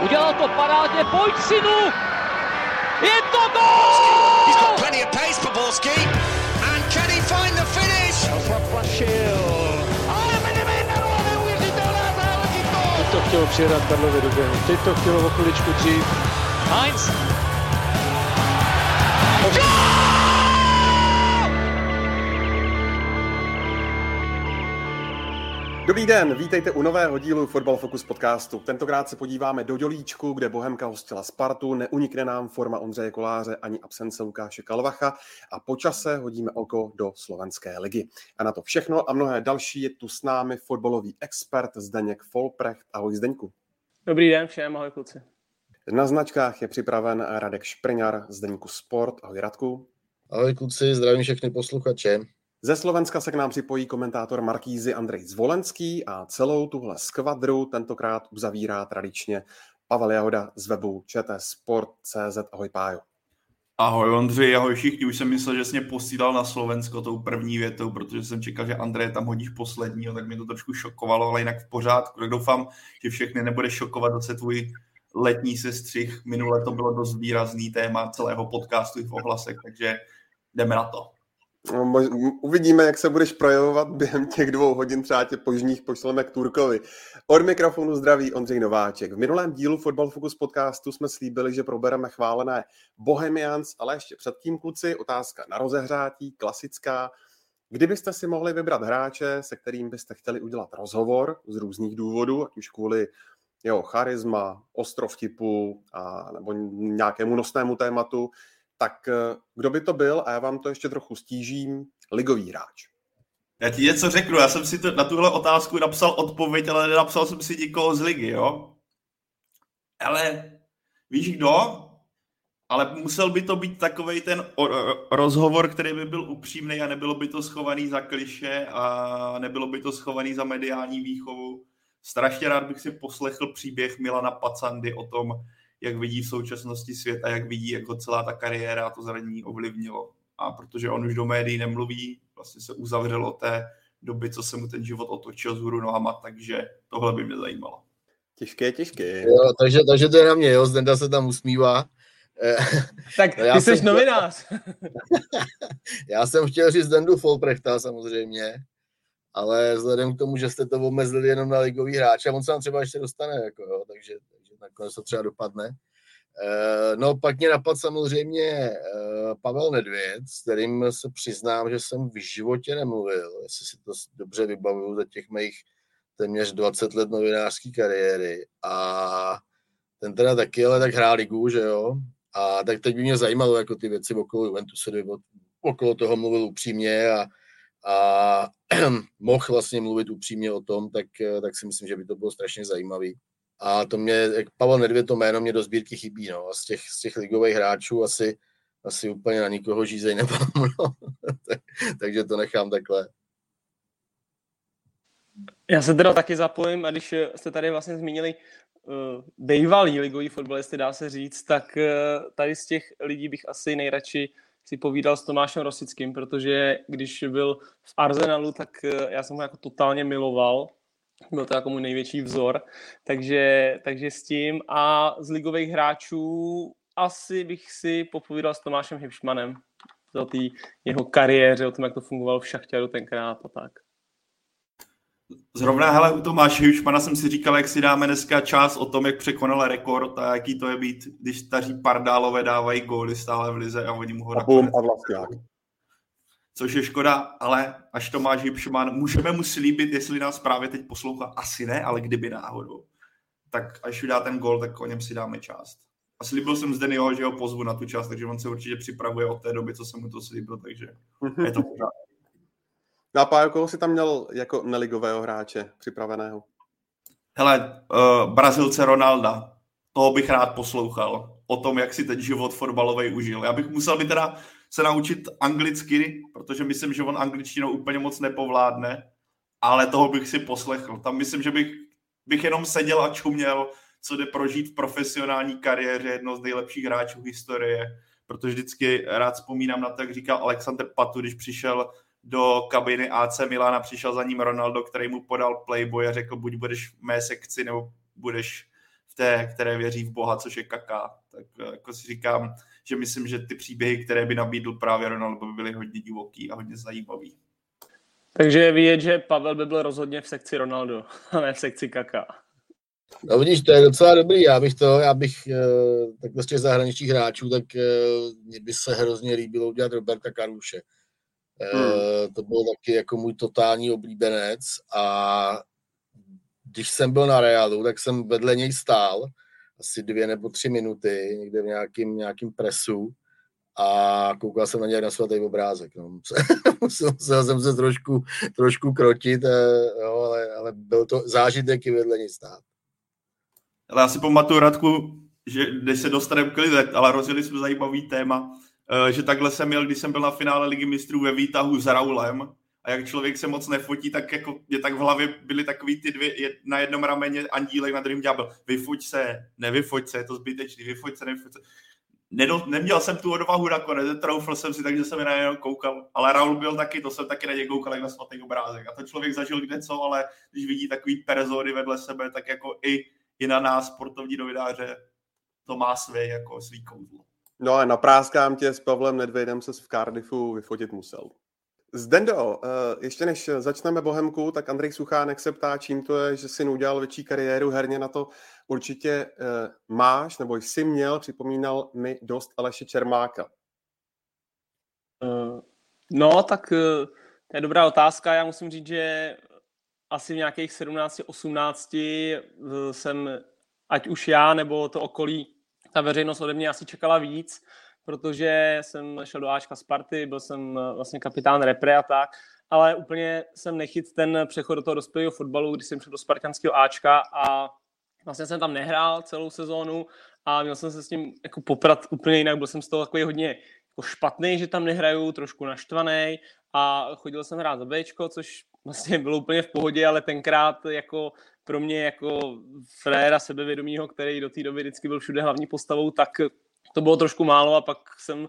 Udělal to parádně, pojď synu! Je to gol! He's got plenty of pace for Borski. And can he find the finish? Teď to chtělo přijedat Karlovi do běhu. Teď to chtělo o chviličku dřív. Heinz. Dobrý den, vítejte u nového dílu Football Focus podcastu. Tentokrát se podíváme do Dělíčku, kde Bohemka hostila Spartu, neunikne nám forma Ondřeje Koláře ani absence Lukáše Kalvacha a po čase hodíme oko do slovenské ligy. A na to všechno a mnohé další je tu s námi fotbalový expert Zdeněk Folprecht. Ahoj Zdeňku. Dobrý den všem, ahoj kluci. Na značkách je připraven Radek Špriňar z Deníku Sport. Ahoj Radku. Ahoj kluci, zdravím všechny posluchače. Ze Slovenska se k nám připojí komentátor Markízy Andrej Zvolenský a celou tuhle skvadru tentokrát uzavírá tradičně Pavel Jahoda z webu ČT Sport.cz. Ahoj Pájo. Ahoj Ondřej, ahoj všichni. Už jsem myslel, že jsi mě posílal na Slovensko tou první větou, protože jsem čekal, že Andrej tam hodíš posledního, tak mě to trošku šokovalo, ale jinak v pořádku. Tak doufám, že všechny nebude šokovat zase tvůj letní sestřih. Minule to bylo dost výrazný téma celého podcastu i v ohlasech, takže jdeme na to. No, uvidíme, jak se budeš projevovat během těch dvou hodin, třeba tě požních pošleme k Turkovi. Od mikrofonu zdraví Ondřej Nováček. V minulém dílu Football Focus podcastu jsme slíbili, že probereme chválené Bohemians, ale ještě předtím, kluci, otázka na rozehřátí, klasická. Kdybyste si mohli vybrat hráče, se kterým byste chtěli udělat rozhovor z různých důvodů, ať už kvůli jeho charisma, ostrov typu a, nebo nějakému nosnému tématu, tak eh, kdo by to byl, a já vám to ještě trochu stížím, ligový hráč. Já ti něco řeknu, já jsem si to, na tuhle otázku napsal odpověď, ale nenapsal jsem si nikoho z ligy, jo? Ale víš kdo? Ale musel by to být takový ten rozhovor, který by byl upřímný a nebylo by to schovaný za kliše a nebylo by to schovaný za mediální výchovu. Strašně rád bych si poslechl příběh Milana Pacandy o tom, jak vidí v současnosti svět a jak vidí, jako celá ta kariéra a to zranění ovlivnilo. A protože on už do médií nemluví, vlastně se uzavřel od té doby, co se mu ten život otočil z hůru nohama, takže tohle by mě zajímalo. Těžké, těžké. Jo, takže, takže to je na mě, jo, Zdenda se tam usmívá. Tak no, ty jsi jsem... novinář. já jsem chtěl říct Zdendu Folprechta samozřejmě, ale vzhledem k tomu, že jste to omezili jenom na ligový hráče, on se tam třeba ještě dostane, jako, jo, takže, nakonec to třeba dopadne. Eh, no pak mě napadl samozřejmě eh, Pavel Nedvěd, s kterým se přiznám, že jsem v životě nemluvil, jestli si to dobře vybavuju za těch mých téměř 20 let novinářské kariéry. A ten teda taky, ale tak hrál ligu, že jo. A tak teď by mě zajímalo jako ty věci okolo Juventusu, okolo toho mluvil upřímně a, a mohl vlastně mluvit upřímně o tom, tak, eh, tak si myslím, že by to bylo strašně zajímavý. A to mě, jak Pavel Nedvěd, to jméno mě do sbírky chybí. No. A z těch, z těch ligových hráčů asi, asi úplně na nikoho žízej nemám. No. Takže to nechám takhle. Já se teda taky zapojím a když jste tady vlastně zmínili uh, bývalý ligový fotbalisty, dá se říct, tak uh, tady z těch lidí bych asi nejradši si povídal s Tomášem Rosickým, protože když byl v Arsenalu, tak uh, já jsem ho jako totálně miloval byl to jako můj největší vzor, takže, takže s tím. A z ligových hráčů asi bych si popovídal s Tomášem Hipšmanem o té jeho kariéře, o tom, jak to fungovalo v Šachtěru tenkrát a tak. Zrovna, hele, u Tomáše Hipšmana jsem si říkal, jak si dáme dneska čas o tom, jak překonal rekord a jaký to je být, když staří pardálové dávají góly stále v lize a oni mu ho a bum, a vlastně což je škoda, ale až Tomáš Hipšman, můžeme mu slíbit, jestli nás právě teď poslouchá, asi ne, ale kdyby náhodou, tak až vydá ten gol, tak o něm si dáme část. A slíbil jsem zde jeho, že ho pozvu na tu část, takže on se určitě připravuje od té doby, co jsem mu to slíbil, takže je to pořád. No a Pájo, koho jsi tam měl jako neligového hráče připraveného? Hele, uh, Brazilce Ronalda, toho bych rád poslouchal. O tom, jak si ten život fotbalový užil. Já bych musel být teda se naučit anglicky, protože myslím, že on angličtinou úplně moc nepovládne, ale toho bych si poslechl. Tam myslím, že bych, bych jenom seděl a čuměl, co jde prožít v profesionální kariéře jedno z nejlepších hráčů historie, protože vždycky rád vzpomínám na to, jak říkal Alexander Patu, když přišel do kabiny AC Milana, přišel za ním Ronaldo, který mu podal playboy a řekl, buď budeš v mé sekci, nebo budeš v té, které věří v Boha, což je Kaká. Tak jako si říkám, že myslím, že ty příběhy, které by nabídl právě Ronaldo, by byly hodně divoký a hodně zajímavý. Takže je vidět, že Pavel by byl rozhodně v sekci Ronaldo, a ne v sekci Kaká. No vidíš, to je docela dobrý, já bych to, já bych eh, takhle z těch zahraničních hráčů, tak eh, mně by se hrozně líbilo udělat Roberta Karuše. Eh, hmm. To byl taky jako můj totální oblíbenec a když jsem byl na Realu, tak jsem vedle něj stál asi dvě nebo tři minuty někde v nějakým, nějakým presu a koukal jsem na něj na svatý obrázek. No. musel, musel jsem se trošku, trošku krotit, jo, ale, ale byl to zážitek i vedle něj stát. Ale já si pamatuju, Radku, že když se dostaneme k lidem, ale rozjeli jsme zajímavý téma, eh, že takhle jsem měl, když jsem byl na finále Ligy mistrů ve výtahu s Raulem a jak člověk se moc nefotí, tak jako mě tak v hlavě byly takový ty dvě, na jednom rameně andílek, na druhém ďábel. Vyfoť se, nevyfoť se, je to zbytečný, vyfoť se, nevyfoť se. Nedol, neměl jsem tu odvahu nakonec, troufl jsem si, takže jsem na něj koukal. Ale Raul byl taky, to jsem taky na něj koukal, jak na svatý obrázek. A to člověk zažil kde co, ale když vidí takový persony vedle sebe, tak jako i i na nás, sportovní novináře, to má své jako svý kouzlo. No a napráskám tě s Pavlem Nedvědem se v Cardiffu vyfotit musel. Zdendo, eh, ještě než začneme Bohemku, tak Andrej Suchánek se ptá, čím to je, že jsi udělal větší kariéru herně na to. Určitě eh, máš, nebo jsi měl, připomínal mi dost Aleše Čermáka. Eh, no, tak to je dobrá otázka. Já musím říct, že asi v nějakých 17-18 eh, jsem, ať už já nebo to okolí, ta veřejnost ode mě asi čekala víc, protože jsem šel do Ačka Sparty, byl jsem eh, vlastně kapitán repre a tak, ale úplně jsem nechyt ten přechod do toho dospělého fotbalu, když jsem šel do spartanského Ačka a vlastně jsem tam nehrál celou sezónu a měl jsem se s tím jako poprat úplně jinak, byl jsem z toho takový hodně jako špatný, že tam nehraju, trošku naštvaný a chodil jsem hrát za Bčko, což vlastně bylo úplně v pohodě, ale tenkrát jako pro mě jako fréra sebevědomího, který do té doby vždycky byl všude hlavní postavou, tak to bylo trošku málo a pak jsem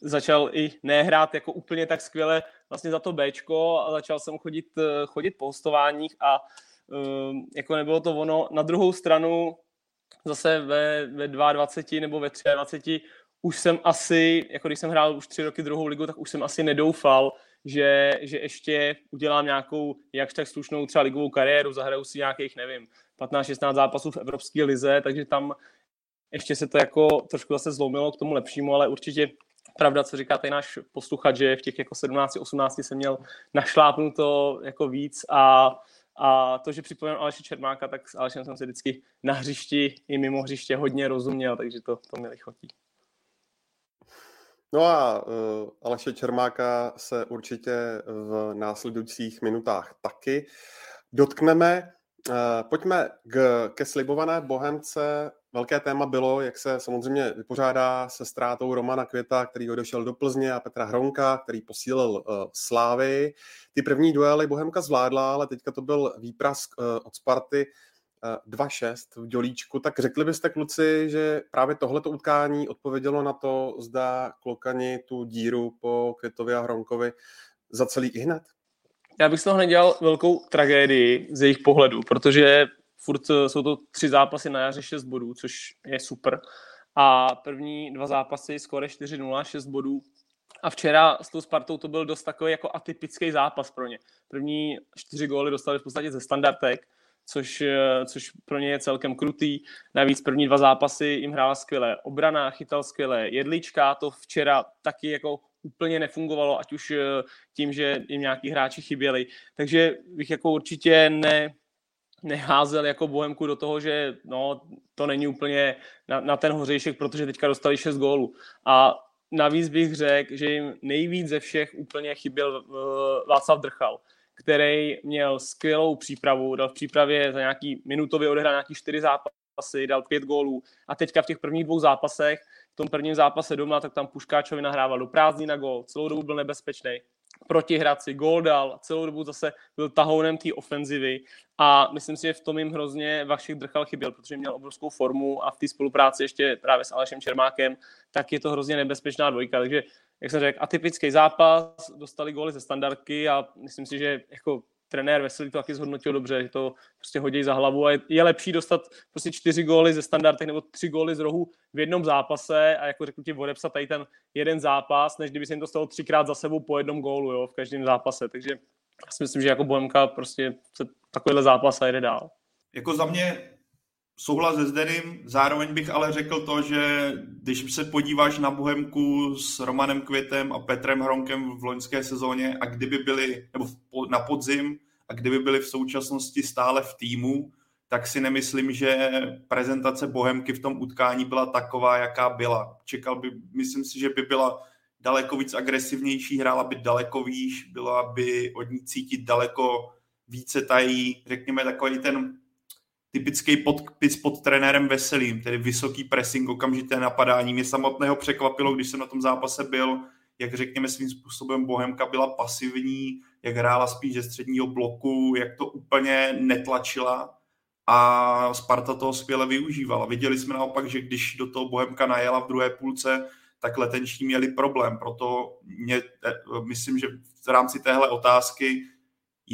začal i nehrát jako úplně tak skvěle vlastně za to Bčko a začal jsem chodit, chodit po hostováních a um, jako nebylo to ono. Na druhou stranu zase ve, ve 22 nebo ve 23 už jsem asi, jako když jsem hrál už tři roky druhou ligu, tak už jsem asi nedoufal, že, že ještě udělám nějakou jakž tak slušnou třeba ligovou kariéru, zahraju si nějakých, nevím, 15-16 zápasů v Evropské lize, takže tam ještě se to jako trošku zase zlomilo k tomu lepšímu, ale určitě pravda, co říká tady náš posluchač, že v těch jako 17-18 jsem měl našlápnuto jako víc a, a to, že připomínám Aleše Čermáka, tak s Alešem jsem se vždycky na hřišti i mimo hřiště hodně rozuměl, takže to, to mi lichotí. No a uh, Aleše Čermáka se určitě v následujících minutách taky dotkneme. Uh, pojďme k, ke slibované Bohemce. Velké téma bylo, jak se samozřejmě vypořádá se ztrátou Romana Květa, který odešel do Plzně a Petra Hronka, který posílil uh, Slávy. Ty první duely Bohemka zvládla, ale teďka to byl výprask uh, od Sparty 2-6 v Dělíčku, tak řekli byste kluci, že právě tohleto utkání odpovědělo na to, zda klokani tu díru po Květovi a Hronkovi za celý i hned? Já bych z toho nedělal velkou tragédii z jejich pohledu, protože furt jsou to tři zápasy na jaře 6 bodů, což je super. A první dva zápasy skore 4-0, 6 bodů. A včera s tou Spartou to byl dost takový jako atypický zápas pro ně. První čtyři góly dostali v podstatě ze standardek, což, eh, což pro ně je celkem krutý. Navíc první dva zápasy jim hrála skvěle obrana, chytal skvěle jedlička, to včera taky jako úplně nefungovalo, ať už eh, tím, že jim nějaký hráči chyběli. Takže bych jako určitě ne, neházel jako Bohemku do toho, že no, to není úplně na, na ten hořejšek, protože teďka dostali 6 gólů. A navíc bych řekl, že jim nejvíc ze všech úplně chyběl uh, Václav Drchal který měl skvělou přípravu, dal v přípravě za nějaký minutově odehrál nějaký čtyři zápasy, dal pět gólů a teďka v těch prvních dvou zápasech, v tom prvním zápase doma, tak tam Puškáčovi nahrával do prázdní na gól, celou dobu byl nebezpečný, proti Hradci, gól dal, celou dobu zase byl tahounem té ofenzivy. A myslím si, že v tom jim hrozně Vašek Drchal chyběl, protože měl obrovskou formu a v té spolupráci ještě právě s Alešem Čermákem, tak je to hrozně nebezpečná dvojka, takže jak jsem řekl, atypický zápas, dostali góly ze standardky a myslím si, že jako trenér Veselý to taky zhodnotil dobře, že to prostě hodí za hlavu a je, je lepší dostat prostě čtyři góly ze standardech nebo tři góly z rohu v jednom zápase a jako řeknu ti odepsat tady ten jeden zápas, než kdyby se jim to stalo třikrát za sebou po jednom gólu jo, v každém zápase, takže já si myslím, že jako Bohemka prostě se takovýhle zápas a jede dál. Jako za mě souhlas se Zdenem, zároveň bych ale řekl to, že když se podíváš na Bohemku s Romanem Květem a Petrem Hronkem v loňské sezóně a kdyby byli, nebo na podzim, a kdyby byli v současnosti stále v týmu, tak si nemyslím, že prezentace Bohemky v tom utkání byla taková, jaká byla. Čekal by, myslím si, že by byla daleko víc agresivnější, hrála by daleko výš, byla by od ní cítit daleko více tají, řekněme takový ten typický podpis pod trenérem Veselým, tedy vysoký pressing, okamžité napadání. Mě samotného překvapilo, když jsem na tom zápase byl, jak řekněme svým způsobem Bohemka byla pasivní, jak hrála spíš ze středního bloku, jak to úplně netlačila a Sparta toho skvěle využívala. Viděli jsme naopak, že když do toho Bohemka najela v druhé půlce, tak letenční měli problém. Proto mě, eh, myslím, že v rámci téhle otázky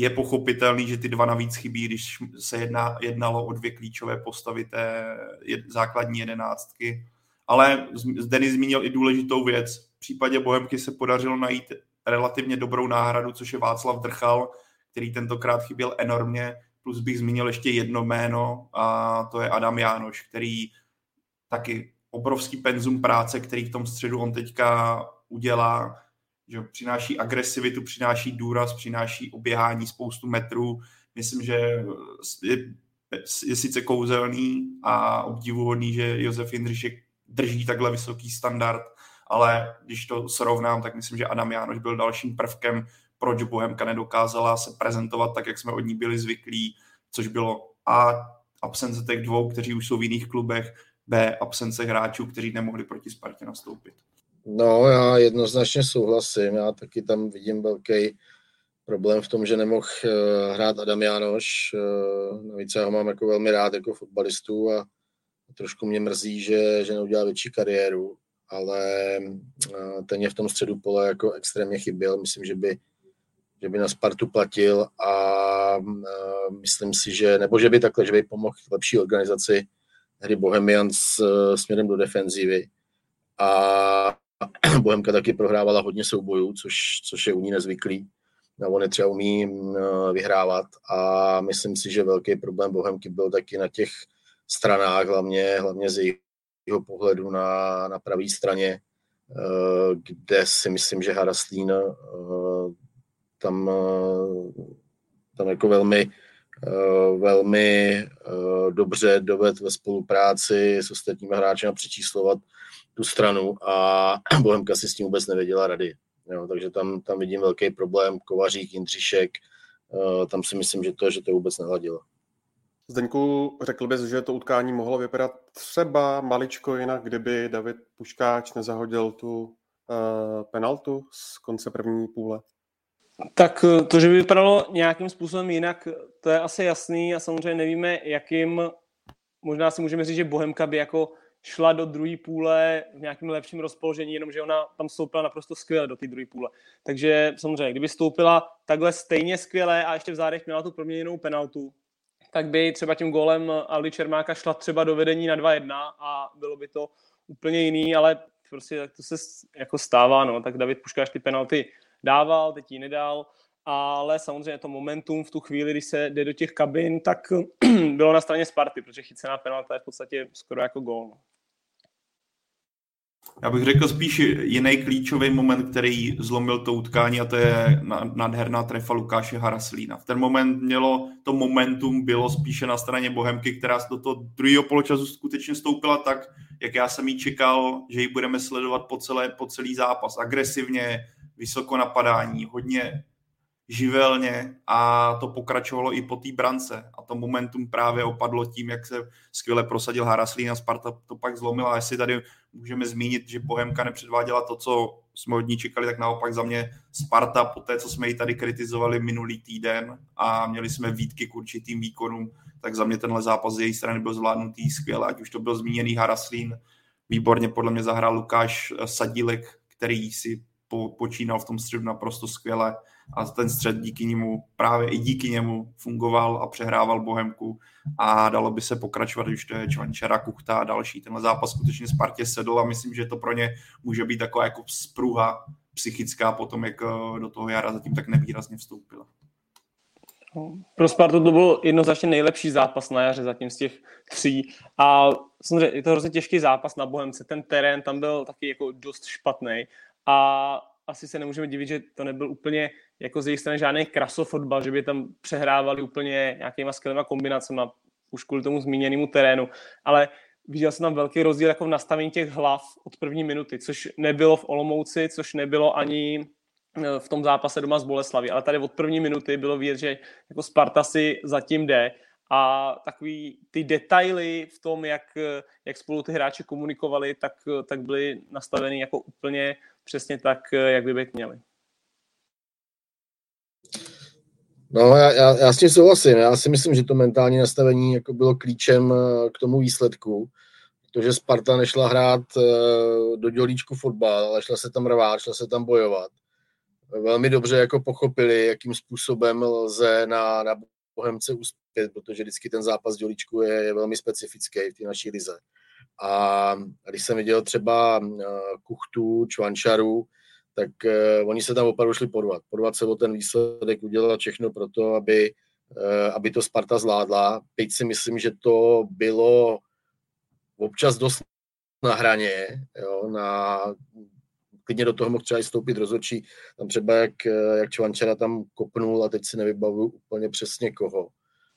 je pochopitelný, že ty dva navíc chybí, když se jedná, jednalo o dvě klíčové postavy té základní jedenáctky. Ale Denis zmínil i důležitou věc. V případě Bohemky se podařilo najít relativně dobrou náhradu, což je Václav Drchal, který tentokrát chyběl enormně. Plus bych zmínil ještě jedno jméno a to je Adam Jánoš, který taky obrovský penzum práce, který v tom středu on teďka udělá že přináší agresivitu, přináší důraz, přináší oběhání spoustu metrů. Myslím, že je, je sice kouzelný a obdivuhodný, že Josef Jindřišek drží takhle vysoký standard, ale když to srovnám, tak myslím, že Adam Jánoš byl dalším prvkem, proč Bohemka nedokázala se prezentovat tak, jak jsme od ní byli zvyklí, což bylo A, absence těch dvou, kteří už jsou v jiných klubech, B, absence hráčů, kteří nemohli proti Spartě nastoupit. No, já jednoznačně souhlasím. Já taky tam vidím velký problém v tom, že nemohl eh, hrát Adam Jánoš. Eh, navíc já ho mám jako velmi rád jako fotbalistu a trošku mě mrzí, že, že neudělal větší kariéru, ale eh, ten je v tom středu pole jako extrémně chyběl. Myslím, že by, že by na Spartu platil a myslím si, že, nebo že by takhle, že by pomohl lepší organizaci hry Bohemians směrem do defenzívy. A Bohemka taky prohrávala hodně soubojů, což, což je u ní nezvyklý. No, on je třeba umí mm, vyhrávat a myslím si, že velký problém Bohemky byl taky na těch stranách, hlavně, hlavně z jeho pohledu na, na pravé straně, eh, kde si myslím, že Haraslín eh, tam, eh, tam jako velmi, velmi dobře doved ve spolupráci s ostatními hráči přečíslovat tu stranu a Bohemka si s tím vůbec nevěděla rady. Jo, takže tam, tam vidím velký problém, Kovařík, Jindřišek, uh, tam si myslím, že to, že to vůbec neladilo. Zdeňku, řekl bys, že to utkání mohlo vypadat třeba maličko jinak, kdyby David Puškáč nezahodil tu uh, penaltu z konce první půle? Tak eh, to, že by vypadalo nějakým způsobem jinak, to je asi jasný a samozřejmě nevíme, jakým, možná si můžeme říct, že Bohemka by jako šla do druhé půle v nějakém lepším rozpoložení, jenomže ona tam stoupila naprosto skvěle do té druhé půle. Takže samozřejmě, kdyby stoupila takhle stejně skvěle a ještě v zádech měla tu proměněnou penaltu, tak by třeba tím gólem Aldi Čermáka šla třeba do vedení na 2-1 a bylo by to úplně jiný, ale prostě tak to se jako stává, no. Tak David Puškáš ty penalty dával, teď ji nedal ale samozřejmě to momentum v tu chvíli, když se jde do těch kabin, tak bylo na straně Sparty, protože chycená penalta je v podstatě skoro jako gól. No. Já bych řekl spíš jiný klíčový moment, který zlomil to utkání a to je nádherná trefa Lukáše Haraslína. V ten moment mělo, to momentum bylo spíše na straně Bohemky, která do toho druhého poločasu skutečně stoupila tak, jak já jsem jí čekal, že ji budeme sledovat po, celé, po celý zápas. Agresivně, vysoko napadání, hodně živelně a to pokračovalo i po té brance. A to momentum právě opadlo tím, jak se skvěle prosadil Haraslín a Sparta to pak zlomila. A jestli tady můžeme zmínit, že Bohemka nepředváděla to, co jsme od ní čekali, tak naopak za mě Sparta, po té, co jsme ji tady kritizovali minulý týden a měli jsme výtky k určitým výkonům, tak za mě tenhle zápas z její strany byl zvládnutý skvěle, ať už to byl zmíněný Haraslín, výborně podle mě zahrál Lukáš Sadílek, který si po, počínal v tom středu naprosto skvěle a ten střed díky němu, právě i díky němu fungoval a přehrával Bohemku a dalo by se pokračovat, už to je Čvančara, Kuchta a další. Tenhle zápas skutečně Spartě sedl a myslím, že to pro ně může být taková jako spruha psychická potom, jak eh, do toho jara zatím tak nevýrazně vstoupila. Pro Spartu to byl jednoznačně nejlepší zápas na jaře zatím z těch tří. A samozřejmě je to hrozně těžký zápas na Bohemce. Ten terén tam byl taky jako dost špatný. A asi se nemůžeme divit, že to nebyl úplně jako z jejich strany žádný krasofotbal, že by tam přehrávali úplně nějakýma skvělýma kombinacemi už kvůli tomu zmíněnému terénu. Ale viděl jsem tam velký rozdíl jako v nastavení těch hlav od první minuty, což nebylo v Olomouci, což nebylo ani eh, v tom zápase doma z Boleslaví, ale tady od první minuty bylo vidět, že jako Sparta si zatím jde a takový ty detaily v tom, jak, jak spolu ty hráči komunikovali, tak, tak byly nastaveny jako úplně přesně tak, jak by být měli. No, já, já, já s tím souhlasím. Já si myslím, že to mentální nastavení jako bylo klíčem eh, k tomu výsledku, protože Sparta nešla hrát eh, do dělíčku fotbal, ale šla se tam rvát, šla se tam bojovat. Velmi dobře jako pochopili, jakým způsobem lze na, na Bohemce uspět, protože vždycky ten zápas dělíčku je, je velmi specifický v té naší lize. A když jsem viděl třeba eh, Kuchtu, Čvančaru, tak uh, oni se tam opravdu šli podvat. Podvat se o ten výsledek, udělat všechno pro to, aby, uh, aby to Sparta zvládla. Teď si myslím, že to bylo občas dost na hraně, jo, na, klidně do toho mohl třeba i stoupit rozhodčí, tam třeba jak, eh, jak Čvančera tam kopnul a teď si nevybavuju úplně přesně koho.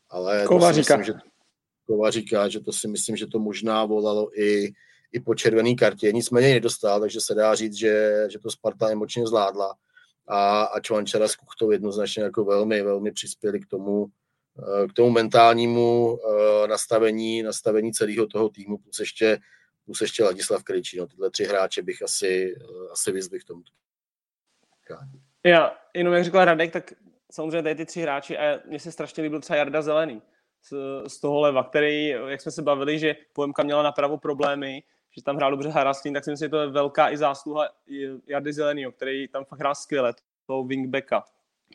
Ale Kova říká. Myslím, že, Kova říká, že to si myslím, že to možná volalo i, i po červené kartě. Nicméně nedostal, takže se dá říct, že, že to Sparta emočně zvládla a, a Čvančara s Kuchtou jednoznačně jako velmi, velmi přispěli k tomu, eh, k tomu mentálnímu eh, nastavení, nastavení celého toho týmu, plus ještě, plus ještě Ladislav Kryčí. No, tyhle tři hráče bych asi, eh, asi vyzvih k tomu. Já, jenom jak říkal Radek, tak samozřejmě tady ty tři hráči a mně se strašně líbil třeba Jarda Zelený z, z toho leva, který, jak jsme se bavili, že Poemka měla napravo problémy, že tam hrál dobře Harastín, tak si myslím, že to je velká i zásluha Jardy Zelenýho, který tam fakt hrál skvěle, toho wingbacka.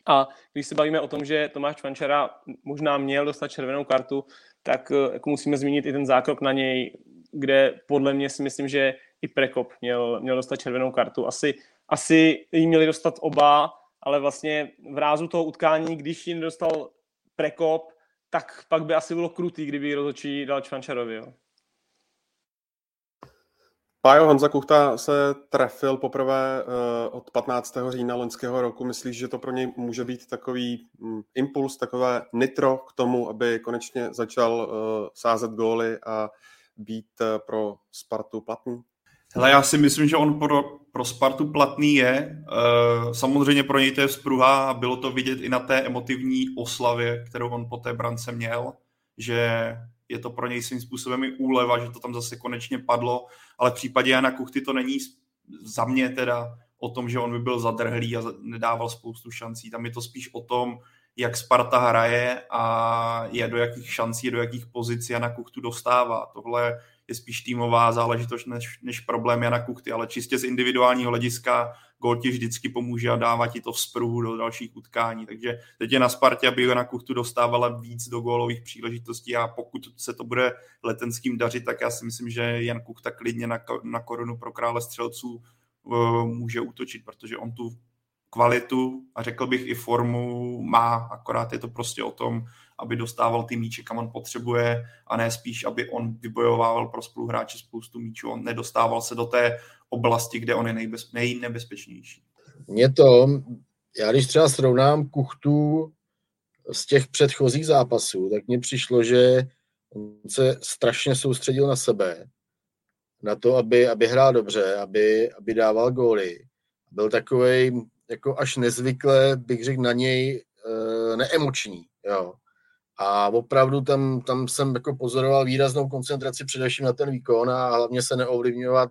A když se bavíme o tom, že Tomáš Čvančera možná měl dostat červenou kartu, tak eh, jako musíme zmínit i ten zákrok na něj, kde podle mě si myslím, že i Prekop měl, měl dostat červenou kartu. Asi, asi jí měli dostat oba, ale vlastně v rázu toho utkání, když ji dostal Prekop, tak pak by asi bylo krutý, kdyby rozhodčí dal Čvančarovi. Jo. Pájo Honza Kuchta se trefil poprvé uh, od 15. října loňského roku. Myslíš, že to pro něj může být takový um, impuls, takové nitro k tomu, aby konečně začal uh, sázet góly a být uh, pro Spartu platný? Hele, já si myslím, že on pro, pro Spartu platný je. Samozřejmě pro něj to je vzpruha a bylo to vidět i na té emotivní oslavě, kterou on po té brance měl, že je to pro něj svým způsobem i úleva, že to tam zase konečně padlo, ale v případě Jana Kuchty to není za mě teda o tom, že on by byl zadrhlý a nedával spoustu šancí. Tam je to spíš o tom, jak Sparta hraje a je do jakých šancí, do jakých pozicí Jana Kuchtu dostává. Tohle je spíš týmová záležitost než, než problém Jana Kuchty, ale čistě z individuálního hlediska gol ti vždycky pomůže a dává ti to vzpruhu do dalších utkání. Takže teď je na Spartě, aby Jana Kuchtu dostávala víc do gólových příležitostí a pokud se to bude letenským dařit, tak já si myslím, že Jan Kuchta klidně na, na korunu pro krále střelců uh, může útočit, protože on tu kvalitu a řekl bych i formu má, akorát je to prostě o tom, aby dostával ty míče, kam on potřebuje a ne spíš, aby on vybojovával pro spoluhráče spoustu míčů. On nedostával se do té oblasti, kde on je nejbez, nejnebezpečnější. Mně to, já když třeba srovnám Kuchtu z těch předchozích zápasů, tak mně přišlo, že on se strašně soustředil na sebe, na to, aby, aby hrál dobře, aby, aby dával góly. Byl takový jako až nezvykle, bych řekl, na něj e, neemoční. Jo. A opravdu tam, tam jsem jako pozoroval výraznou koncentraci především na ten výkon a hlavně se neovlivňovat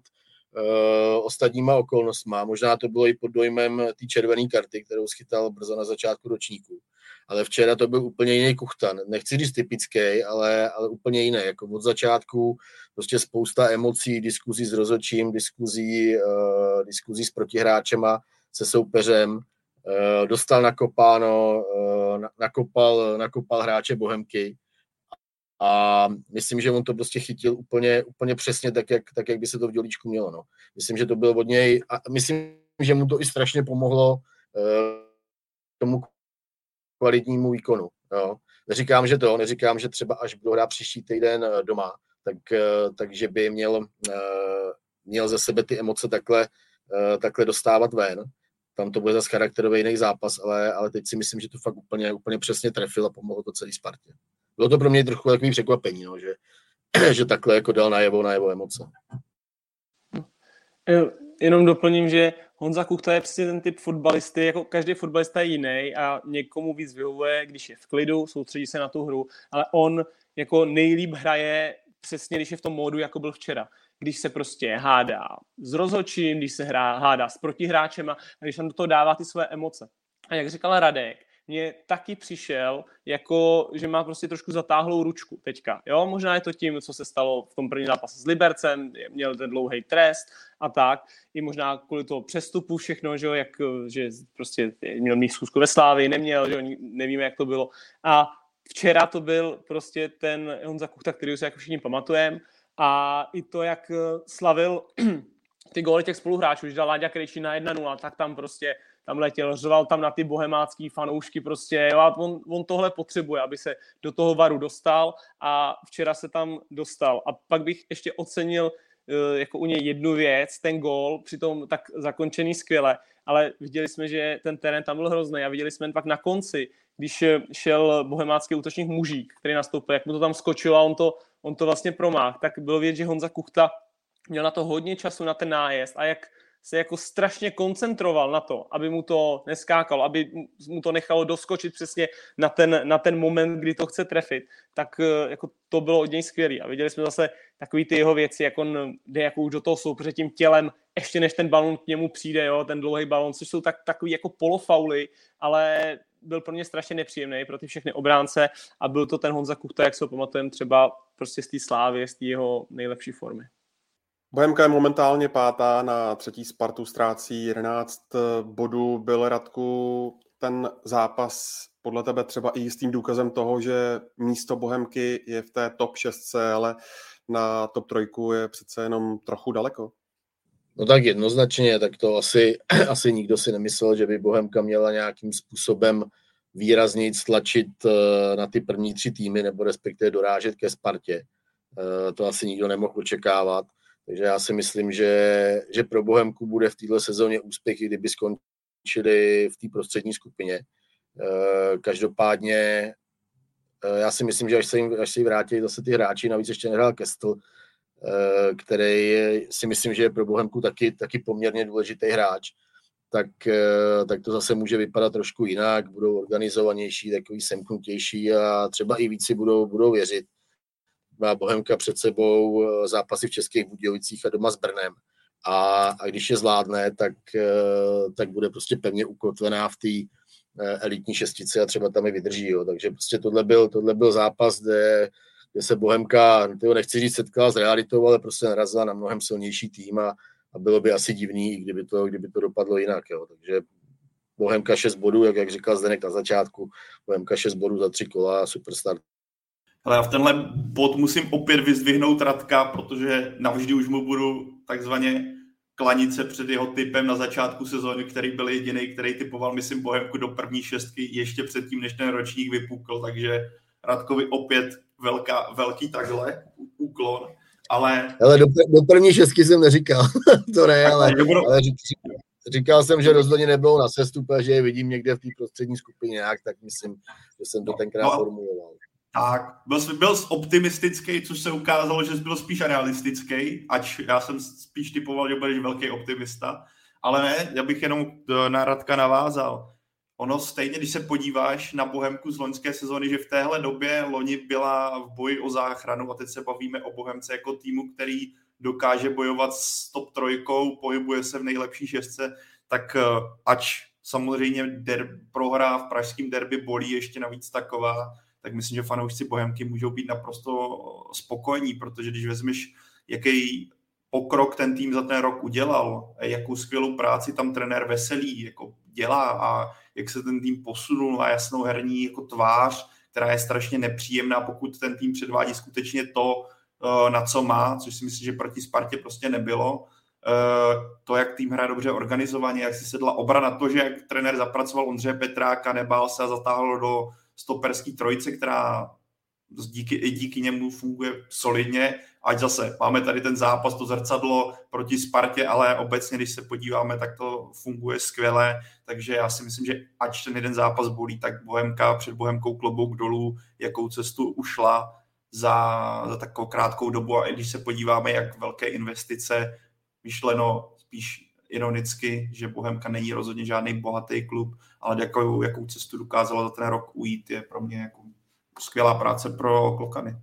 ostatníma okolnostma. Možná to bylo i pod dojmem té červené karty, kterou schytal brzo na začátku ročníku. Ale včera to byl úplně jiný kuchtan. Nechci říct typický, ale, ale úplně jiný. Jako od začátku prostě spousta emocí, diskuzí s rozhodčím, diskuzí, uh, diskuzí s protihráčema, se soupeřem, dostal nakopáno, nakopal, nakopal hráče Bohemky a myslím, že on to prostě chytil úplně, úplně přesně tak jak, tak, jak by se to v dělíčku mělo. No. Myslím, že to byl od něj a myslím, že mu to i strašně pomohlo tomu kvalitnímu výkonu. Jo. Neříkám, že to, neříkám, že třeba až budou hrát příští týden eh, doma, tak, eh, takže by měl, měl ze sebe ty emoce takhle, takhle dostávat ven. Tam to bude zase charakterový jiný zápas, ale, ale teď si myslím, že to fakt úplně, úplně přesně trefil a pomohlo to celý Spartě. Bylo to pro mě trochu takový překvapení, no, že, že takhle jako dal najevo, najevo emoce. Jenom doplním, že Honza Kuchta je přesně ten typ fotbalisty, jako každý fotbalista je jiný a někomu víc vyhovuje, když je v klidu, soustředí se na tu hru, ale on jako nejlíp hraje přesně, když je v tom módu, jako byl včera. Když se prostě hádá s rozhočím, když se hrá, hádá s protihráčem a když tam do toho dává ty své emoce. A jak říkal Radek, mně taky přišel, jako, že má prostě trošku zatáhlou ručku teďka. Jo, možná je to tím, co se stalo v tom prvním zápase s Libercem, měl ten dlouhý trest a tak. I možná kvůli toho přestupu všechno, že, jak, že prostě měl mít zkusku ve Slávii, neměl, že nevíme, jak to bylo. A včera to byl prostě ten Honza Kuchta, který se jako všichni pamatujeme. A i to, jak slavil ty góly těch spoluhráčů, že dal Láďa Krejčí na 1-0, tak tam prostě tam letěl, řval tam na ty bohemácký fanoušky prostě, jo, a on, on tohle potřebuje, aby se do toho varu dostal a včera se tam dostal. A pak bych ještě ocenil eh, jako u něj jednu věc, ten gól, přitom tak zakončený skvěle, ale viděli jsme, že ten terén tam byl hrozný a viděli jsme pak na konci, když šel bohemácký útočník mužík, který nastoupil, jak mu to tam skočilo a on to, on to vlastně promáh, tak bylo vidět, že Honza Kuchta měl na to hodně času na ten nájezd a jak se jako strašně koncentroval na to, aby mu to neskákalo, aby mu to nechalo doskočit přesně na ten, na ten moment, kdy to chce trefit, tak eh, jako to bylo od něj skvělé. A viděli jsme zase takový ty jeho věci, jak on jde jako už do toho soupeře tím tělem, ještě než ten balon k němu přijde, jo, ten dlouhý balon, což jsou tak, takový jako polofauly, ale byl pro mě strašně nepříjemný pro ty všechny obránce a byl to ten Honza Kuchta, jak se ho pamatujeme třeba prostě z té slávy, z té jeho nejlepší formy. Bohemka je momentálně pátá, na třetí Spartu ztrácí 11 bodů. Byl Radku ten zápas podle tebe třeba i jistým důkazem toho, že místo Bohemky je v té top 6, ale na top trojku je přece jenom trochu daleko? No tak jednoznačně, tak to asi, asi nikdo si nemyslel, že by Bohemka měla nějakým způsobem výrazně stlačit eh, na ty první tři týmy, nebo respektive dorážet ke Spartě. Eh, to asi nikdo nemohl očekávat. Takže já si myslím, že, že pro Bohemku bude v této sezóně úspěch, i kdyby skončili v té prostřední skupině. Eh, každopádně eh, já si myslím, že až se jim, až se jim vrátí zase ty hráči, navíc ještě nehrál Kestl, eh, který si myslím, že je pro Bohemku taky, taky poměrně důležitý hráč, tak, tak to zase může vypadat trošku jinak, budou organizovanější, takový semknutější a třeba i víc si budou, budou věřit má Bohemka před sebou eh, zápasy v Českých Budějovicích a doma s Brnem. A, a když je zvládne, tak, eh, tak bude prostě pevně ukotvená v té eh, elitní šestici a třeba tam i vydrží. Jo. Takže prostě tohle byl, tohle byl zápas, kde, kde se Bohemka, tyho nechci říct, setkala s realitou, ale prostě narazila na mnohem silnější tým a, a bylo by asi divný, kdyby to, kdyby to dopadlo jinak. Jo. Takže Bohemka 6 bodů, jak, jak říkal Zdenek na začátku, Bohemka 6 bodů za tři kola, super start ale já v tenhle bod musím opět vyzdvihnout Radka, protože navždy už mu budu takzvaně klanit se před jeho typem na začátku sezóny, který byl jediný, který typoval, myslím, Bohemku do první šestky ještě předtím, než ten ročník vypukl, takže Radkovi opět velká, velký takhle úklon. Ale... ale do, do první šestky jsem neříkal, to ne, ale, ale říkal, říkal jsem, že rozhodně nebylo na sestupe, že je vidím někde v té prostřední skupině nějak, tak myslím, že jsem to tenkrát no, formuloval. Tak, byl, byl optimistický, což se ukázalo, že byl spíš realistický, ač já jsem spíš typoval, že budeš velký optimista, ale ne, já bych jenom na Radka navázal. Ono stejně, když se podíváš na Bohemku z loňské sezóny, že v téhle době loni byla v boji o záchranu a teď se bavíme o Bohemce jako týmu, který dokáže bojovat s top trojkou, pohybuje se v nejlepší šestce, tak eh, ač samozřejmě der, prohra v pražském derby bolí ještě navíc taková, tak myslím, že fanoušci Bohemky můžou být naprosto spokojení, protože když vezmeš, jaký pokrok ten tým za ten rok udělal, jakou skvělou práci tam trenér Veselý jako dělá a jak se ten tým posunul a jasnou herní jako tvář, která je strašně nepříjemná, pokud ten tým předvádí skutečně to, eh, na co má, což si myslím, že proti Spartě prostě nebylo. Eh, to, jak tým hraje dobře organizovaně, jak si sedla obrana, to, že jak trenér zapracoval Ondřeje Petráka, nebál se a zatáhl do stoperský trojice, která díky, i díky němu funguje solidně, ať zase máme tady ten zápas, to zrcadlo proti Spartě, ale obecně, když se podíváme, tak to funguje skvěle, takže já si myslím, že ať ten jeden zápas bolí, tak Bohemka před Bohemkou klobouk dolů, jakou cestu ušla za, za takovou krátkou dobu. A i když se podíváme, jak velké investice myšleno spíš ironicky, že Bohemka není rozhodně žádný bohatý klub, ale jakou, jakou cestu dokázala za ten rok ujít, je pro mě jako skvělá práce pro Klokany.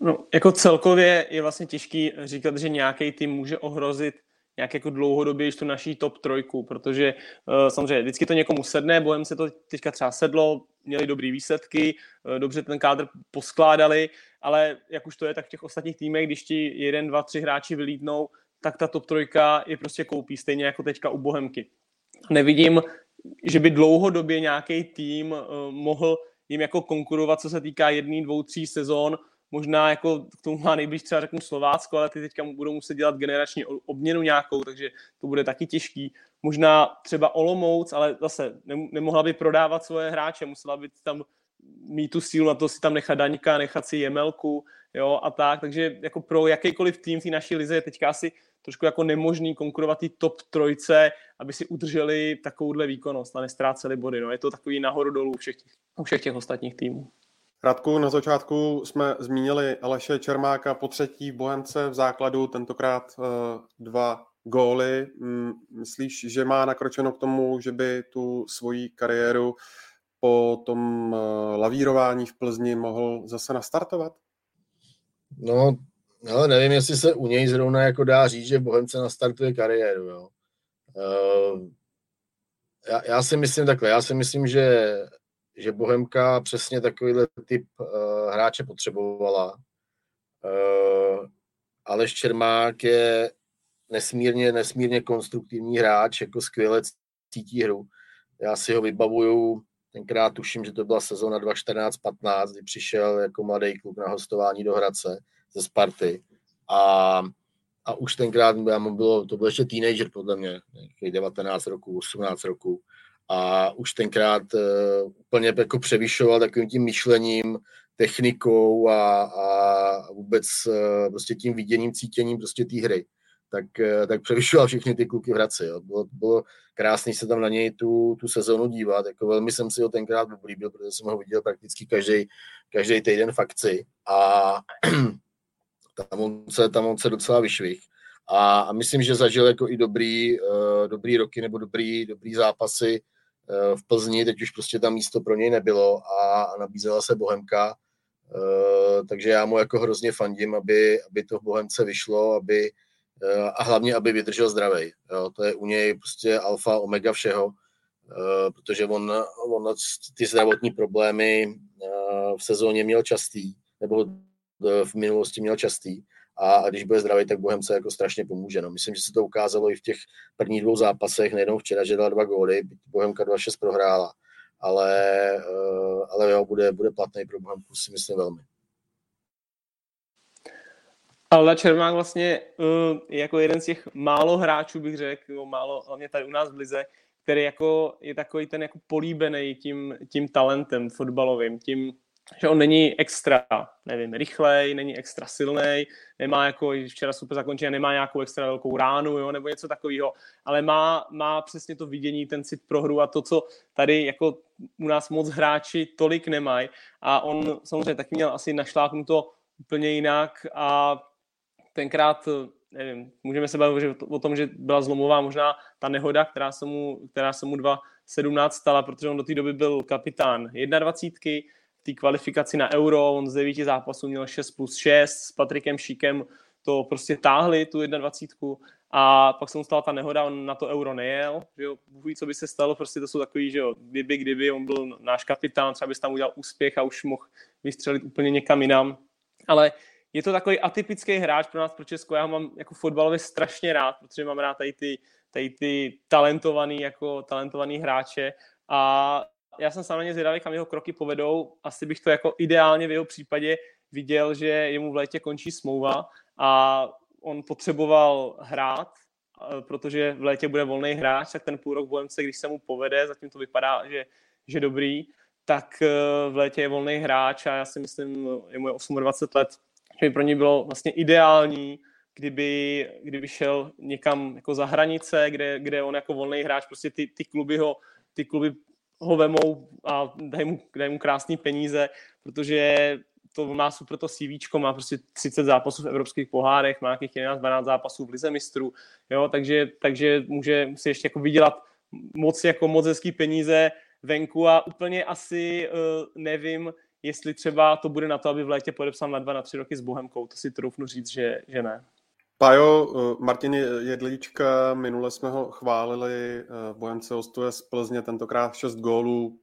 No, jako celkově je vlastně těžký říkat, že nějaký tým může ohrozit nějak jako dlouhodobě tu naší top trojku, protože uh, samozřejmě vždycky to někomu sedne, bohem se to teďka třeba sedlo, měli dobrý výsledky, uh, dobře ten kádr poskládali, ale jak už to je, tak v těch ostatních týmech, když ti jeden, dva, tři hráči vylídnou, tak ta top trojka je prostě koupí, stejně jako teďka u Bohemky. Nevidím, že by dlouhodobě nějaký tým uh, mohl jim jako konkurovat, co se týká jedný, dvou, tří sezon. Možná jako k tomu má nejblíž třeba řeknu Slovácko, ale ty teďka budou muset dělat generační obměnu nějakou, takže to bude taky těžký. Možná třeba Olomouc, ale zase nemohla by prodávat svoje hráče, musela by tam mít tu sílu na to si tam nechat Daňka, nechat si Jemelku, jo, a tak, takže jako pro jakýkoliv tým v té naší lize je teďka asi trošku jako nemožný konkurovat ty top trojce, aby si udrželi takovouhle výkonnost a nestráceli body. No, je to takový nahoru dolů u všech těch, u všech těch ostatních týmů. Radku, na začátku jsme zmínili Aleše Čermáka po třetí v Bohemce v základu, tentokrát uh, dva góly. Myslíš, že má nakročeno k tomu, že by tu svoji kariéru po tom uh, lavírování v Plzni mohl zase nastartovat? No, ale nevím, jestli se u něj zrovna jako dá říct, že Bohemce nastartuje kariéru. Jo. Uh, já, já si myslím takhle, já si myslím, že, že Bohemka přesně takovýhle typ uh, hráče potřebovala. Uh, Aleš Čermák je nesmírně, nesmírně konstruktivní hráč, jako skvěle cítí hru. Já si ho vybavuju, tenkrát tuším, že to byla sezóna 2014-15, kdy přišel jako mladý kluk na hostování do Hradce ze Sparty. A, a už tenkrát já mu bylo, to byl ještě teenager podle mě, 19 roku, 18 roku. A už tenkrát uh, úplně jako převyšoval takovým tím myšlením, technikou a, a vůbec uh, prostě tím viděním, cítěním prostě té hry. Tak, uh, tak převyšoval všechny ty kluky v Hradci. Jo. Bylo, bylo krásný se tam na něj tu, tu sezonu dívat. Jako velmi jsem si ho tenkrát oblíbil, protože jsem ho viděl prakticky každý, každý týden v akci. A tam on se, tam on se docela vyšvih. A, a myslím, že zažil jako i dobrý, uh, dobrý roky nebo dobrý, dobrý zápasy uh, v Plzni, teď už prostě tam místo pro něj nebylo a, a nabízela se Bohemka, uh, takže já mu jako hrozně fandím, aby, aby to v Bohemce vyšlo, aby, a hlavně, aby vydržel zdravý. To je u něj prostě alfa, omega všeho, uh, protože on, on ty zdravotní problémy uh, v sezóně měl častý, nebo v minulosti měl častý a když bude zdravý, tak Bohemce jako strašně pomůže. No. Myslím, že se to ukázalo i v těch prvních dvou zápasech, nejenom včera, že dal dva góly, Bohemka 2-6 prohrála, ale, eh, ale jo, bude, bude platný pro Bohemku, si myslím velmi. Ale Čermák vlastně je jako jeden z těch málo hráčů, bych řekl, málo, hlavně tady u nás v Lize, který jako je takový ten jako políbený tím, tím talentem fotbalovým, tím, že on není extra, nevím, rychlej, není extra silný, nemá jako, včera super zakončený, nemá nějakou extra velkou ránu, jo, nebo něco takového, ale má, má přesně to vidění, ten cit pro hru a to, co tady jako u nás moc hráči tolik nemají. A on samozřejmě taky měl asi našlápnuto úplně jinak a tenkrát nevím, můžeme se bavit o tom, že byla zlomová možná ta nehoda, která se mu, která se mu 2.17 stala, protože on do té doby byl kapitán 21 té kvalifikaci na Euro, on z devíti zápasů měl 6 plus 6, s Patrikem Šíkem to prostě táhli, tu 21. A pak se mu stala ta nehoda, on na to Euro nejel, že jo, ví, co by se stalo, prostě to jsou takový, že jo, kdyby, kdyby, on byl náš kapitán, třeba bys tam udělal úspěch a už mohl vystřelit úplně někam jinam. Ale je to takový atypický hráč pro nás, pro Česko. Já ho mám jako fotbalově strašně rád, protože mám rád tady ty, tady ty talentovaný, jako talentovaný hráče a já jsem ně zvědavý, kam jeho kroky povedou. Asi bych to jako ideálně v jeho případě viděl, že jemu v létě končí smlouva a on potřeboval hrát, protože v létě bude volný hráč, tak ten půl rok Bohemce, když se mu povede, zatím to vypadá, že, že dobrý, tak eh, v létě je volný hráč a já si myslím, je mu 28 let, že by pro něj bylo vlastně ideální, kdyby, kdyby šel někam jako za hranice, kde, kde on jako volný hráč, prostě ty, ty kluby ho, ty kluby ho vemou a dají mu, dají mu krásný peníze, protože to má super to CV, má prostě 30 zápasů v evropských pohárech, má nějakých 11-12 zápasů v lize mistrů, jo, takže, takže může si ještě jako vydělat moc, jako moc hezký peníze venku a úplně asi uh, nevím, jestli třeba to bude na to, aby v létě podepsal na dva, na tři roky s Bohemkou, to si troufnu říct, že, že ne. Pajo, eh, Martin Jedlíčka, minule jsme ho chválili, eh, Bohemce hostuje z Plzně, tentokrát 6 gólů.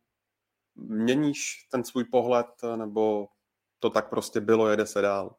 Měníš ten svůj pohled, nebo to tak prostě bylo, jede se dál?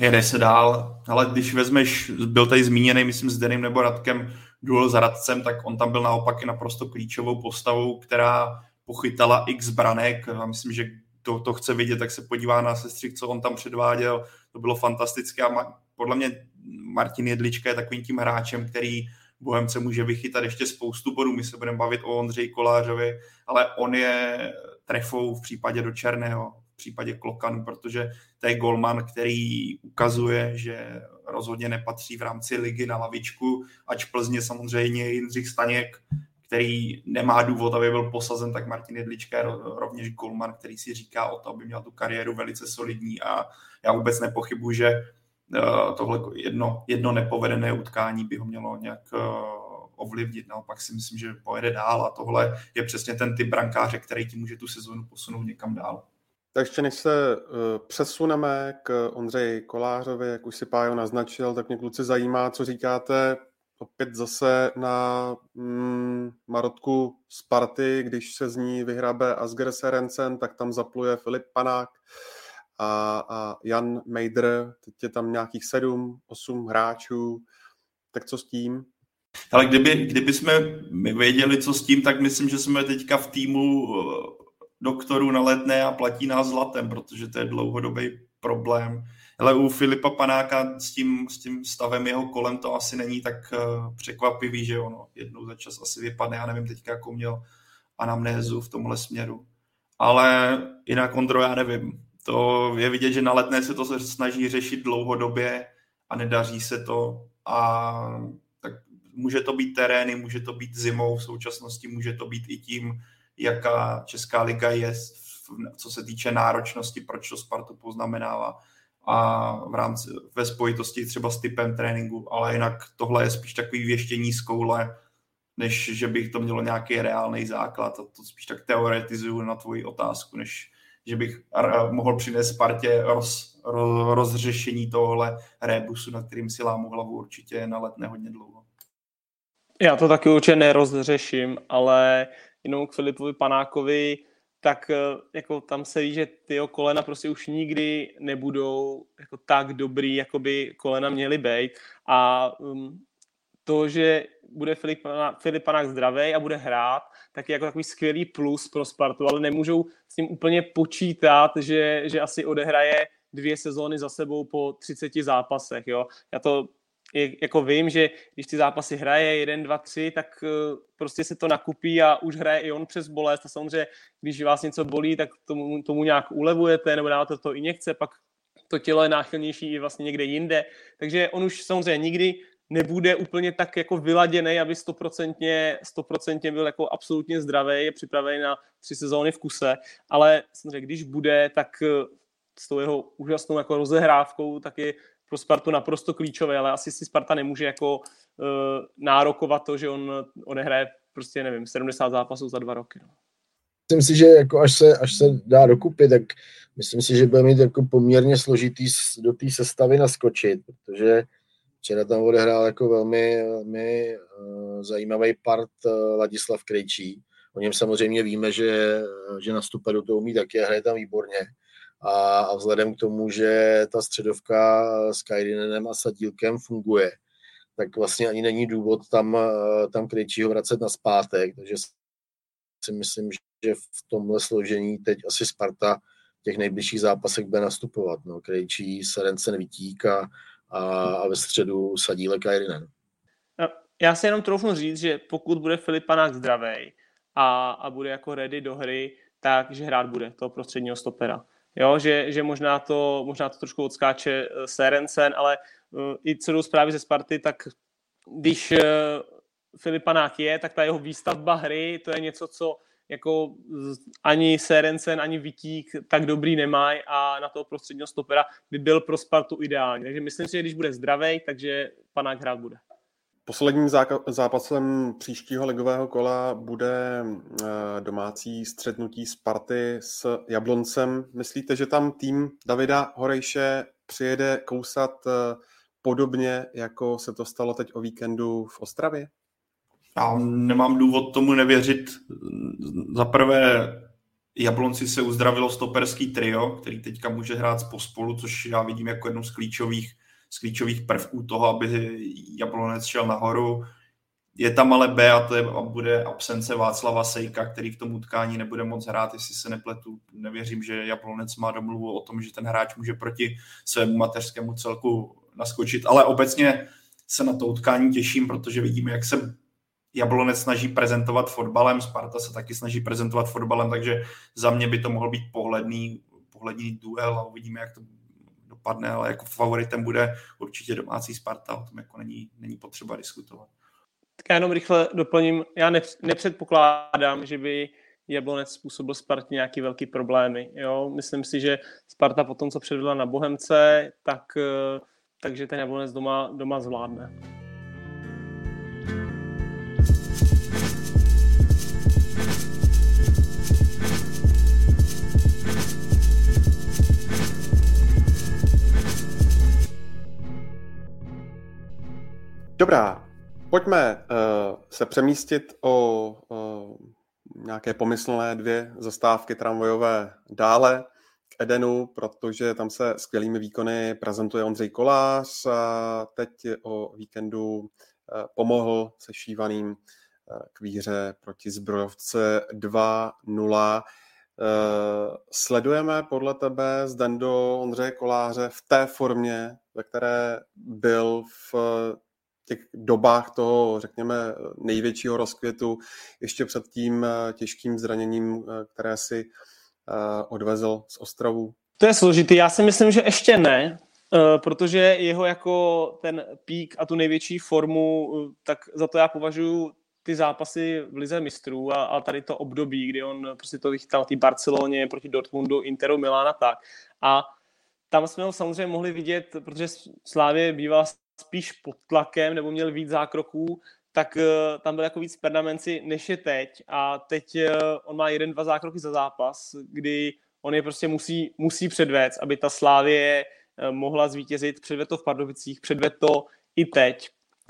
Jede se dál, ale když vezmeš, byl tady zmíněný, myslím, s Denim nebo Radkem, duel s Radcem, tak on tam byl naopak i naprosto klíčovou postavou, která pochytala x branek a myslím, že to, to chce vidět, tak se podívá na sestřih, co on tam předváděl. To bylo fantastické a podle mě Martin Jedlička je takovým tím hráčem, který Bohemce může vychytat ještě spoustu bodů. My se budeme bavit o Ondřeji Kolářovi, ale on je trefou v případě do Černého, v případě Klokanu, protože to je golman, který ukazuje, že rozhodně nepatří v rámci ligy na lavičku, ač Plzně samozřejmě Jindřich Staněk, který nemá důvod, aby byl posazen, tak Martin Jedlička je rovněž golman, který si říká o to, aby měl tu kariéru velice solidní a já vůbec nepochybuji, že eh, tohle jedno, jedno nepovedené utkání by ho mělo nějak eh, ovlivnit. Naopak si myslím, že pojede dál a tohle je přesně ten typ brankáře, který ti může tu sezonu posunout někam dál. Tak ještě než se uh, přesuneme k Ondřeji Kolářovi, jak už si Pájo naznačil, tak mě kluci zajímá, co říkáte opět zase na mm, Marotku Sparty, když se z ní vyhrabe Asger Serencen, tak tam zapluje Filip Panák a, a Jan Mejdr, teď je tam nějakých sedm, osm hráčů, tak co s tím? Ale kdyby, kdyby jsme my věděli, co s tím, tak myslím, že jsme teďka v týmu doktorů na letné a platí nás zlatem, protože to je dlouhodobý problém. Ale u Filipa Panáka s tím, s tím stavem jeho kolem to asi není tak uh, překvapivý, že ono jednou za čas asi vypadne, já nevím teďka, jakou měl anamnézu v tomhle směru. Ale jinak Ondro, já nevím. To je vidět, že na letné se to snaží řešit dlouhodobě a nedaří se to. A tak může to být terény, může to být zimou v současnosti, může to být i tím, jaká Česká liga je, co se týče náročnosti, proč to Spartu poznamenává a v rámci, ve spojitosti třeba s typem tréninku, ale jinak tohle je spíš takový věštění z koule, než že bych to mělo nějaký reálný základ a to spíš tak teoretizuju na tvoji otázku, než že bych mohl přinést Spartě roz, roz, rozřešení tohle rebusu, na kterým si lámu hlavu určitě na let hodně dlouho. Já to taky určitě nerozřeším, ale jenom k Filipovi Panákovi, tak eh, jako tam se ví, že ty kolena prostě už nikdy nebudou jako tak dobrý, jako by kolena měly být. A um, to, že bude Filip, Panák zdravý a bude hrát, tak je jako takový skvělý plus pro Spartu, ale nemůžou s tím úplně počítat, že, že asi odehraje dvě sezóny za sebou po 30 zápasech. Jo? Já to jako vím, že když ty zápasy hraje jeden, dva, tři, tak eh, prostě se to nakupí a už hraje i on přes bolest a samozřejmě, když vás něco bolí, tak tomu, tomu nějak ulevujete nebo dáváte to injekce, pak to tělo je náchylnější i vlastně někde jinde. Takže on už samozřejmě nikdy nebude úplně tak jako vyladěný, aby stoprocentně, stoprocentně byl jako absolutně zdravý, je připravený na tři sezóny v kuse, ale samozřejmě, když bude, tak eh, s tou jeho úžasnou jako rozehrávkou, tak je pro Spartu naprosto klíčové, ale asi si Sparta nemůže jako uh, nárokovat to, že on odehraje prostě, nevím, 70 zápasů za dva roky. No. Myslím si, že jako až, se, až se dá dokupit, tak myslím si, že bude mít jako poměrně složitý do té sestavy naskočit, protože včera tam odehrál jako velmi, velmi uh, zajímavý part uh, Ladislav Krejčí. O něm samozřejmě víme, že, že na do toho umí taky a hraje tam výborně a, a vzhledem k tomu, že ta středovka s Kajrinenem a Sadílkem funguje, tak vlastně ani není důvod tam, tam Krejčího vracet na zpátek, takže si myslím, že v tomhle složení teď asi Sparta v těch nejbližších zápasech bude nastupovat. No, Krejčí, Serencen, Vítík a, a, a ve středu Sadílek Kajrinen. Já si jenom troufnu říct, že pokud bude Filipanák zdravý a, a bude jako ready do hry, takže hrát bude toho prostředního stopera. Jo, že, že možná, to, možná to trošku odskáče eh, Serencen, ale uh, i co jdou zprávy ze Sparty, tak když uh, Filipanák je, tak ta jeho výstavba hry, to je něco, co jako ani Serencen, ani Vitík tak dobrý nemají a na toho prostředního stopera by byl pro Spartu ideální. Takže myslím si, že když bude zdravý, takže Panák hrát bude. Posledním zápasem příštího ligového kola bude eh, domácí střetnutí Sparty s Jabloncem. Myslíte, že tam tým Davida Horejše přijede kousat eh, podobně, jako se to stalo teď o víkendu v Ostravě? Já nemám důvod tomu nevěřit. Za prvé, Jablonci se uzdravilo stoperský trio, který teďka může hrát pospolu, což já vidím jako jednu z klíčových z klíčových prvků toho, aby Jablonec šel nahoru. Je tam ale B a to je, a bude absence Václava Sejka, který v tom utkání nebude moc hrát, jestli se nepletu. Nevěřím, že Jablonec má domluvu o tom, že ten hráč může proti svému mateřskému celku naskočit, ale obecně se na to utkání těším, protože vidíme, jak se Jablonec snaží prezentovat fotbalem, Sparta se taky snaží prezentovat fotbalem, takže za mě by to mohl být pohledný, pohledný duel a uvidíme, jak to dopadne, ale jako favoritem bude určitě domácí Sparta, o tom jako není, není potřeba diskutovat. Tak já jenom rychle doplním, já nepředpokládám, že by Jablonec způsobil Spartě nějaký velký problémy. Jo? Myslím si, že Sparta po tom, co předvedla na Bohemce, tak, eh, takže ten Jablonec doma, doma zvládne. Dobrá, pojďme uh, se přemístit o uh, nějaké pomyslné dvě zastávky tramvajové dále k Edenu, protože tam se skvělými výkony prezentuje Ondřej Kolář a teď o víkendu uh, pomohl se šívaným k výhře proti zbrojovce 2-0. Uh, sledujeme podle tebe Zdendo Ondřeje Koláře v té formě, ve které byl v těch dobách toho, řekněme, největšího rozkvětu, ještě před tím eh, těžkým zraněním, eh, které si eh, odvezl z Ostrovu? To je složitý. Já si myslím, že ještě ne, protože jeho jako ten pík a tu největší formu, tak za to já považuji ty zápasy v Lize mistrů a, a tady to období, kdy on prostě to vychytal v té Barceloně proti Dortmundu, Interu, Milána tak. A tam jsme ho samozřejmě mohli vidět, protože Slávě bývala spíš pod tlakem nebo měl víc zákroků, tak uh, tam byl jako víc perdamenci než je teď a teď uh, on má jeden, dva zákroky za zápas, kdy on je prostě musí, musí předvést, aby ta Slávě uh, mohla zvítězit, předved to v Pardubicích, předved to i teď.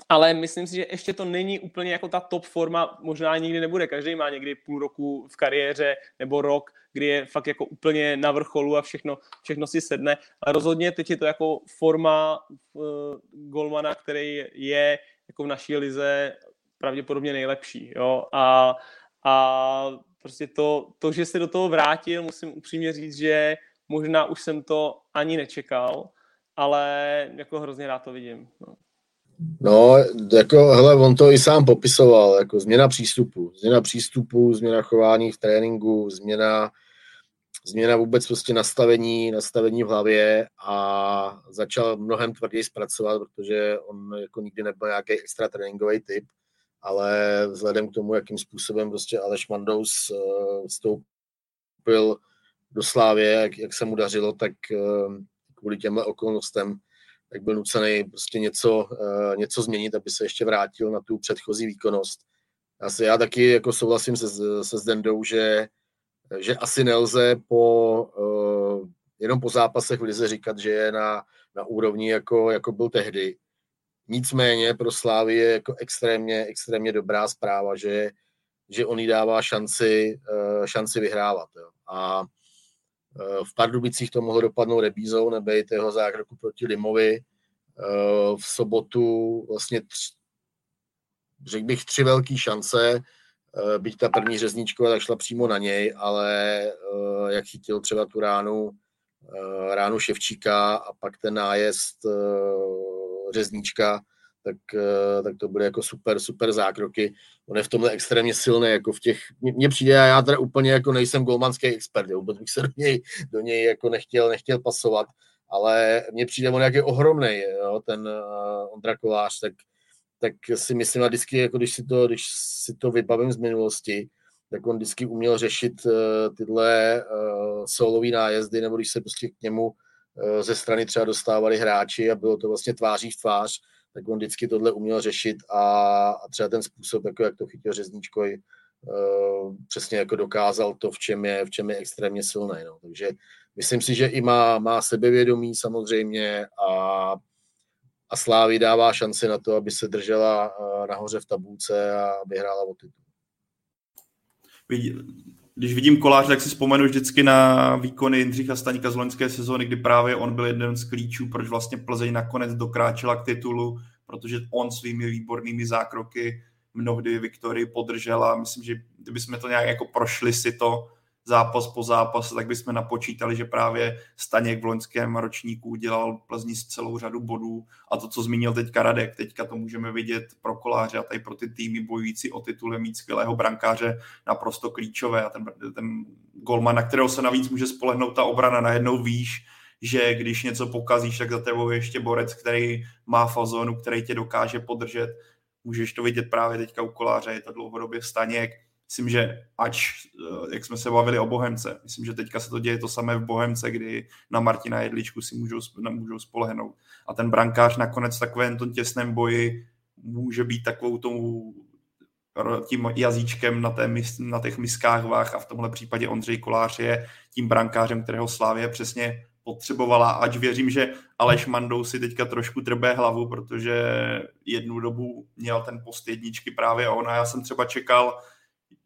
Ale myslím si, že ještě to není úplně jako ta top forma, možná nikdy nebude, každý má někdy půl roku v kariéře nebo rok, kdy je fakt jako úplně na vrcholu a všechno, všechno si sedne. Ale rozhodně teď je to jako forma uh, golmana, který je jako v naší lize pravděpodobně nejlepší. Jo? A, a prostě to, to, že se do toho vrátil, musím upřímně říct, že možná už jsem to ani nečekal, ale jako hrozně rád to vidím. No. No, jako, hele, on to i sám popisoval, jako změna přístupu. Změna přístupu, změna chování v tréninku, změna změna vůbec prostě nastavení, nastavení v hlavě a začal mnohem tvrději zpracovat, protože on jako nikdy nebyl nějaký extra tréninkový typ, ale vzhledem k tomu, jakým způsobem prostě Aleš Mandous uh, vstoupil do Slávě, jak, jak se mu dařilo, tak uh, kvůli těmhle okolnostem tak byl nucený prostě něco, uh, něco změnit, aby se ještě vrátil na tu předchozí výkonnost. Asi já taky jako souhlasím se, se Zdendou, že že asi nelze po, uh, jenom po zápasech v lize říkat, že je na, na úrovni, jako, jako byl tehdy. Nicméně pro Slávy je jako extrémně, extrémně dobrá zpráva, že, že on jí dává šanci, uh, šanci vyhrávat. Jo. A v Pardubicích to mohlo dopadnout rebízou, nebejt jeho zákroku proti Limovi. V sobotu vlastně tři, řekl bych tři velké šance, byť ta první řezničková tak šla přímo na něj, ale jak chytil třeba tu ránu, ránu Ševčíka a pak ten nájezd řezníčka, tak, eh, tak to bude jako super, super zákroky. On je v tomhle extrémně silný, jako v těch, mně přijde, já teda úplně jako nejsem golmanský expert, jo, vůbec bych se do něj, do něj jako nechtěl, nechtěl pasovat, ale mně přijde on jak je ohromný, jo, ten uh, Ondra Kolář, tak, tak si myslím, a vždycky, jako když si to, když si to vybavím z minulosti, tak on vždycky uměl řešit uh, tyhle solový nájezdy, nebo když se prostě k němu ze strany třeba dostávali hráči a bylo to vlastně tváří v tvář, tak on vždycky tohle uměl řešit a, a třeba ten způsob, jako jak to chytil Řezníčko, uh, přesně jako dokázal to, v čem je, v čem je extrémně silný. No. Takže myslím si, že i má, má sebevědomí samozřejmě a, a Slávy dává šanci na to, aby se držela uh, nahoře v tabulce a aby hrála o titul. Když vidím kolář, tak si vzpomenu vždycky na výkony Jindřicha Staňka z loňské sezóny, kdy právě on byl jeden z klíčů, proč vlastně Plzeň nakonec dokráčela k titulu, protože on svými výbornými zákroky mnohdy Viktorii podržela. Myslím, že kdybychom to nějak jako prošli si to, zápas po zápase, tak bychom napočítali, že právě Staněk v loňském ročníku udělal Plzni celou řadu bodů. A to, co zmínil teďka Radek, teďka to můžeme vidět pro koláře a tady pro ty týmy bojující o tituly mít skvělého brankáře naprosto klíčové. A ten, ten golman, na kterého se navíc může spolehnout ta obrana, najednou víš, že když něco pokazíš, tak za tebou je ještě borec, který má fazonu, který tě dokáže podržet. Můžeš to vidět právě teďka u koláře, je to dlouhodobě Staněk, myslím, že ač, eh, jak jsme se bavili o Bohemce, myslím, že teďka se to děje to samé v Bohemce, kdy na Martina Jedličku si můžou, můžou spolehnout. A ten brankář nakonec v takovém tom těsném boji může být takovou tou tím jazyčkem na, té, na těch miskách vách a v tomhle případě Ondřej Kolář je tím brankářem, kterého Slávě přesně potřebovala, ať věřím, že Aleš Mandou si teďka trošku trbé hlavu, protože jednu dobu měl ten post jedničky právě on a já jsem třeba čekal,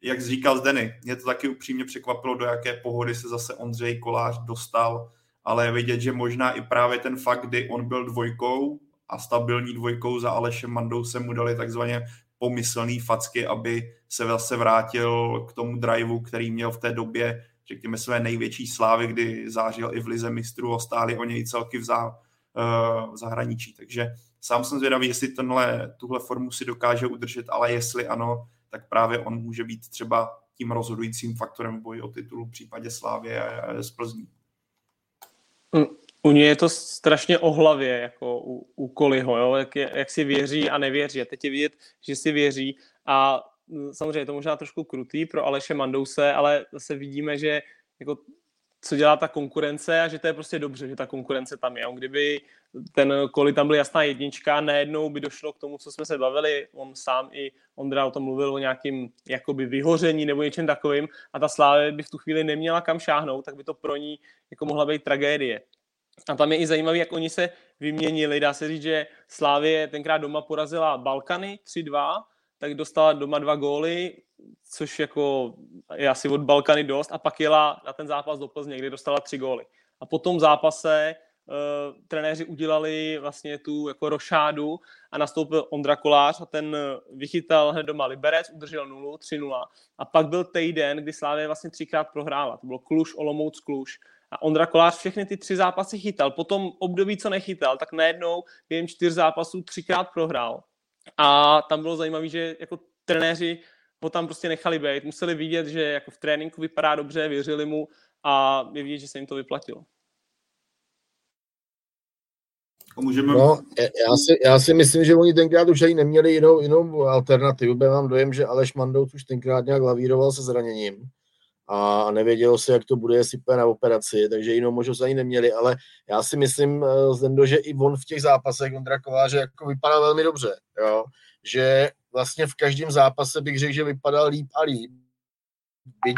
jak říkal Zdeny, mě to taky upřímně překvapilo, do jaké pohody se zase Ondřej Kolář dostal, ale je vidět, že možná i právě ten fakt, kdy on byl dvojkou a stabilní dvojkou za Alešem Mandou se mu dali takzvaně pomyslný facky, aby se zase vrátil k tomu driveu, který měl v té době, řekněme, své největší slávy, kdy zářil i v Lize mistrů a stáli o něj celky v, zá, eh, v zahraničí. Takže sám jsem zvědavý, jestli tenhle, tuhle formu si dokáže udržet, ale jestli ano, tak právě on může být třeba tím rozhodujícím faktorem v boji o titul v případě Slávě a z Plzní. Mm, u něj je to strašně o hlavě, jako u, u Koliho, jo? Jak, je, jak si věří a nevěří. A teď je vidět, že si věří a mm, samozřejmě je to možná trošku krutý pro Aleše Mandouse, ale zase vidíme, že jako co dělá ta konkurence a že to je prostě dobře, že ta konkurence tam je. On kdyby ten koli tam byl jasná jednička, najednou by došlo k tomu, co jsme se bavili, on sám i Ondra o tom mluvil o nějakým jakoby vyhoření nebo něčem takovým a ta Slávě by v tu chvíli neměla kam šáhnout, tak by to pro ní jako mohla být tragédie. A tam je i zajímavé, jak oni se vyměnili. Dá se říct, že Slávě tenkrát doma porazila Balkany 3-2, tak dostala doma dva góly, což jako je asi od Balkany dost, a pak jela na ten zápas do Plzně, kde dostala tři góly. A po tom zápase uh, trenéři udělali vlastně tu jako rošádu a nastoupil Ondra Kolář a ten vychytal hned doma Liberec, udržel 0, 3-0. A pak byl týden, kdy Slávě vlastně třikrát prohrála. To bylo Kluž, Olomouc, Kluž. A Ondra Kolář všechny ty tři zápasy chytal. Potom období, co nechytal, tak najednou během čtyř zápasů třikrát prohrál. A tam bylo zajímavé, že jako trenéři ho tam prostě nechali být. Museli vidět, že jako v tréninku vypadá dobře, věřili mu a je vidět, že se jim to vyplatilo. Můžeme... No, já si, já si myslím, že oni tenkrát už ani neměli jinou, jinou alternativu. Já mám dojem, že Aleš Mandou už tenkrát nějak lavíroval se zraněním a nevědělo se, jak to bude, jestli na operaci, takže jinou možnost ani neměli, ale já si myslím, eh, Zdendo, že i on v těch zápasech Ondra Kováře jako vypadal velmi dobře, jo? že vlastně v každém zápase bych řekl, že vypadal líp a líp. Byť,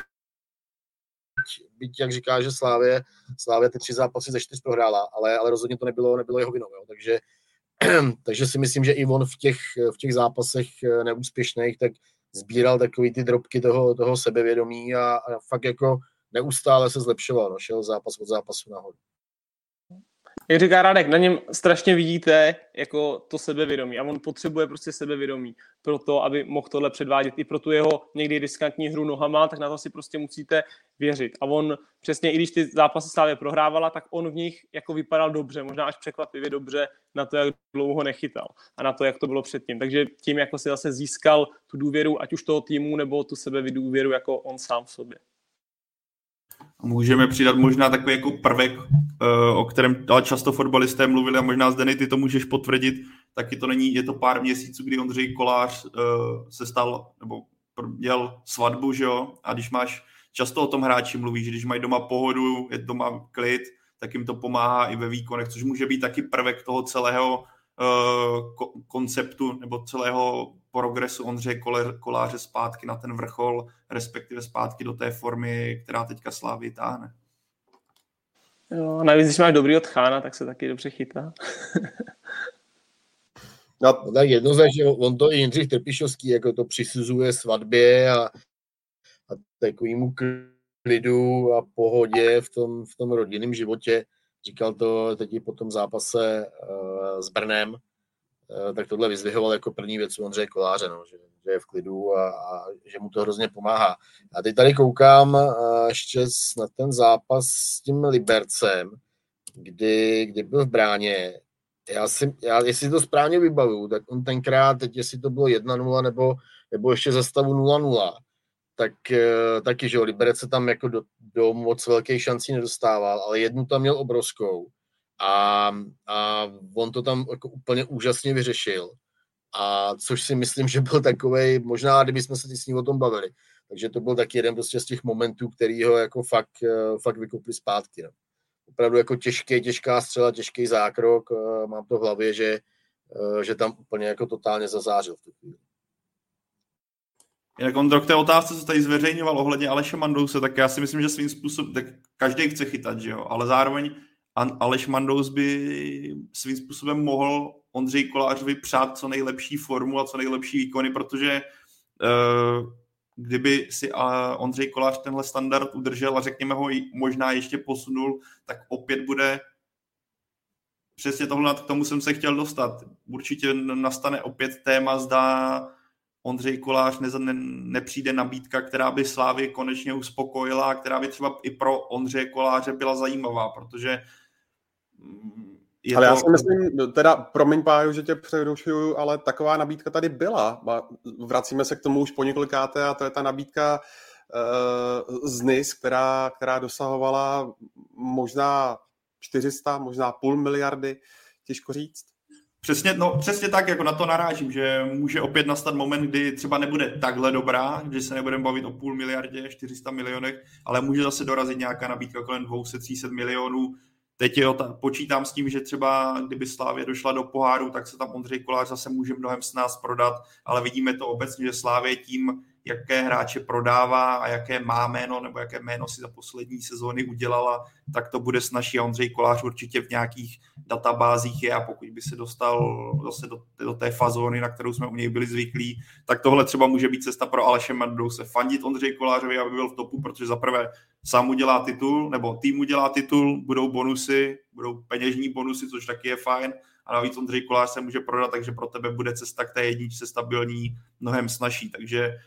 byť jak říká, že Slávě, Slávě ty tři zápasy ze čtyř prohrála, ale, ale rozhodně to nebylo, nebylo jeho vinou. Jo? Takže, takže si myslím, že i on v těch, v těch zápasech eh, neúspěšných, tak sbíral takový ty drobky toho, toho sebevědomí a, a fakt jako neustále se zlepšoval, no, šel zápas od zápasu nahoru jak říká Radek, na něm strašně vidíte jako to sebevědomí a on potřebuje prostě sebevědomí pro to, aby mohl tohle předvádět i pro tu jeho někdy riskantní hru nohama, tak na to si prostě musíte věřit. A on přesně, i když ty zápasy Slávě prohrávala, tak on v nich jako vypadal dobře, možná až překvapivě dobře na to, jak dlouho nechytal a na to, jak to bylo předtím. Takže tím jako si zase získal tu důvěru, ať už toho týmu, nebo tu sebevydůvěru jako on sám v sobě. Můžeme přidat možná takový jako prvek, eh, o kterém ale často fotbalisté mluvili a možná Zdeny, ty to můžeš potvrdit, taky to není, je to pár měsíců, kdy Ondřej Kolář eh, se stal, nebo měl svatbu, že jo, a když máš, často o tom hráči mluví, že když mají doma pohodu, je doma klid, tak jim to pomáhá i ve výkonech, což může být taky prvek toho celého uh, konceptu nebo celého progresu Ondřeje Koláře zpátky na ten vrchol, respektive zpátky do té formy, která teďka Slávy táhne. Jo, navíc, když máš dobrý od Chána, tak se taky dobře chytá. no, tak jednoznačně, on to i Jindřich Trpišovský jako to přisuzuje svatbě a, a takovýmu klidu a pohodě v tom, v tom rodinném životě. Říkal to teď i po tom zápase uh, s Brnem, tak tohle vyzvihoval jako první věc u Ondřeje Koláře, no, že, že je v klidu a, a že mu to hrozně pomáhá. A teď tady koukám eh, ještě na ten zápas s tím Libercem, kdy, kdy byl v bráně. Já si, já, jestli to správně vybavuju, tak on tenkrát, teď jestli to bylo 1-0 nebo, nebo ještě za stavu 0-0, tak eh, taky, že jo, Liberec se tam jako do, do moc velkých šancí nedostával, ale jednu tam měl obrovskou a, a on to tam jako úplně úžasně vyřešil. A což si myslím, že byl takový, možná kdyby jsme se s ním o tom bavili, takže to byl taky jeden prostě z těch momentů, který ho jako fakt, eh, fakt vykopli zpátky. No. Opravdu jako těžké, těžká střela, těžký zákrok, eh, mám to v hlavě, že, eh, že tam úplně jako totálně zazářil v tu chvíli. Jak on k té otázce, co tady zveřejňoval ohledně Aleše Mandouse, tak já si myslím, že svým způsobem, tak každý chce chytat, že jo, ale zároveň Aleš Mandous by svým způsobem mohl Ondřej Kolářovi přát co nejlepší formu a co nejlepší výkony, protože uh, kdyby si Ondřej Kolář tenhle standard udržel a řekněme ho možná ještě posunul, tak opět bude přesně tohle, k tomu jsem se chtěl dostat. Určitě nastane opět téma, zda Ondřej Kolář ne, ne, nepřijde nabídka, která by Slávě konečně uspokojila, která by třeba i pro Ondřeje Koláře byla zajímavá, protože je ale to... já si myslím, teda promiň Páju, že tě přerušuju, ale taková nabídka tady byla. Vracíme se k tomu už po několikáté a to je ta nabídka uh, z NIS, která, která dosahovala možná 400, možná půl miliardy, těžko říct. Přesně, no, přesně tak, jako na to narážím, že může opět nastat moment, kdy třeba nebude takhle dobrá, že se nebudeme bavit o půl miliardě, 400 milionech, ale může zase dorazit nějaká nabídka kolem 200-300 milionů, Teď jo, ta, počítám s tím, že třeba kdyby Slávě došla do poháru, tak se tam Ondřej Kolář zase může mnohem s nás prodat, ale vidíme to obecně, že Slávě tím, jaké hráče prodává a jaké má jméno nebo jaké jméno si za poslední sezóny udělala, tak to bude snažší. A Ondřej Kolář určitě v nějakých databázích je. A pokud by se dostal zase do, do té fazóny, na kterou jsme u něj byli zvyklí, tak tohle třeba může být cesta pro Aleše se Fandit Ondřej Kolářovi, aby byl v topu, protože za prvé sám udělá titul, nebo tým udělá titul, budou bonusy, budou peněžní bonusy, což taky je fajn, a navíc Ondřej Kolář se může prodat, takže pro tebe bude cesta k té jedničce stabilní mnohem snažší. Takže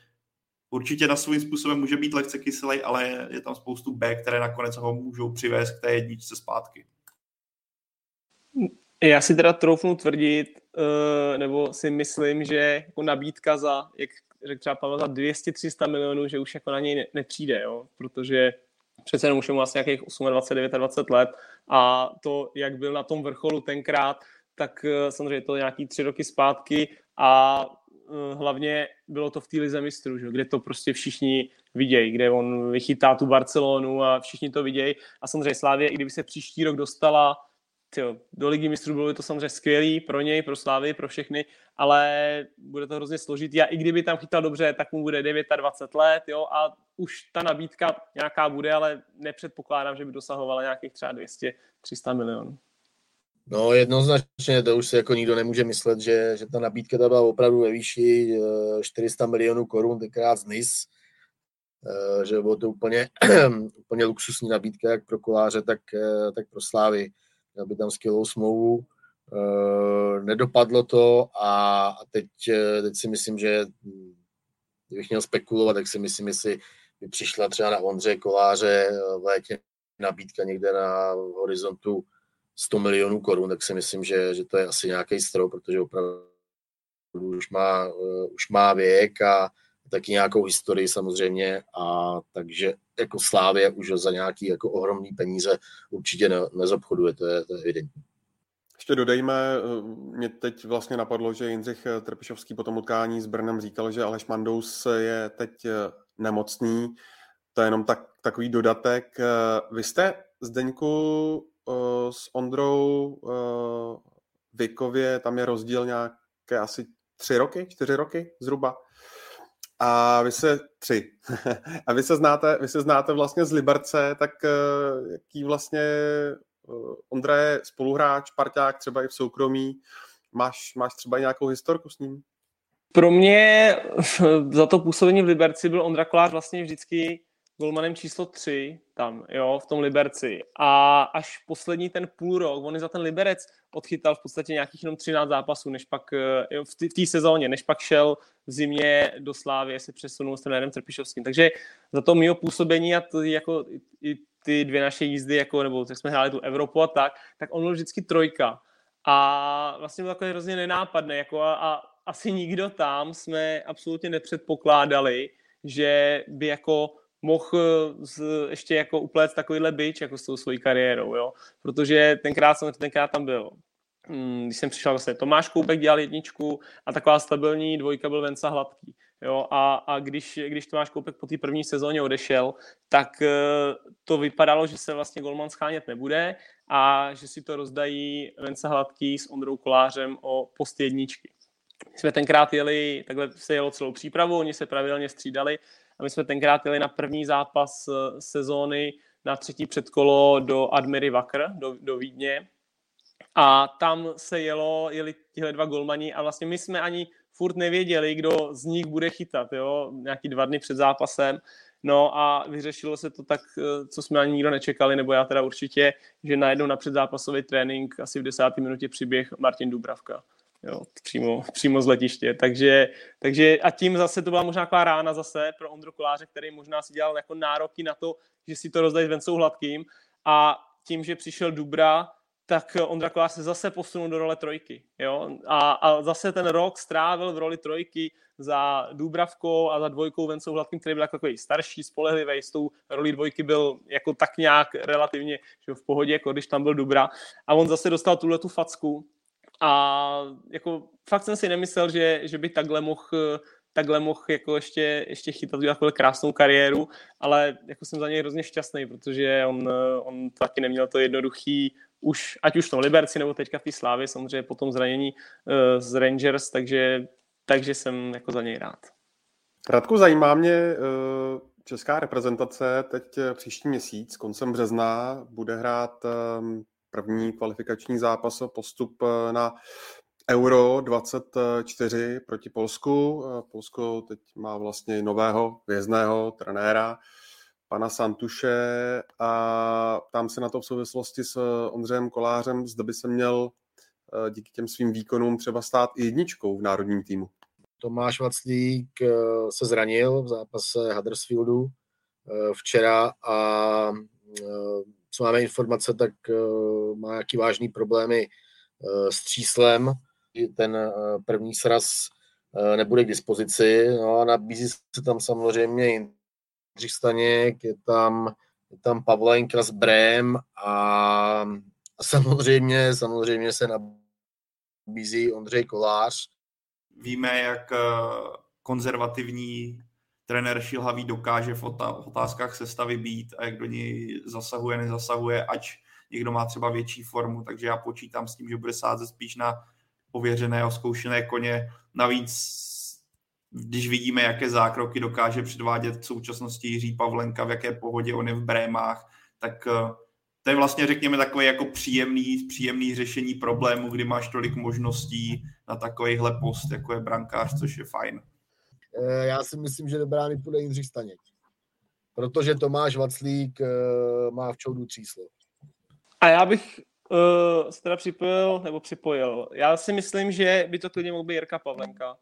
určitě na svým způsobem může být lehce kyselý, ale je tam spoustu B, které nakonec ho můžou přivést k té jedničce zpátky. Já si teda troufnu tvrdit, eh, nebo si myslím, že jako nabídka za, jak řekl třeba Pavel, za 200-300 milionů, že už jako na něj nepřijde, jo? protože přece jenom už je mu asi nějakých 28, 29 let a to, jak byl na tom vrcholu tenkrát, tak eh, samozřejmě to nějaký tři roky zpátky a hlavně bylo to v té lize mistrů, že? kde to prostě všichni vidějí, kde on vychytá tu Barcelonu a všichni to vidějí. A samozřejmě Slávě, i kdyby se příští rok dostala tyjo, do ligy mistrů, bylo by to samozřejmě skvělý pro něj, pro Slávy, pro všechny, ale bude to hrozně složitý a i kdyby tam chytal dobře, tak mu bude 29 let jo, a už ta nabídka nějaká bude, ale nepředpokládám, že by dosahovala nějakých třeba 200-300 milionů. No jednoznačně, to už si jako nikdo nemůže myslet, že, že ta nabídka ta byla opravdu ve výši 400 eh, milionů korun, tenkrát z NIS. že bylo to úplně, úplně luxusní nabídka, jak pro koláře, tak, tak pro Slávy. Měl by tam skvělou smlouvu, nedopadlo to a, a teď, teď si myslím, že kdybych měl spekulovat, tak si myslím, jestli by přišla třeba na Ondřeje Koláře v létě nabídka někde na horizontu 100 milionů korun, tak si myslím, že, že to je asi nějaký strop, protože opravdu už má, uh, už má věk a taky nějakou historii samozřejmě a takže jako Slávě už za nějaký jako ohromný peníze určitě ne, nezobchoduje, to je, to je evidentní. Ještě dodejme, eh, mě teď vlastně napadlo, že Jindřich Trpišovský po tom utkání s Brnem říkal, že Aleš Mandous je teď eh, nemocný. To je jenom tak, takový dodatek. Vy jste, Zdeňku, s Ondrou věkově, tam je rozdíl nějaké asi tři roky, čtyři roky zhruba. A vy se, tři, a vy se znáte, vy se znáte vlastně z Liberce, tak uh, jaký vlastně, uh, Ondra je spoluhráč, parťák třeba i v soukromí, máš, máš třeba nějakou historku s ním? Pro mě za to působení v Liberci byl Ondra Kolář vlastně vždycky golmanem číslo 3 tam, jo, v tom Liberci. A až poslední ten půl rok, on za ten Liberec odchytal v podstatě nějakých jenom 13 zápasů, než pak eh, jo, v té sezóně, než pak šel v zimě do Slávy, se přesunul s trenérem Trpišovským. Takže za to mého působení a to, jako i ty dvě naše jízdy, jako, nebo tak jsme hráli tu Evropu a tak, tak on byl vždycky trojka. A vlastně byl takový hrozně nenápadný, jako a, a asi nikdo tam jsme absolutně nepředpokládali, že by jako mohl eh, z, ještě jako upléct takovýhle byč jako s tou svojí kariérou, jo. Protože tenkrát jsem tenkrát tam byl. Hmm, když jsem přišel vlastně Tomáš Koupek dělal jedničku a taková stabilní dvojka byl Venca Hladký. Jo, a, a když, když Tomáš Koupek po té první sezóně odešel, tak eh, to vypadalo, že se vlastně Golman schánět nebude a že si to rozdají Venca Hladký s Ondrou Kolářem o post jedničky. My jsme tenkrát jeli, takhle se jelo celou přípravu, oni se pravidelně střídali a my jsme tenkrát jeli na první zápas eh, sezóny na třetí předkolo do Admiry Vakr, do, do Vídně. A tam se jelo, jeli tihle dva golmani a vlastně my jsme ani furt nevěděli, kdo z nich bude chytat, jo, nějaký dva dny před zápasem. No a vyřešilo se to tak, eh, co jsme ani nikdo nečekali, nebo já teda určitě, že najednou na předzápasový trénink asi v desáté minutě přiběh Martin Dubravka jo, přímo, přímo z letiště. Takže, takže a tím zase to byla možná taková rána zase pro Ondru Koláře, který možná si dělal jako nároky na to, že si to rozdají s Vencou Hladkým a tím, že přišel Dubra, tak Ondra Kolář se zase posunul do role trojky. Jo? A, a zase ten rok strávil v roli trojky za Dubravkou a za dvojkou Vencou Hladkým, který byl takový starší, spolehlivý, s tou roli dvojky byl jako tak nějak relativně že v pohodě, jako když tam byl Dubra. A on zase dostal tuhle tu facku, a jako fakt jsem si nemyslel, že, že by takhle mohl takhle mohl jako ještě, ještě chytat takovou krásnou kariéru, ale jako jsem za něj hrozně šťastný, protože on, on taky neměl to jednoduchý, už, ať už v tom Liberci nebo teďka v té Slávě, samozřejmě po tom zranění uh, z Rangers, takže, takže jsem jako za něj rád. Radku, zajímá mě, uh, česká reprezentace teď příští měsíc, koncem března, bude hrát um, první kvalifikační zápas o postup eh, na Euro 24 proti Polsku. Eh, Polsko teď má vlastně nového vězného trenéra, pana Santuše a tam se na to v souvislosti s Ondřejem Kolářem, zda by se měl eh, díky těm svým výkonům třeba stát i jedničkou v národním týmu. Tomáš Vaclík se zranil v zápase Huddersfieldu včera a co máme informace, tak uh, má nějaký vážný problémy uh, s tříslem. Ten uh, první sraz nebude k dispozici. No a nabízí se tam samozřejmě Jindřich Staněk, je tam, je tam Pavlenka s Brém a, a samozřejmě, samozřejmě se nabízí Ondřej Kolář. Víme, jak konzervativní trenér šilhavý dokáže v otázkách sestavy být a jak do něj zasahuje, nezasahuje, ať někdo má třeba větší formu, takže já počítám s tím, že bude sázet spíš na ověřené a zkoušené koně. Navíc, když vidíme, jaké zákroky dokáže předvádět v současnosti Jiří Pavlenka, v jaké pohodě on je v Brémách, tak eh, to je vlastně, řekněme, takové jako příjemný, příjemný řešení problému, kdy máš tolik možností na takovýhle post, jako je brankář, což je fajn. Eh, já si myslím, že do brány půjde Jindřich Staněk. protože Tomáš Vaclík uh, má v čoudu tříslo. A já bych uh, se teda připojil, nebo připojil. Já si myslím, že by to klidně mohl být Jirka Pavlenka,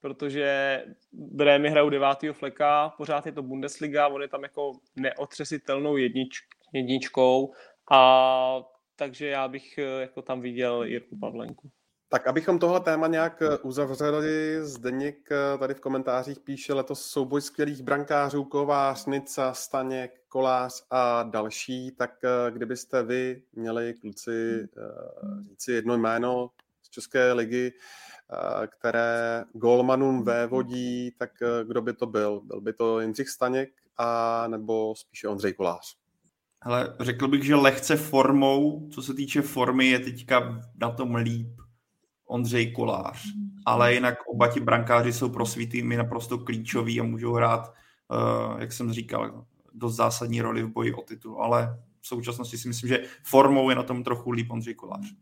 protože Brémy hrajou devátýho fleka, pořád je to Bundesliga, on je tam jako neotřesitelnou jednič, jedničkou a takže já bych jako tam viděl Jirku Pavlenku. Tak abychom tohle téma nějak eh, uzavřeli, Zdeněk eh, tady v komentářích píše letos souboj skvělých brankářů, Kovář, Nica, Staněk, Kolář a další, tak eh, kdybyste vy měli kluci říci jedno jméno z České ligy, které golmanům vévodí, tak kdo by to byl? Byl by to Jindřich Staněk a nebo spíše Ondřej Kolář? Hele, řekl bych, že lehce formou, co se týče formy, je teďka na tom líp Ondřej Kolář. Ale jinak oba ti brankáři jsou pro svý týmy naprosto klíčoví a můžou hrát, uh, jak jsem říkal, dost zásadní roli v boji o titul. Ale v současnosti si myslím, že formou je na tom trochu líp Ondřej Kolář.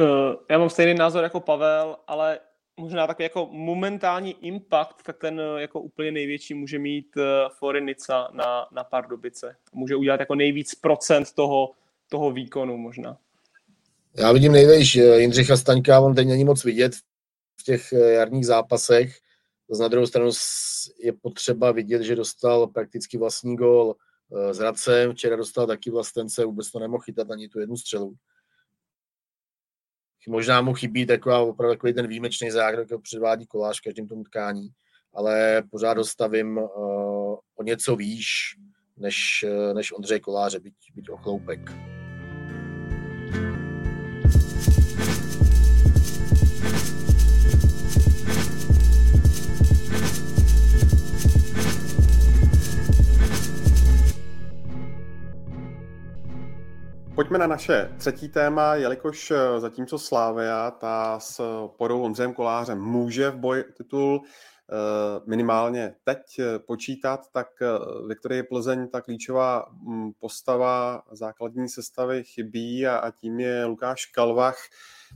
Uh, já mám stejný názor jako Pavel, ale možná takový jako momentální impact, tak ten jako úplně největší může mít Forenica na, na Pardubice. Může udělat jako nejvíc procent toho, toho výkonu možná. Já vidím nejvejš eh, Jindřicha Staňka, on teď není moc vidět v těch eh, jarních zápasech. Na druhou stranu je potřeba vidět, že dostal prakticky vlastní eh, s Hradcem, včera dostal taky vlastence, vůbec to nemohl chytat ani tu jednu střelu. Možná mu chybí taková, opravdu takový ten výjimečný zákrok, jak předvádí kolář každým tomu tkání, ale pořád dostavím o něco výš než, než Ondřej Koláře, byť, byť o Pojďme na naše třetí téma, jelikož eh, zatímco Slávia ta s porou Ondřejem Kolářem může v boji titul eh, minimálně teď eh, počítat, tak Viktorie Plzeň, ta klíčová mm, postava základní sestavy chybí a, a tím je Lukáš Kalvach.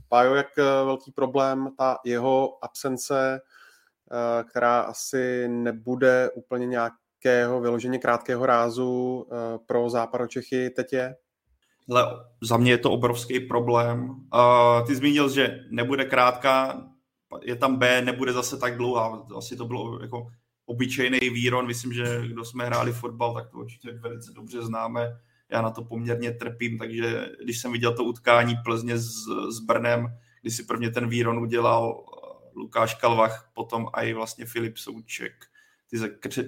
Pájo, jak velký problém ta jeho absence, která asi nebude úplně nějakého vyloženě krátkého rázu pro Čechy teď je? Ale za mě je to obrovský problém. Uh, ty zmínil, že nebude krátká, je tam B, nebude zase tak dlouhá. Asi to bylo jako obyčejný výron. Myslím, že kdo jsme hráli fotbal, tak to určitě velice dobře známe. Já na to poměrně trpím, takže když jsem viděl to utkání Plzně s, s Brnem, kdy si prvně ten výron udělal Lukáš Kalvach, potom i vlastně Filip Souček. Ty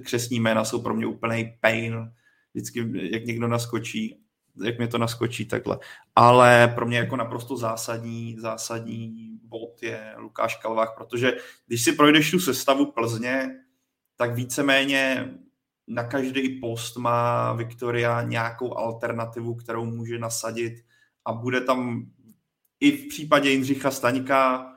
křesní jména jsou pro mě úplný pain. Vždycky, jak někdo naskočí jak mě to naskočí takhle. Ale pro mě jako naprosto zásadní, zásadní bod je Lukáš Kalvách, protože když si projdeš tu sestavu Plzně, tak víceméně na každý post má Viktoria nějakou alternativu, kterou může nasadit a bude tam i v případě Jindřicha Staňka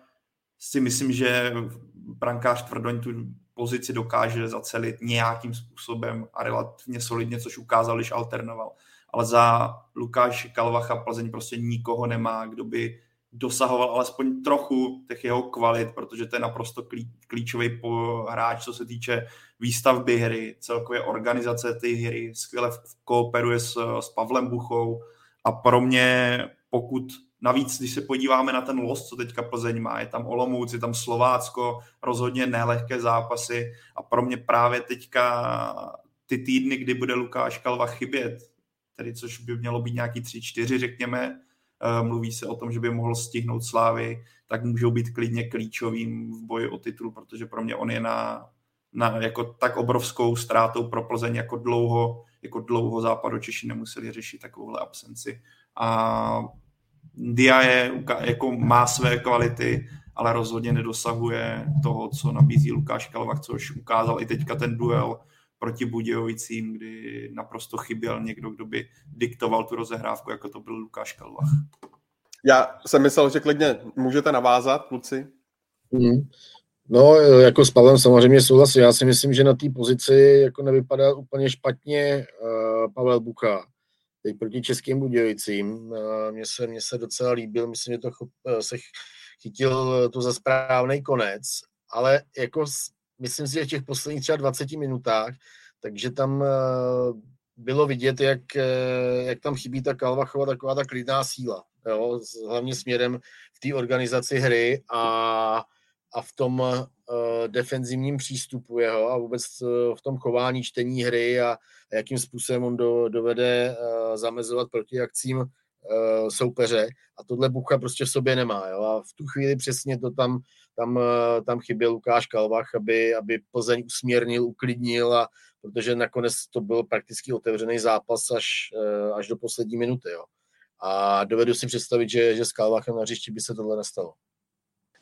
si myslím, že brankář Tvrdoň tu pozici dokáže zacelit nějakým způsobem a relativně solidně, což ukázal, když alternoval ale za Lukáš Kalvacha Plzeň prostě nikoho nemá, kdo by dosahoval alespoň trochu těch jeho kvalit, protože to je naprosto klíčový hráč, co se týče výstavby hry, celkově organizace té hry, skvěle kooperuje s, s Pavlem Buchou. A pro mě, pokud Navíc, když se podíváme na ten los, co teďka Plzeň má, je tam Olomouc, je tam Slovácko, rozhodně nelehké zápasy. A pro mě právě teďka ty týdny, kdy bude Lukáš Kalva chybět, tedy což by mělo být nějaký 3-4, řekněme, eh, mluví se o tom, že by mohl stihnout Slávy, tak můžou být klidně klíčovým v boji o titul, protože pro mě on je na, na jako tak obrovskou ztrátou pro Plzeň, jako dlouho, jako dlouho západu Češi nemuseli řešit takovouhle absenci. A Dia je, jako má své kvality, ale rozhodně nedosahuje toho, co nabízí Lukáš Kalvach, což ukázal i teďka ten duel proti Budějovicím, kdy naprosto chyběl někdo, kdo by diktoval tu rozehrávku, jako to byl Lukáš Kalvach. Já jsem myslel, že klidně můžete navázat, kluci. Mm. No, jako s Pavlem samozřejmě souhlasím. Já si myslím, že na té pozici jako nevypadá úplně špatně uh, Pavel Bucha. Teď proti českým Budějovicím. Uh, mně, se, mně se docela líbil, myslím, že to uh, se chytil to za správný konec, ale jako myslím si, že v těch posledních třeba 20 minutách takže tam bylo vidět, jak, jak tam chybí ta Kalvachova taková ta klidná síla, jo, hlavně směrem v té organizaci hry a, a v tom uh, defenzivním přístupu jeho a vůbec v tom chování čtení hry a, a jakým způsobem on do, dovede uh, zamezovat protiakcím uh, soupeře a tohle Bucha prostě v sobě nemá. Jo? A v tu chvíli přesně to tam, tam, uh, tam chyběl Lukáš Kalvach, aby, aby Plzeň usměrnil, uklidnil a protože nakonec to byl prakticky otevřený zápas až, uh, až do poslední minuty. Jo? A dovedu si představit, že, že s Kalvachem na hřišti by se tohle nestalo.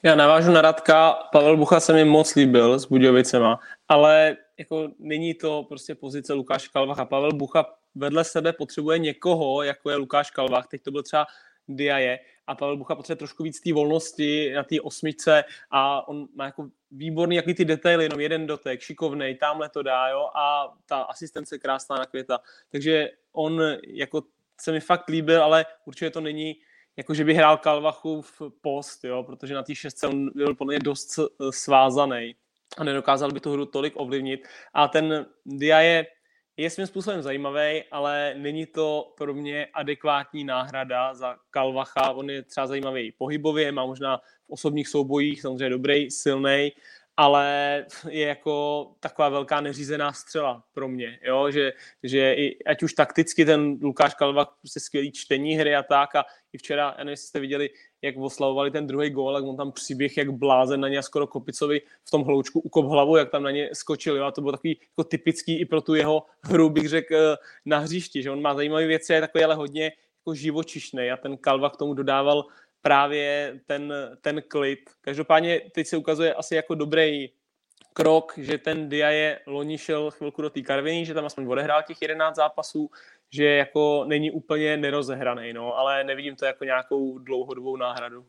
Já navážu na Radka, Pavel Bucha se mi moc líbil s Budějovicema, ale jako není to prostě pozice Lukáš Kalvach a Pavel Bucha vedle sebe potřebuje někoho, jako je Lukáš Kalvach, teď to byl třeba Diaje a Pavel Bucha potřebuje trošku víc té volnosti na té osmičce a on má jako výborný jaký ty detaily, jenom jeden dotek, šikovnej, tamhle to dá, jo, a ta asistence krásná na květa. Takže on jako se mi fakt líbil, ale určitě to není jako že by hrál Kalvachův post, jo, protože na té šestce on byl podle mě dost svázaný a nedokázal by tu hru tolik ovlivnit. A ten Dia je, je svým způsobem zajímavý, ale není to pro mě adekvátní náhrada za Kalvacha. On je třeba zajímavý pohybově, má možná v osobních soubojích samozřejmě dobrý, silný, ale je jako taková velká neřízená střela pro mě, jo? Že, že i, ať už takticky ten Lukáš Kalva prostě skvělý čtení hry a tak a i včera, já nevím, jste viděli, jak oslavovali ten druhý gól, jak on tam přiběh jak blázen na ně a skoro Kopicovi v tom hloučku ukop hlavu, jak tam na ně skočil, jo? a to bylo takový jako typický i pro tu jeho hru, bych řekl, eh, na hřišti, že on má zajímavé věci, je takový ale hodně jako živočišný a ten Kalva k tomu dodával právě ten, ten klid. Každopádně teď se ukazuje asi jako dobrý krok, že ten Dia je loni šel chvilku do té Karviny, že tam aspoň odehrál těch 11 zápasů, že jako není úplně nerozehraný, no, ale nevidím to jako nějakou dlouhodobou náhradu.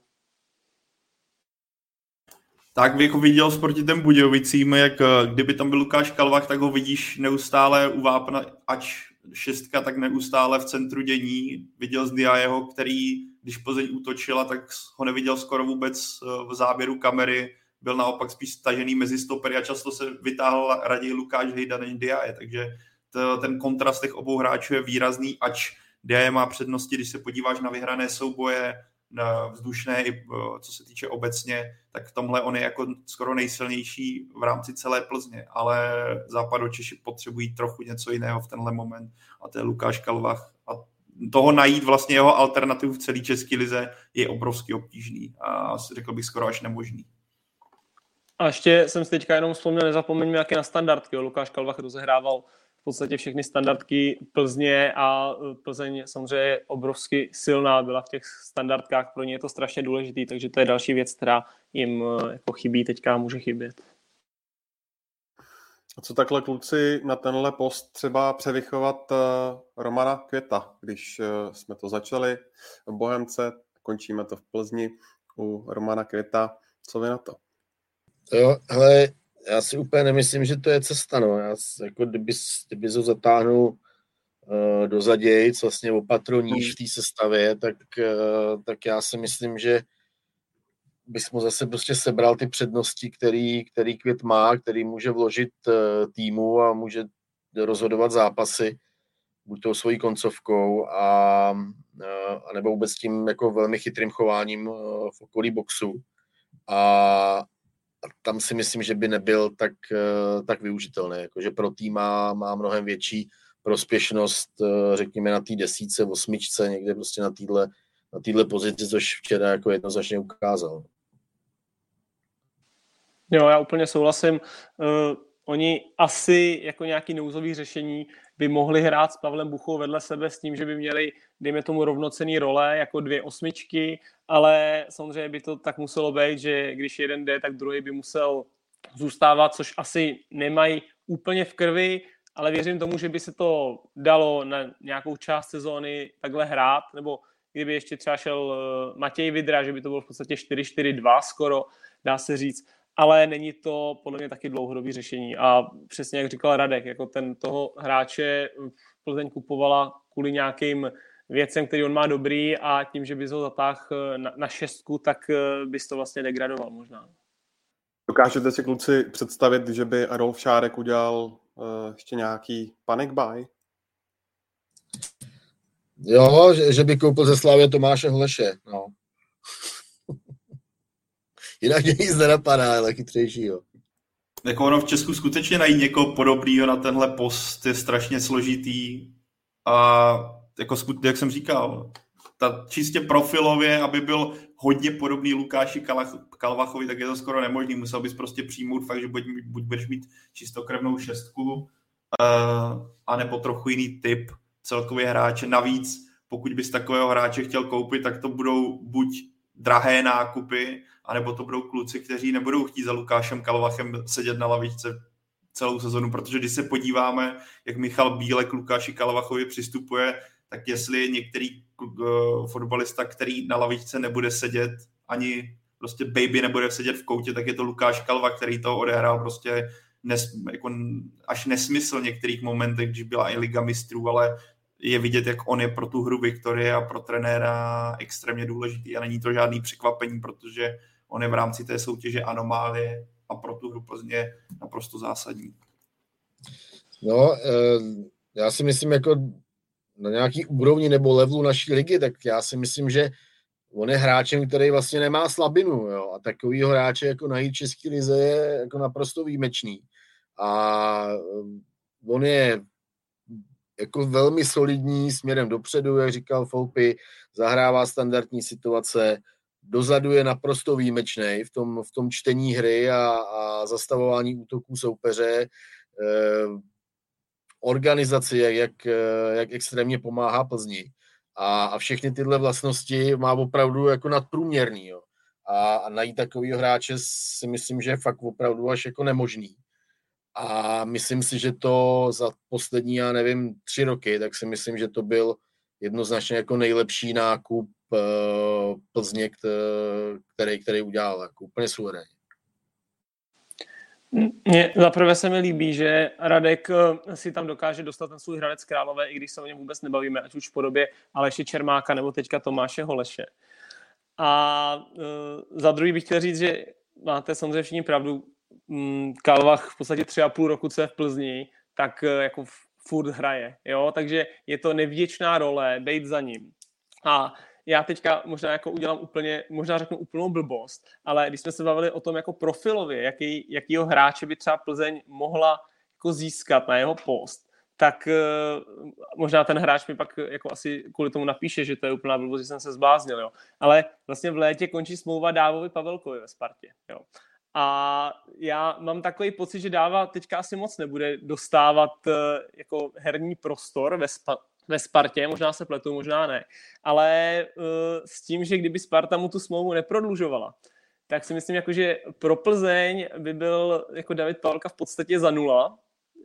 Tak jako viděl s proti těm Budějovicím, jak eh, kdyby tam byl Lukáš Kalvach, tak ho vidíš neustále u vápna, ač šestka, tak neustále v centru dění. Viděl z Diajeho, který když Plzeň útočila, tak ho neviděl skoro vůbec eh, v záběru kamery, byl naopak spíš stažený mezi stopery a často se vytáhl raději Lukáš Hejda než Diaje, takže to, ten kontrast těch obou hráčů je výrazný, ač Diaje má přednosti, když se podíváš na vyhrané souboje, na vzdušné i eh, co se týče obecně, tak v tomhle on je jako skoro nejsilnější v rámci celé Plzně, ale západočeši potřebují trochu něco jiného v tenhle moment a to je Lukáš Kalvach a toho najít vlastně jeho alternativu v celé české lize je obrovsky obtížný a řekl bych skoro až nemožný. A ještě jsem si teďka jenom vzpomněl, nezapomeňme, jak je na standardky. Lukáš Kalvach rozehrával v podstatě všechny standardky Plzně a e, Plzeň samozřejmě je obrovsky silná, byla v těch standardkách, pro ně je to strašně důležitý, takže to je další věc, která jim e, jako chybí teďka může chybět. A co takhle kluci na tenhle post třeba převychovat uh, Romana Květa, když jsme to začali v Bohemce, končíme to v Plzni u Romana Květa. Co vy na to? Jo, hele, já si úplně nemyslím, že to je cesta, no. Já, jako kdyby, kdyby ho zatáhnul uh, do zadějc, vlastně opatro níž v té sestavě, tak, uh, tak já si myslím, že bys mu zase prostě sebral ty přednosti, který, který Květ má, který může vložit uh, týmu a může rozhodovat zápasy, buď tou svojí koncovkou a, a nebo vůbec tím jako velmi chytrým chováním v okolí boxu. A, a tam si myslím, že by nebyl tak, tak využitelný. Jakože pro tým má, má mnohem větší prospěšnost, řekněme, na té desíce, osmičce, někde prostě na téhle na téhle pozici, což včera jako jednoznačně ukázal. Jo, já úplně souhlasím. Uh, oni asi jako nějaký nouzový řešení by mohli hrát s Pavlem Buchou vedle sebe s tím, že by měli, dejme tomu, rovnocený role jako dvě osmičky, ale samozřejmě by to tak muselo být, že když jeden jde, tak druhý by musel zůstávat, což asi nemají úplně v krvi, ale věřím tomu, že by se to dalo na nějakou část sezóny takhle hrát, nebo kdyby ještě třeba šel eh, Matěj Vidra, že by to bylo v podstatě 4-4-2 skoro, dá se říct ale není to podle mě taky dlouhodobý řešení. A přesně jak říkal Radek, jako ten toho hráče Plzeň kupovala kvůli nějakým věcem, který on má dobrý a tím, že bys ho zatáhl na, na šestku, tak eh, bys to vlastně degradoval možná. Dokážete si kluci představit, že by Adolf Šárek udělal uh, ještě nějaký panic buy? Jo, že, že by koupil ze Slávě Tomáše Hleše, no. Jinak mě nic nenapadá, ale chytřejšího. Jako ono v Česku skutečně najít někoho podobného na tenhle post je strašně složitý a jako jak jsem říkal, ta čistě profilově, aby byl hodně podobný Lukáši Kalvachovi, tak je to skoro nemožný. Musel bys prostě přijmout fakt, že buď, buď budeš mít čistokrevnou šestku, uh, anebo trochu jiný typ celkově hráče. Navíc, pokud bys takového hráče chtěl koupit, tak to budou buď drahé nákupy, anebo to budou kluci, kteří nebudou chtít za Lukášem Kalvachem sedět na lavičce celou sezonu, protože když se podíváme, jak Michal Bílek Lukáši Kalvachovi přistupuje, tak jestli je některý fotbalista, který na lavičce nebude sedět, ani prostě baby nebude sedět v koutě, tak je to Lukáš Kalva, který to odehrál prostě nes, jako až nesmysl některých momentech, když byla i Liga mistrů, ale je vidět, jak on je pro tu hru Viktorie a pro trenéra extrémně důležitý a není to žádný překvapení, protože on je v rámci té soutěže anomálie a pro tu hru Plzně naprosto zásadní. No, eh, já si myslím, jako na nějaký úrovni nebo levelu naší ligy, tak já si myslím, že on je hráčem, který vlastně nemá slabinu, jo, a takovýho hráče jako najít v České lize je jako naprosto výjimečný. A eh, on je jako velmi solidní směrem dopředu, jak říkal Foupy, zahrává standardní situace, dozadu je naprosto výjimečný v tom, v tom čtení hry a, a zastavování útoků soupeře. Eh, organizaci, jak, jak, jak extrémně pomáhá Plzni. A, a všechny tyhle vlastnosti má opravdu jako nadprůměrný. Jo. A, a najít takovýho hráče si myslím, že je fakt opravdu až jako nemožný. A myslím si, že to za poslední, já nevím, tři roky, tak si myslím, že to byl jednoznačně jako nejlepší nákup uh, Plzně, který, který udělal, jako úplně suverénně. Mně zaprvé se mi líbí, že Radek eh, si tam dokáže dostat ten svůj hradec králové, i když se o něm vůbec nebavíme, ať už v podobě Aleše Čermáka nebo teďka Tomáše Holeše. A uh, za druhý bych chtěl říct, že máte samozřejmě všichni pravdu, um, Kalvach v podstatě tři a půl roku, co je v Plzni, tak uh, jako furt hraje, jo, takže je to nevděčná role, bejt za ním. A já teďka možná jako udělám úplně, možná řeknu úplnou blbost, ale když jsme se bavili o tom jako profilově, jaký, jakýho hráče by třeba Plzeň mohla jako získat na jeho post, tak uh, možná ten hráč mi pak jako asi kvůli tomu napíše, že to je úplná blbost, že jsem se zbláznil, jo. Ale vlastně v létě končí smlouva Dávovi Pavelkovi ve Spartě, jo. A já mám takový pocit, že Dáva teďka asi moc nebude dostávat uh, jako herní prostor ve, spa- ve Spartě, možná se pletu, možná ne, ale uh, s tím, že kdyby Sparta mu tu smlouvu neprodlužovala, tak si myslím, jako, že pro Plzeň by byl jako David Pavelka v podstatě za nula,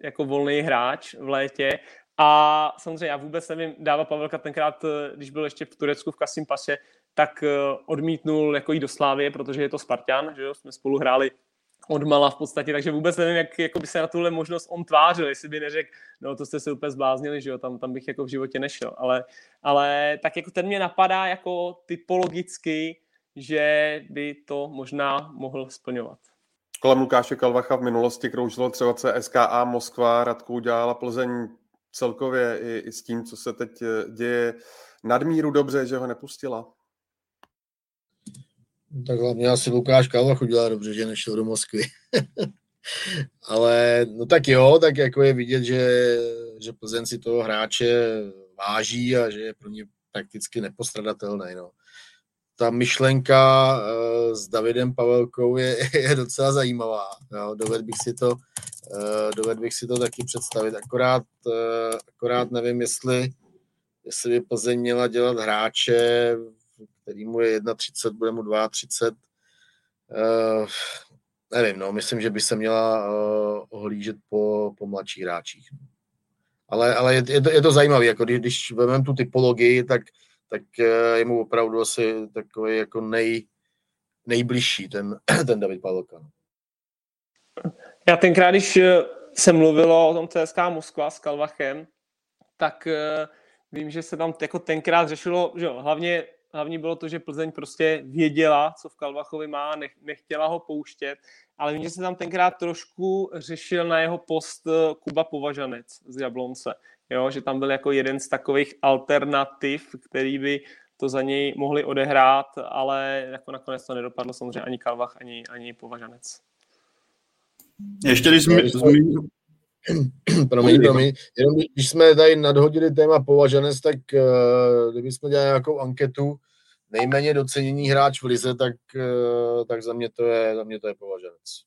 jako volný hráč v létě. A samozřejmě já vůbec nevím, Dáva Pavelka tenkrát, eh, když byl ještě v Turecku v Kasim Pase, tak eh, odmítnul jako jít do Slávie, protože je to Spartan, že jo, jsme spolu hráli odmala v podstatě, takže vůbec nevím, jak jako by se na tuhle možnost on tvářil, jestli by neřekl, no to jste se úplně zbláznili, že jo, tam, tam bych jako v životě nešel, ale, ale tak jako ten mě napadá jako typologicky, že by to možná mohl splňovat. Kolem Lukáše Kalvacha v minulosti kroužilo třeba SKA Moskva, Radku udělala Plzeň celkově i, i s tím, co se teď děje nadmíru dobře, že ho nepustila. Tak hlavně asi Lukáš Kalvach udělal dobře, že nešel do Moskvy. Ale no tak jo, tak jako je vidět, že, že Plzeň si toho hráče váží a že je pro ně prakticky nepostradatelný. No. Ta myšlenka uh, s Davidem Pavelkou je, je docela zajímavá. Jo. Doved, bych si to, uh, bych si to taky představit. Akorát, uh, akorát nevím, jestli, jestli by Plzeň měla dělat hráče který mu je 31, bude mu 32. Uh, eh, nevím, no, myslím, že by se měla uh, ohlížet po, po mladších hráčích. Ale, ale je, je, to, je to zajímavé, jako když, když vezmeme tu typologii, tak, tak uh, je mu opravdu asi takový jako nej, nejbližší ten, ten David Pavelka. No. Já tenkrát, když se mluvilo o tom CSK Moskva s Kalvachem, tak vím, že se tam jako tenkrát řešilo, že jo, hlavně hlavní bylo to, že Plzeň prostě věděla, co v Kalvachovi má, nech, nechtěla ho pouštět, ale vím, že se tam tenkrát trošku řešil na jeho post eh, Kuba Považanec z Jablonce, jo, že tam byl jako jeden z takových alternativ, který by to za něj mohli odehrát, ale jako nakonec to nedopadlo samozřejmě ani Kalvach, ani, ani Považanec. Ještě když jsme, promiň, promiň, jenom když jsme tady nadhodili téma považanec, tak uh, kdybychom dělali nějakou anketu, nejméně docenění hráč v lize, tak, uh, tak za, mě to je, za mě to je považanec.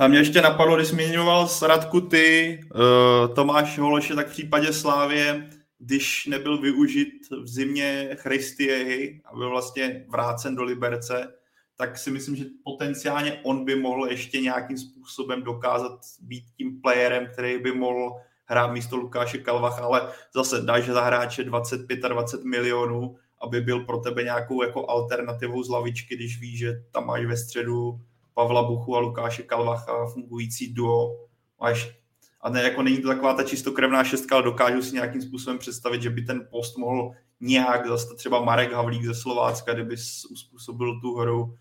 A mě ještě napadlo, když zmiňoval s Radku ty, uh, Tomáš Hološe, tak v případě Slávě, když nebyl využit v zimě Christie a byl vlastně vrácen do Liberce, tak si myslím, že potenciálně on by mohl ještě nějakým způsobem dokázat být tím playerem, který by mohl hrát místo Lukáše Kalvacha, ale zase dáš za hráče 25 a 20 milionů, aby byl pro tebe nějakou jako alternativou z lavičky, když víš, že tam máš ve středu Pavla Buchu a Lukáše Kalvacha fungující duo. Máš, a ne, jako není to taková ta čistokrevná šestka, ale dokážu si nějakým způsobem představit, že by ten post mohl nějak, zase třeba Marek Havlík ze Slovácka, kdyby uspůsobil tu hru,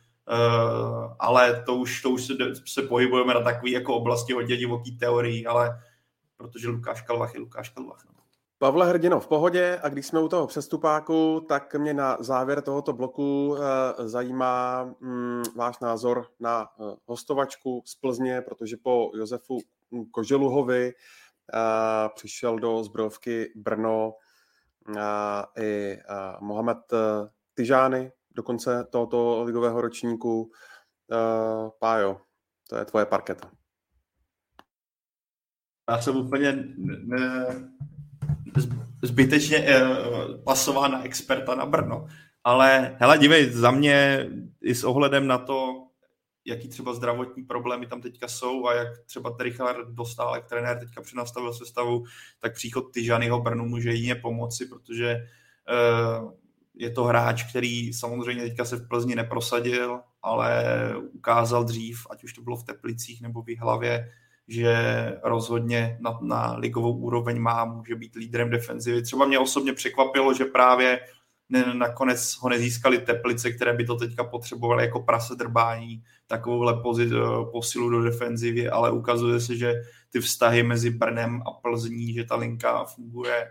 ale to už, to už se, se pohybujeme na takové jako oblasti hodně divoký teorii, ale protože Lukáš Kalvach je Lukáš Kalvach. No. Pavle Hrdino, v pohodě a když jsme u toho přestupáku, tak mě na závěr tohoto bloku uh, zajímá um, váš názor na uh, hostovačku z Plzně, protože po Josefu Koželuhovi uh, přišel do zbrojovky Brno i Mohamed Tyžány, do konce tohoto ligového ročníku. Uh, Pájo, to je tvoje parketa. Já jsem úplně ne, zbytečně uh, pasován na experta na Brno. Ale hele, dívej, za mě i s ohledem na to, jaký třeba zdravotní problémy tam teďka jsou a jak třeba Richard dostal, jak trenér teďka přenastavil sestavu, tak příchod Tyžanyho Brnu může jině pomoci, protože uh, je to hráč, který samozřejmě teďka se v Plzni neprosadil, ale ukázal dřív, ať už to bylo v Teplicích nebo v hlavě, že rozhodně na, na ligovou úroveň má, může být lídrem defenzivy. Třeba mě osobně překvapilo, že právě ne, nakonec ho nezískali Teplice, které by to teďka potřebovaly jako prase drbání, takovouhle pozit, posilu do defenzivy, ale ukazuje se, že ty vztahy mezi Brnem a Plzní, že ta linka funguje,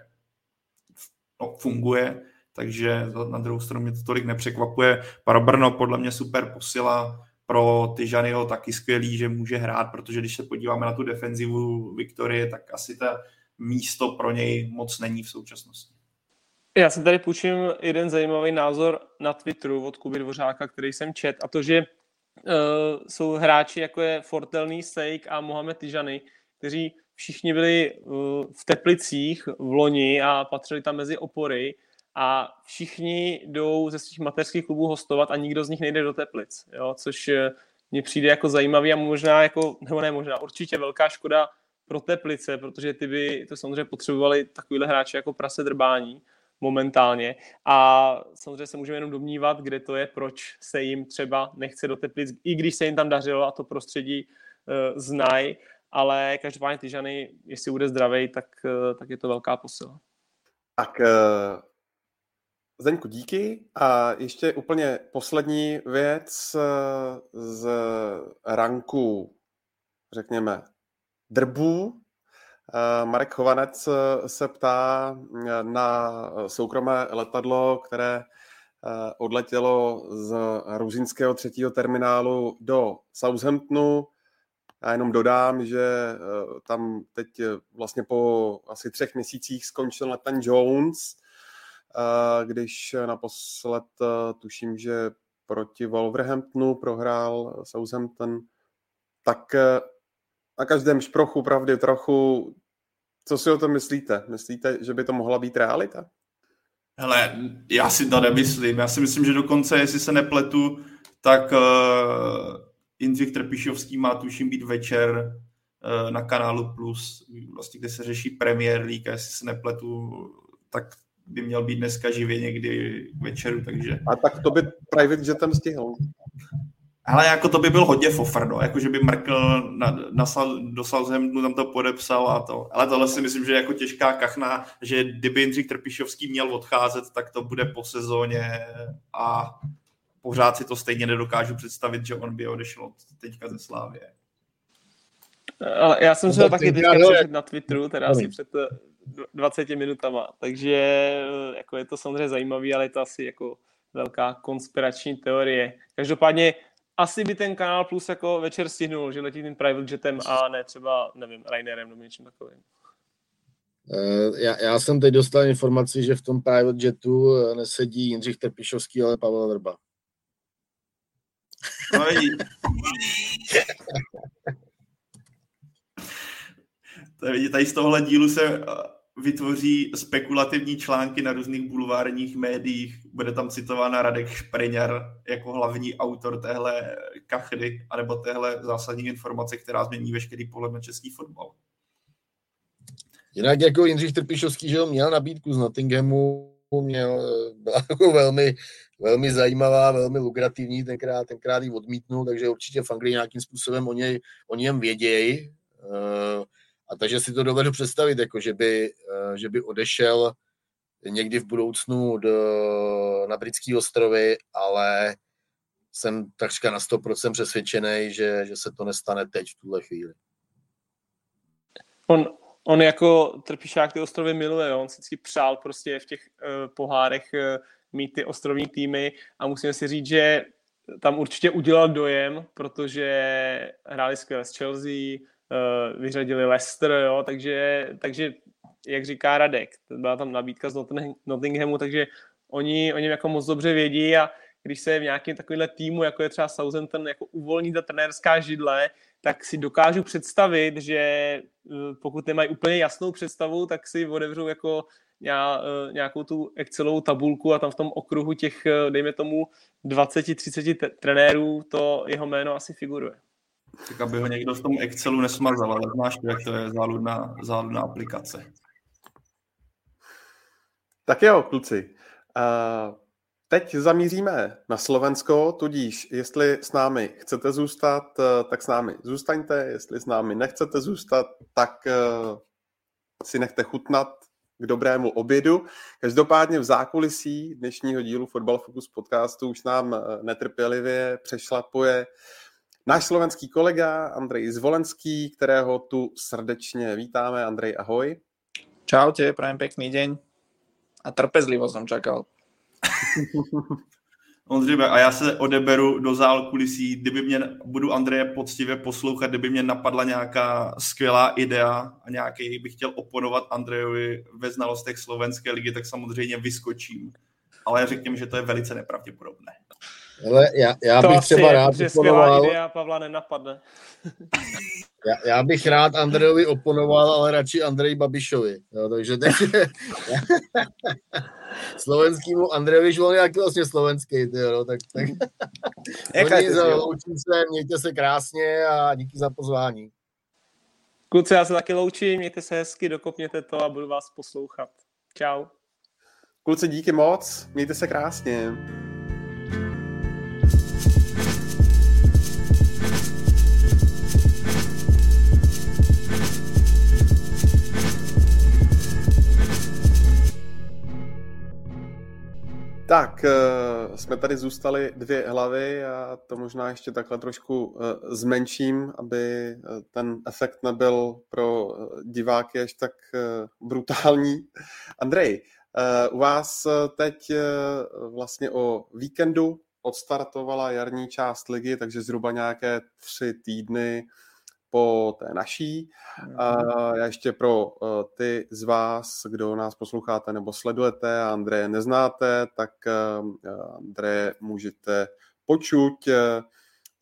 no, funguje takže na druhou stranu mě to tolik nepřekvapuje. Pro Brno podle mě super posila, pro Tyžanyho taky skvělý, že může hrát, protože když se podíváme na tu defenzivu Viktorie, tak asi ta místo pro něj moc není v současnosti. Já jsem tady půjčím jeden zajímavý názor na Twitteru od Kuby Dvořáka, který jsem čet, a to, že uh, jsou hráči jako je Fortelný Sejk a Mohamed Tyžany, kteří všichni byli uh, v Teplicích v loni a patřili tam mezi opory a všichni jdou ze svých mateřských klubů hostovat a nikdo z nich nejde do Teplic, jo? což eh, mně přijde jako zajímavý a možná jako, nebo ne možná, určitě velká škoda pro Teplice, protože ty by to samozřejmě potřebovali takovýhle hráči jako prase drbání momentálně a samozřejmě se můžeme jenom domnívat, kde to je, proč se jim třeba nechce do Teplic, i když se jim tam dařilo a to prostředí uh, znají, ale každopádně Tyžany, jestli bude zdravý, tak, uh, tak je to velká posila. Tak Zdeňku, díky. A ještě úplně poslední věc eh, z ranku, řekněme, drbů. Eh, Marek Chovanec eh, se ptá na soukromé letadlo, které odletělo z ruzínského třetího terminálu do Southamptonu. Já jenom dodám, že tam teď vlastně po asi třech měsících skončil Nathan Jones, když naposled eh, tuším, že proti Wolverhamptonu prohrál Southampton, tak eh, na každém šprochu pravdy trochu, co si o tom myslíte? Myslíte, že by to mohla být realita? Hele, já si to nemyslím. Já si myslím, že dokonce, jestli se nepletu, tak uh, Jindřich Trpišovský má tuším být večer uh, na kanálu Plus, vlastně, kde se řeší Premier League, a jestli se nepletu, tak by měl být dneska živě někdy k večeru, takže... A tak to by private jetem stihl. Ale jako to by byl hodně fofr, no. Jako, že by Merkel na, na, do Southamptonu tam to podepsal a to. Ale tohle si myslím, že je jako těžká kachna, že kdyby Jindřich Trpišovský měl odcházet, tak to bude po sezóně a pořád si to stejně nedokážu představit, že on by odešel teďka ze Slávě. Ale já jsem se taky teďka přečet na Twitteru, teda asi před 20 eh, minutama, takže eh, jako je to samozřejmě zajímavý, ale je to asi jako velká konspirační teorie. Každopádně asi by ten kanál Plus jako večer stihnul, že letí tím private jetem a ne třeba, nevím, Rainerem nebo něčím takovým. Eh, já, já jsem teď dostal informaci, že v tom private jetu nesedí Jindřich Trpišovský, ale Pavel Vrba. No, Tady z tohohle dílu se eh, vytvoří spekulativní články na různých bulvárních médiích. Bude tam citována Radek Špreňar jako hlavní autor téhle kachry, anebo téhle zásadní informace, která změní veškerý pohled na český fotbal. Jinak jako Jindřich Trpišovský, že měl nabídku z Nottinghamu, měl, byla jako velmi, velmi zajímavá, velmi lukrativní, tenkrát, tenkrát ji odmítnul, takže určitě v Anglii nějakým způsobem o, něj, o něm vědějí. Uh, a takže si to dovedu představit, jako že by, eh, že by odešel někdy v budoucnu do, na britské ostrovy, ale jsem takřka na 100% přesvědčený, že, že se to nestane teď v tuhle chvíli. On, on jako trpišák ty ostrovy miluje, jo? on si vždycky přál prostě v těch uh, pohárech uh, mít ty ostrovní týmy a musím si říct, že tam určitě udělal dojem, protože hráli skvěle s Chelsea, vyřadili Leicester, jo, takže, takže jak říká Radek, byla tam nabídka z Nottinghamu, takže oni, oni jako moc dobře vědí a když se v nějakém takovéhle týmu, jako je třeba Southampton, jako uvolní ta trenérská židle, tak si dokážu představit, že eh, pokud nemají úplně jasnou představu, tak si otevřou jako eh, nějakou tu Excelovou tabulku a tam v tom okruhu těch, dejme tomu, 20-30 trenérů to jeho jméno asi figuruje. Tak aby ho někdo v tom Excelu nesmazal, ale znáš, jak to je záludná, záludná aplikace. Tak jo, kluci. Uh, teď zamíříme na Slovensko, tudíž jestli s námi chcete zůstat, uh, tak s námi zůstaňte, jestli s námi nechcete zůstat, tak uh, si nechte chutnat k dobrému obědu. Každopádně v zákulisí dnešního dílu Football Focus podcastu už nám netrpělivě přešlapuje Náš slovenský kolega Andrej Zvolenský, kterého tu srdečně vítáme. Andrej, ahoj. Čaute, prajem pekný deň. A trpezlivo som čakal. Ondřej, a já se odeberu do zál kulisí, kdyby mě, budu Andreje poctivě poslouchat, kdyby mě napadla nějaká skvělá idea a nějaký bych chtěl oponovat Andrejovi ve znalostech slovenské ligy, tak samozřejmě vyskočím. Ale řekněme, že to je velice nepravděpodobné. Ale já, já to bych třeba rád oponoval... idea Pavla nenapadne. já, já, bych rád Andrejovi oponoval, ale radši Andrej Babišovi. Jo, takže teď... slovenskýmu Andrejovi, že on je vlastně slovenský, tyjo, no, tak, tak... Jaká za, loučím se, mějte se krásně a díky za pozvání. Kluci, já se taky loučím, mějte se hezky, dokopněte to a budu vás poslouchat. Čau. Kluci, díky moc, mějte se krásně. Tak, eh, jsme tady zůstali dvě hlavy a to možná ještě takhle trošku eh, zmenším, aby eh, ten efekt nebyl pro diváky až tak brutální. Andrej, u vás teď vlastně o víkendu odstartovala jarní část ligy, takže zhruba nějaké tři týdny po té naší. A já ještě pro uh, ty z vás, kdo nás posloucháte nebo sledujete a Andreje neznáte, tak uh, Andreje můžete počuť uh,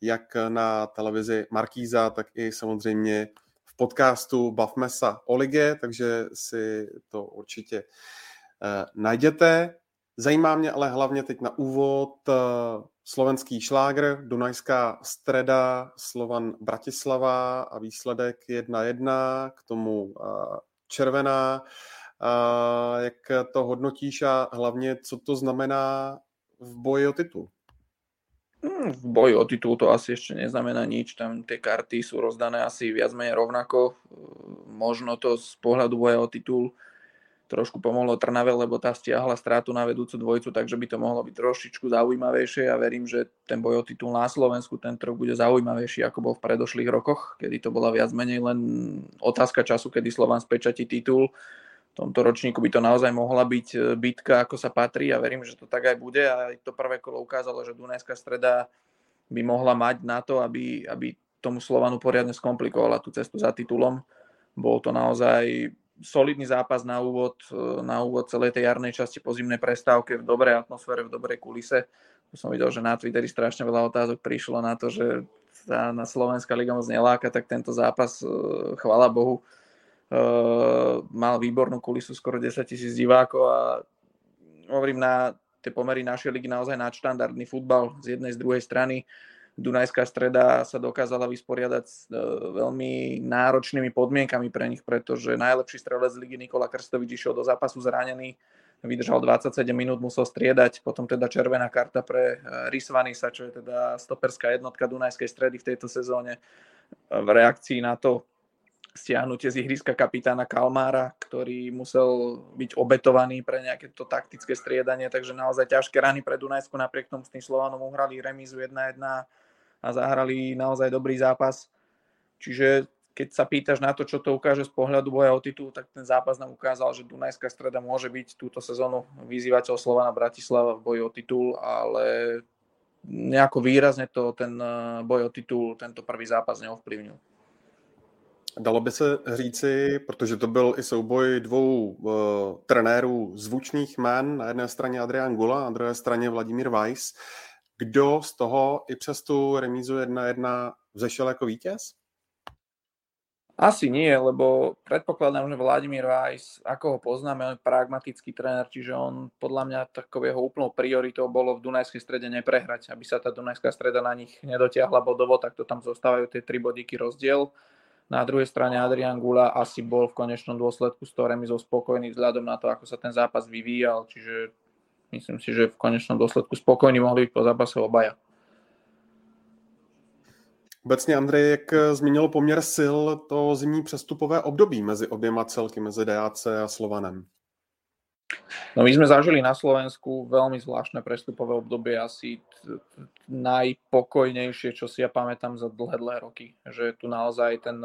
jak na televizi Markíza, tak i samozřejmě v podcastu Bavme se o ligě, takže si to určitě najděte. Zajímá mě ale hlavně teď na úvod slovenský šlágr, Dunajská streda, Slovan Bratislava a výsledek 1-1, k tomu červená. Jak to hodnotíš a hlavně, co to znamená v boji o titul? Hm, v boji o titul to asi ešte neznamená nič, tam tie karty sú rozdané asi viac menej rovnako. Možno to z pohľadu boja o titul trošku pomohlo Trnave, lebo tá stiahla strátu na vedúcu dvojcu, takže by to mohlo byť trošičku zaujímavejšie a verím, že ten boj o titul na Slovensku ten rok bude zaujímavejší, ako bol v predošlých rokoch, kedy to bola viac menej len otázka času, kedy Slován spečatí titul. V tomto ročníku by to naozaj mohla byť e, bitka, ako sa patrí a verím, že to tak aj bude a to prvé kolo ukázalo, že Dunajská streda by mohla mať na to, aby, aby tomu Slovanu poriadne skomplikovala tú cestu za titulom. Bol to naozaj solidný zápas na úvod, e, na úvod celej tej jarnej časti po zimnej prestávke v dobrej atmosfére, v dobrej kulise. Tu som videl, že na Twitteri strašne veľa otázok prišlo na to, že sa na Slovenská liga moc neláka, tak tento zápas, e, chvala Bohu, e, mal výbornú kulisu, skoro 10 tisíc divákov a hovorím na tie pomery našej ligy naozaj nadštandardný futbal z jednej, z druhej strany Dunajská streda sa dokázala vysporiadať s e, veľmi náročnými podmienkami pre nich, pretože najlepší strelec ligy Nikola Krstovič išiel do zápasu zranený, vydržal 27 minút, musel striedať, potom teda červená karta pre e, Risvanisa, čo je teda stoperská jednotka Dunajskej stredy v tejto sezóne. V reakcii na to stiahnutie z ihriska kapitána Kalmára, ktorý musel byť obetovaný pre nejaké to taktické striedanie, takže naozaj ťažké rany pre Dunajsku, napriek tomu s tým Slovanom uhrali remízu 1-1 a zahrali naozaj dobrý zápas. Čiže keď sa pýtaš na to, čo to ukáže z pohľadu boja o titul, tak ten zápas nám ukázal, že Dunajská streda môže byť túto sezónu vyzývateľ Slovana Bratislava v boji o titul, ale nejako výrazne to ten eh, boj o titul, tento prvý zápas neovplyvnil. Dalo by se říci, protože to byl i souboj dvou uh, trenérů zvučných men, na jedné straně Adrian Gula, na druhé straně Vladimír Weiss, kdo z toho i přes tu remízu 1-1 vzešel jako vítěz? Asi nie, lebo predpokladám, že Vladimír Weiss, ako ho poznáme, on je pragmatický tréner, čiže on podľa mňa takou jeho úplnou prioritou bolo v Dunajskej strede neprehrať, aby sa tá Dunajská streda na nich nedotiahla bodovo, tak to tam zostávajú tie tri bodíky rozdiel. Na druhej strane Adrian Gula asi bol v konečnom dôsledku s tou remizou spokojný vzhľadom na to, ako sa ten zápas vyvíjal, čiže myslím si, že v konečnom dôsledku spokojní mohli byť po zápase obaja. Obecně, Andrej, jak zmínil poměr sil to zimní přestupové období mezi oběma celky, mezi DAC a Slovanem? No my sme zažili na Slovensku veľmi zvláštne prestupové obdobie, asi najpokojnejšie, čo si ja pamätám za dlhé, dlhé roky. Že tu naozaj ten,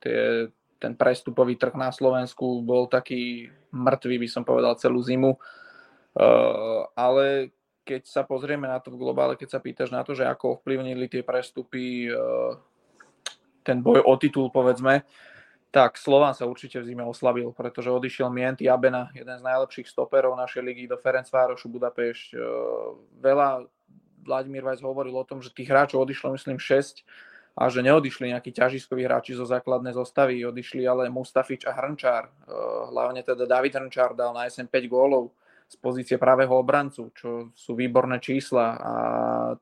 tie, ten prestupový trh na Slovensku bol taký mŕtvý, by som povedal, celú zimu. Uh, ale keď sa pozrieme na to v globále, keď sa pýtaš na to, že ako ovplyvnili tie prestupy uh, ten boj o titul, povedzme, tak Slován sa určite v zime oslabil, pretože odišiel Mienty Abena, jeden z najlepších stoperov našej ligy do Ferencvárošu Budapešť. Uh, veľa Vladimír Vajs hovoril o tom, že tých hráčov odišlo myslím 6 a že neodišli nejakí ťažiskoví hráči zo základnej zostavy, odišli ale Mustafič a Hrnčár. Hlavne teda David Hrnčár dal na SM 5 gólov z pozície pravého obrancu, čo sú výborné čísla a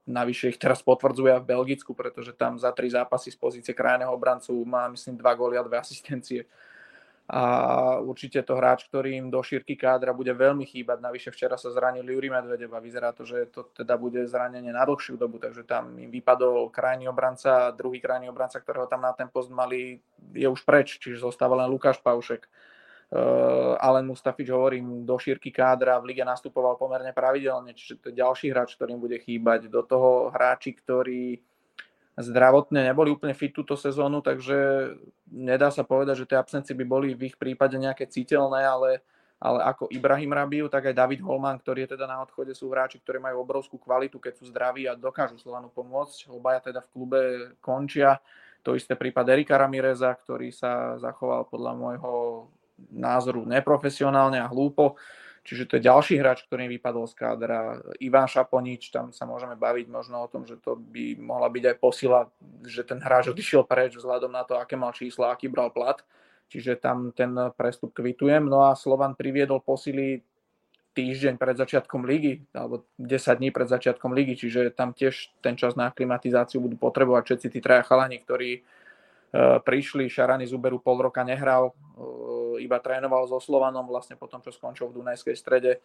navyše ich teraz potvrdzuje v Belgicku, pretože tam za tri zápasy z pozície krajného obrancu má myslím dva góly a dve asistencie. A určite to hráč, ktorý im do šírky kádra bude veľmi chýbať. Navyše včera sa zranil Juri Medvedev a vyzerá to, že to teda bude zranenie na dlhšiu dobu, takže tam im vypadol krajný obranca druhý krajný obranca, ktorého tam na ten post mali, je už preč, čiže zostáva len Lukáš Paušek Uh, Alen Mustafič, hovorím, do šírky kádra v lige nastupoval pomerne pravidelne, čiže to je ďalší hráč, ktorým bude chýbať. Do toho hráči, ktorí zdravotne neboli úplne fit túto sezónu, takže nedá sa povedať, že tie absencie by boli v ich prípade nejaké citeľné, ale, ale ako Ibrahim Rabiu, tak aj David Holman, ktorý je teda na odchode, sú hráči, ktorí majú obrovskú kvalitu, keď sú zdraví a dokážu Slovanu pomôcť. Obaja teda v klube končia. To isté prípad Erika Ramireza, ktorý sa zachoval podľa môjho názoru neprofesionálne a hlúpo. Čiže to je ďalší hráč, ktorý vypadol z kádra. Ivan Šaponič, tam sa môžeme baviť možno o tom, že to by mohla byť aj posila, že ten hráč odišiel preč vzhľadom na to, aké mal čísla, aký bral plat. Čiže tam ten prestup kvitujem. No a Slovan priviedol posily týždeň pred začiatkom ligy, alebo 10 dní pred začiatkom ligy, čiže tam tiež ten čas na aklimatizáciu budú potrebovať všetci tí traja chalani, ktorí uh, prišli, Šarany Zuberu pol roka nehral, uh, iba trénoval so Slovanom vlastne potom, čo skončil v Dunajskej strede.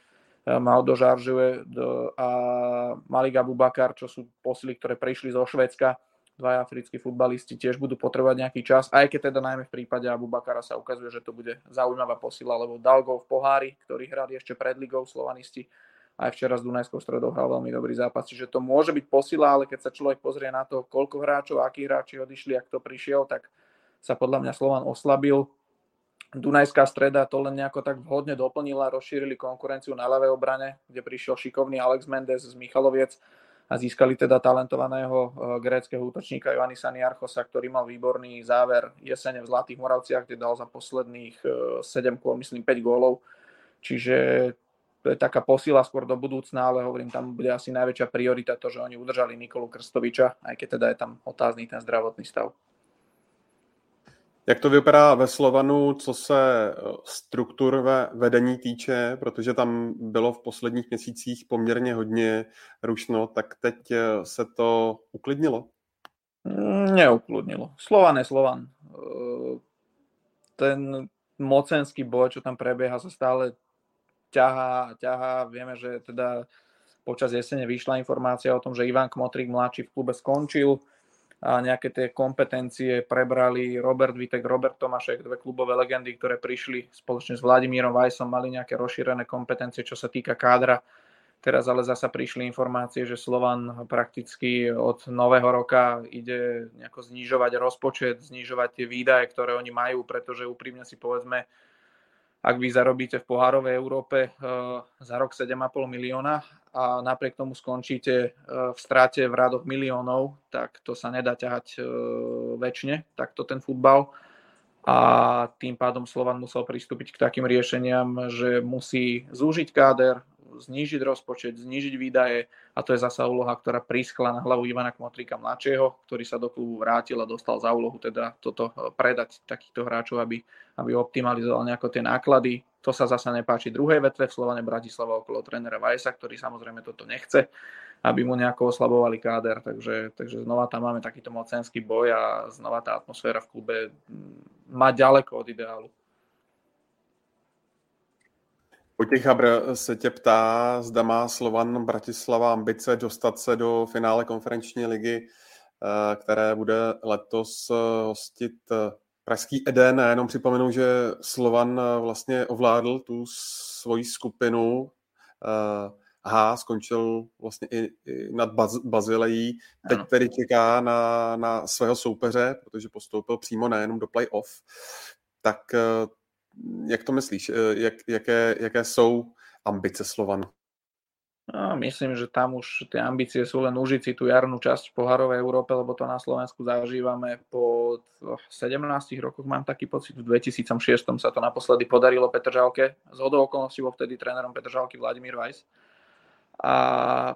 Maldo Žaržuje a Malik Abubakar, čo sú posily, ktoré prišli zo Švedska, dva africkí futbalisti tiež budú potrebovať nejaký čas, aj keď teda najmä v prípade Abubakara sa ukazuje, že to bude zaujímavá posila, lebo dal gol v pohári, ktorý hrali ešte pred ligou Slovanisti aj včera s Dunajskou stredou hral veľmi dobrý zápas, čiže to môže byť posila, ale keď sa človek pozrie na to, koľko hráčov, akí hráči odišli, ak to prišiel, tak sa podľa mňa Slovan oslabil. Dunajská streda to len nejako tak vhodne doplnila, rozšírili konkurenciu na ľavej obrane, kde prišiel šikovný Alex Mendes z Michaloviec a získali teda talentovaného eh, gréckého útočníka Ioannisa Niarchosa, ktorý mal výborný záver jesene v Zlatých Moravciach, kde dal za posledných 7 eh, kôl, myslím 5 gólov. Čiže to je taká posila skôr do budúcna, ale hovorím, tam bude asi najväčšia priorita to, že oni udržali Nikolu Krstoviča, aj keď teda je tam otázný ten zdravotný stav. Jak to vypadá ve Slovanu, co se eh, struktur ve vedení týče, protože tam bylo v posledních měsících poměrně hodně rušno, tak teď eh, se to uklidnilo? Mm, neuklidnilo. Slovan je Slovan. Eh, ten mocenský boj, čo tam prebieha, sa stále ťahá, ťahá. Vieme, že teda počas jesene vyšla informácia o tom, že Ivan Kmotrik mladší v klube skončil a nejaké tie kompetencie prebrali Robert Vitek, Robert Tomašek, dve klubové legendy, ktoré prišli spoločne s Vladimírom Vajsom, mali nejaké rozšírené kompetencie, čo sa týka kádra. Teraz ale zasa prišli informácie, že Slovan prakticky od nového roka ide nejako znižovať rozpočet, znižovať tie výdaje, ktoré oni majú, pretože úprimne si povedzme, ak vy zarobíte v pohárovej Európe uh, za rok 7,5 milióna a napriek tomu skončíte uh, v strate v rádoch miliónov, tak to sa nedá ťahať uh, väčšine, takto ten futbal. A tým pádom Slovan musel pristúpiť k takým riešeniam, že musí zúžiť káder, znížiť rozpočet, znížiť výdaje a to je zasa úloha, ktorá priskla na hlavu Ivana Kmotrika mladšieho, ktorý sa do klubu vrátil a dostal za úlohu teda toto eh, predať takýchto hráčov, aby, aby optimalizoval nejako tie náklady. To sa zasa nepáči druhej vetve v Slovane Bratislava okolo trénera Vajsa, ktorý samozrejme toto nechce, aby mu nejako oslabovali káder. Takže, takže znova tam máme takýto mocenský boj a znova tá atmosféra v klube má ďaleko od ideálu. Vojtěch Habr se tě ptá, zda má Slovan Bratislava ambice dostat se do finále konferenční ligy, eh, které bude letos eh, hostit eh, Pražský Eden. Já jenom připomenu, že Slovan vlastně ovládl tu svoji skupinu H, skončil vlastně i, i nad Baz, Bazilejí. Teď tedy čeká na, na svého soupeře, protože postoupil přímo nejenom do play-off. Tak jak to myslíš? Eh, jak, jaké, jaké jsou ambice Slovanu? No, myslím, že tam už tie ambície sú len užiť si tú jarnú časť v poharovej Európe, lebo to na Slovensku zažívame po 17 rokoch, mám taký pocit, v 2006 sa to naposledy podarilo Petržalke. Z hodou okolností bol vtedy trénerom Petržalky Vladimír Weiss. A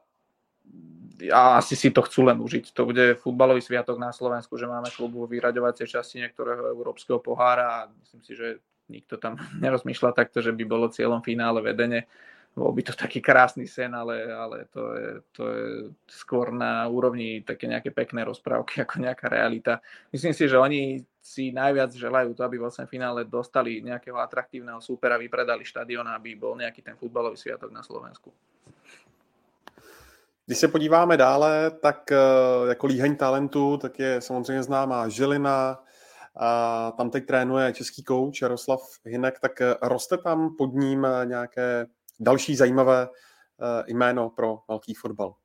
a asi si to chcú len užiť. To bude futbalový sviatok na Slovensku, že máme klubu vyraďovacej časti niektorého európskeho pohára a myslím si, že nikto tam nerozmýšľa takto, že by bolo cieľom finále vedenie. Bol by to taký krásny sen, ale, ale to, je, to je skôr na úrovni také nejaké pekné rozprávky ako nejaká realita. Myslím si, že oni si najviac želajú to, aby v 8 finále dostali nejakého atraktívneho súpera, vypredali štadión, aby bol nejaký ten futbalový sviatok na Slovensku. Když se podíváme dále, tak eh, jako líheň talentu, tak je samozřejmě známá Žilina, a tam teď trénuje český kouč Jaroslav Hinek, tak eh, roste tam pod ním eh, nějaké další zajímavé eh, jméno pro velký fotbal?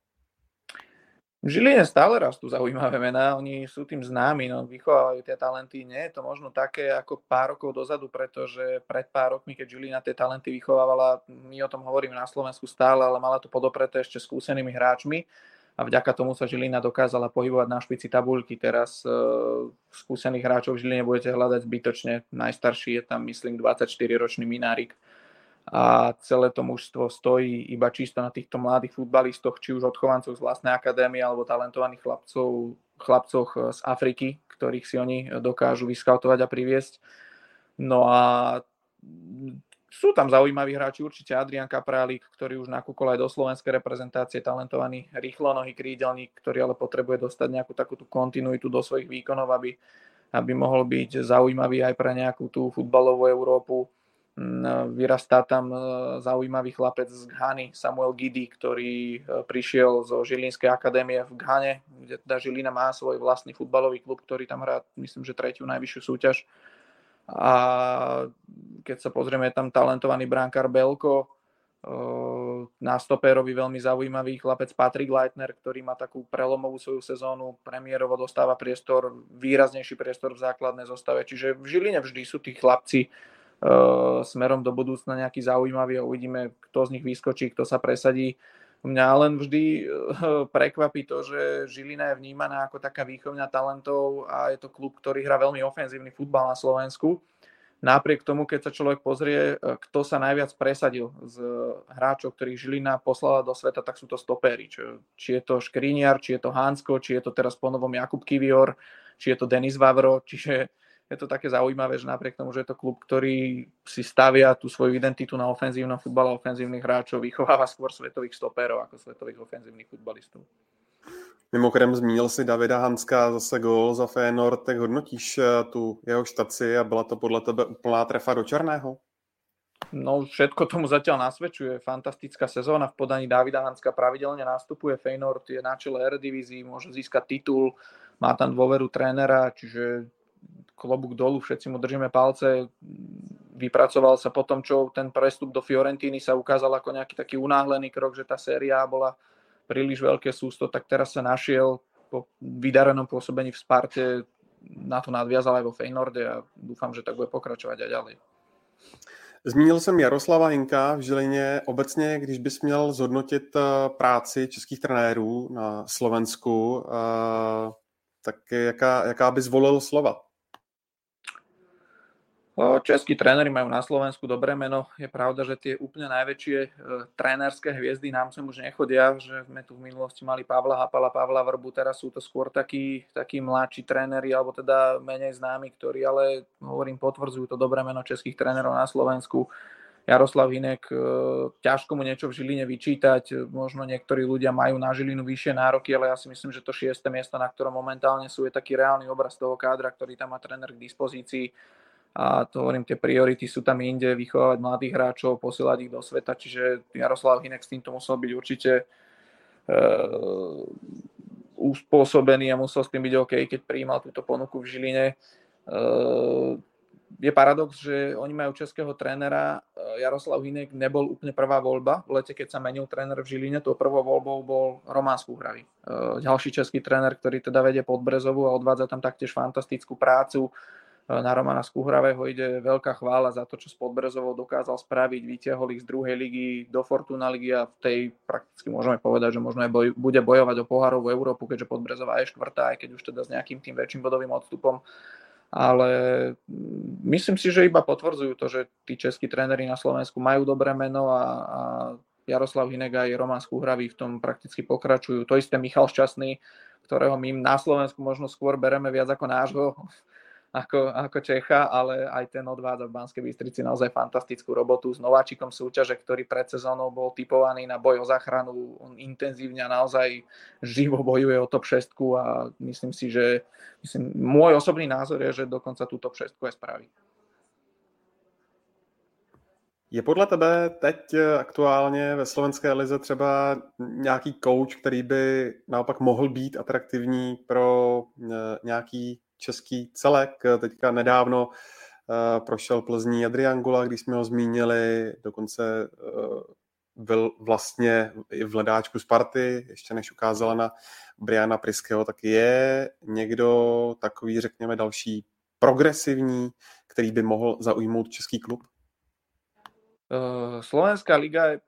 V Žiline stále rastú zaujímavé mená, oni sú tým známi, no, vychovávajú tie talenty. Nie je to možno také ako pár rokov dozadu, pretože pred pár rokmi, keď Žilina tie talenty vychovávala, my o tom hovoríme na Slovensku stále, ale mala to podopreté ešte skúsenými hráčmi a vďaka tomu sa Žilina dokázala pohybovať na špici tabulky. Teraz uh, skúsených hráčov v Žiline budete hľadať zbytočne. Najstarší je tam, myslím, 24-ročný Minárik. A celé to mužstvo stojí iba čisto na týchto mladých futbalistoch, či už odchovancov z vlastnej akadémie, alebo talentovaných chlapcov, chlapcoch z Afriky, ktorých si oni dokážu vyskautovať a priviesť. No a sú tam zaujímaví hráči, určite Adrian Kaprálik, ktorý už nakúkol aj do slovenskej reprezentácie, talentovaný rýchlonohý krídelník, ktorý ale potrebuje dostať nejakú takúto kontinuitu do svojich výkonov, aby, aby mohol byť zaujímavý aj pre nejakú tú futbalovú Európu. Vyrastá tam zaujímavý chlapec z Ghany, Samuel Gidi, ktorý prišiel zo Žilinskej akadémie v Ghane, kde teda Žilina má svoj vlastný futbalový klub, ktorý tam hrá, myslím, že tretiu najvyššiu súťaž. A keď sa pozrieme, je tam talentovaný bránkár Belko, na stoperovi veľmi zaujímavý chlapec Patrick Leitner, ktorý má takú prelomovú svoju sezónu, premiérovo dostáva priestor, výraznejší priestor v základnej zostave, čiže v Žiline vždy sú tí chlapci smerom do budúcna nejaký zaujímavý a uvidíme, kto z nich vyskočí, kto sa presadí. Mňa len vždy uh, prekvapí to, že Žilina je vnímaná ako taká výchovňa talentov a je to klub, ktorý hrá veľmi ofenzívny futbal na Slovensku Napriek tomu, keď sa človek pozrie, e, kto sa najviac presadil z hráčov, ktorých Žilina poslala do sveta, tak sú to stopéry. Či je to Škriniar, či je to Hansko, či je to teraz ponovom Jakub Kivior, či je to Denis Vavro, čiže je to také zaujímavé, že napriek tomu, že je to klub, ktorý si stavia tú svoju identitu na ofenzívnom futbale, ofenzívnych hráčov, vychováva skôr svetových stopérov ako svetových ofenzívnych futbalistov. Mimochodem zmínil si Davida Hanska, zase gól za Fénor, tak hodnotíš eh, tu jeho štaci a byla to podle tebe úplná trefa do černého? No všetko tomu zatiaľ nasvedčuje. Fantastická sezóna v podaní Davida Hanska pravidelne nastupuje. Feynord je na čele Eredivízii, môže získať titul, má tam dôveru trénera, čiže klobúk dolu, všetci mu držíme palce. Vypracoval sa po tom, čo ten prestup do Fiorentíny sa ukázal ako nejaký taký unáhlený krok, že tá séria bola príliš veľké sústo, tak teraz sa našiel po vydarenom pôsobení v Sparte, na to nadviazal aj vo Feynorde a dúfam, že tak bude pokračovať aj ďalej. Zmínil jsem Jaroslava Hinka v Žilině. Obecně, když bys měl zhodnotit eh, práci českých trenérů na Slovensku, eh, tak jaká, jaká bys volil slova? Českí tréneri majú na Slovensku dobré meno. Je pravda, že tie úplne najväčšie e, trénerské hviezdy nám sem už nechodia, že sme tu v minulosti mali Pavla Hapala, Pavla Vrbu, teraz sú to skôr takí, takí mladší tréneri, alebo teda menej známi, ktorí ale, hovorím, potvrdzujú to dobré meno českých trénerov na Slovensku. Jaroslav Hinek, e, ťažko mu niečo v Žiline vyčítať, možno niektorí ľudia majú na Žilinu vyššie nároky, ale ja si myslím, že to šieste miesto, na ktorom momentálne sú, je taký reálny obraz toho kádra, ktorý tam má tréner k dispozícii a to hovorím, tie priority sú tam inde, vychovávať mladých hráčov, posielať ich do sveta, čiže Jaroslav Hinek s týmto musel byť určite uh, uspôsobený a musel s tým byť OK, keď prijímal túto ponuku v Žiline. Uh, je paradox, že oni majú českého trénera, Jaroslav Hinek nebol úplne prvá voľba. V lete, keď sa menil tréner v Žiline, to prvou voľbou bol Román Skúhravý. Ďalší český tréner, ktorý teda vedie pod Brezovu a odvádza tam taktiež fantastickú prácu na Romana Skúhravého ide veľká chvála za to, čo s Podbrezovou dokázal spraviť. Vytiahol ich z druhej ligy do Fortuna ligy a v tej prakticky môžeme povedať, že možno aj boj, bude bojovať o pohárovú Európu, keďže Podbrezová je štvrtá, aj keď už teda s nejakým tým väčším bodovým odstupom. Ale mm, myslím si, že iba potvrdzujú to, že tí českí tréneri na Slovensku majú dobré meno a, a Jaroslav Hinek aj Roman Skúhravý v tom prakticky pokračujú. To isté Michal Šťastný, ktorého my na Slovensku možno skôr bereme viac ako nášho ako, ako Čecha, ale aj ten odvádza v Banskej Bystrici naozaj fantastickú robotu s nováčikom súťaže, ktorý pred sezónou bol typovaný na boj o záchranu. On intenzívne naozaj živo bojuje o top 6 a myslím si, že myslím, môj osobný názor je, že dokonca tú top 6 aj spraví. Je podle tebe teď aktuálně ve slovenské lize třeba nějaký coach, který by naopak mohl být atraktivní pro eh, nějaký český celek. Teďka nedávno uh, prošel Plzní Adrian Gula, když jsme ho zmínili, dokonce uh, byl vlastně i v ledáčku Sparty, ještě než ukázala na Briana Priského, tak je někdo takový, řekněme, další progresivní, který by mohl zaujmout český klub? Uh, Slovenská liga je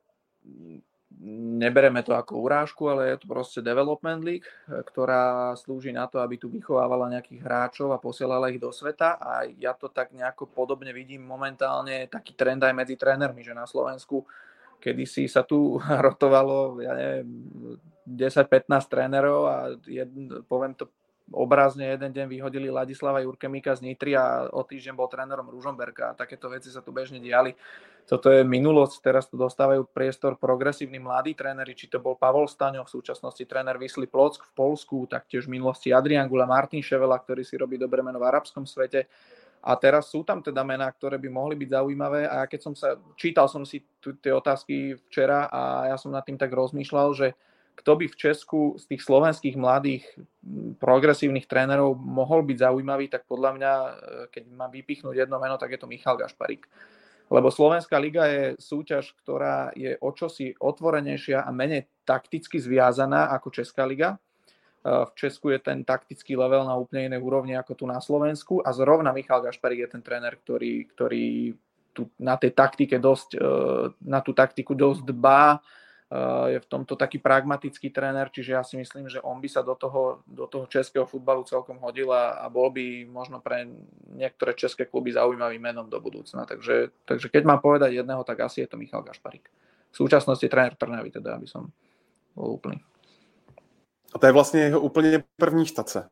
nebereme to ako urážku, ale je to proste development league, ktorá slúži na to, aby tu vychovávala nejakých hráčov a posielala ich do sveta a ja to tak nejako podobne vidím momentálne, taký trend aj medzi trénermi, že na Slovensku kedysi sa tu rotovalo, ja neviem, 10-15 trénerov a jedn, poviem to obrazne jeden deň vyhodili Ladislava Jurkemika z Nitry a o týždeň bol trénerom Ružomberka a takéto veci sa tu bežne diali. Toto je minulosť, teraz tu dostávajú priestor progresívni mladí tréneri, či to bol Pavol Staňo, v súčasnosti tréner Vysly Plock v Polsku, taktiež v minulosti Adrian Gula, Martin Ševela, ktorý si robí dobré meno v arabskom svete. A teraz sú tam teda mená, ktoré by mohli byť zaujímavé a ja keď som sa, čítal som si tie otázky včera a ja som nad tým tak rozmýšľal, že kto by v Česku z tých slovenských mladých progresívnych trénerov mohol byť zaujímavý, tak podľa mňa, e, keď mám vypichnúť jedno meno, tak je to Michal Gašparík. Lebo Slovenská liga je súťaž, ktorá je o čosi otvorenejšia a menej takticky zviazaná ako Česká liga. E, v Česku je ten taktický level na úplne inej úrovni ako tu na Slovensku a zrovna Michal Gašparík je ten tréner, ktorý, ktorý tu, na tej taktike dosť, e, na tú taktiku dosť dbá, je v tomto taký pragmatický tréner, čiže ja si myslím, že on by sa do toho, do toho českého futbalu celkom hodil a, a bol by možno pre niektoré české kluby zaujímavým menom do budúcna. Takže, takže keď mám povedať jedného, tak asi je to Michal Gašparík. V súčasnosti tréner Trnavy, teda, aby som bol úplný. A to je vlastně jeho úplně první štace.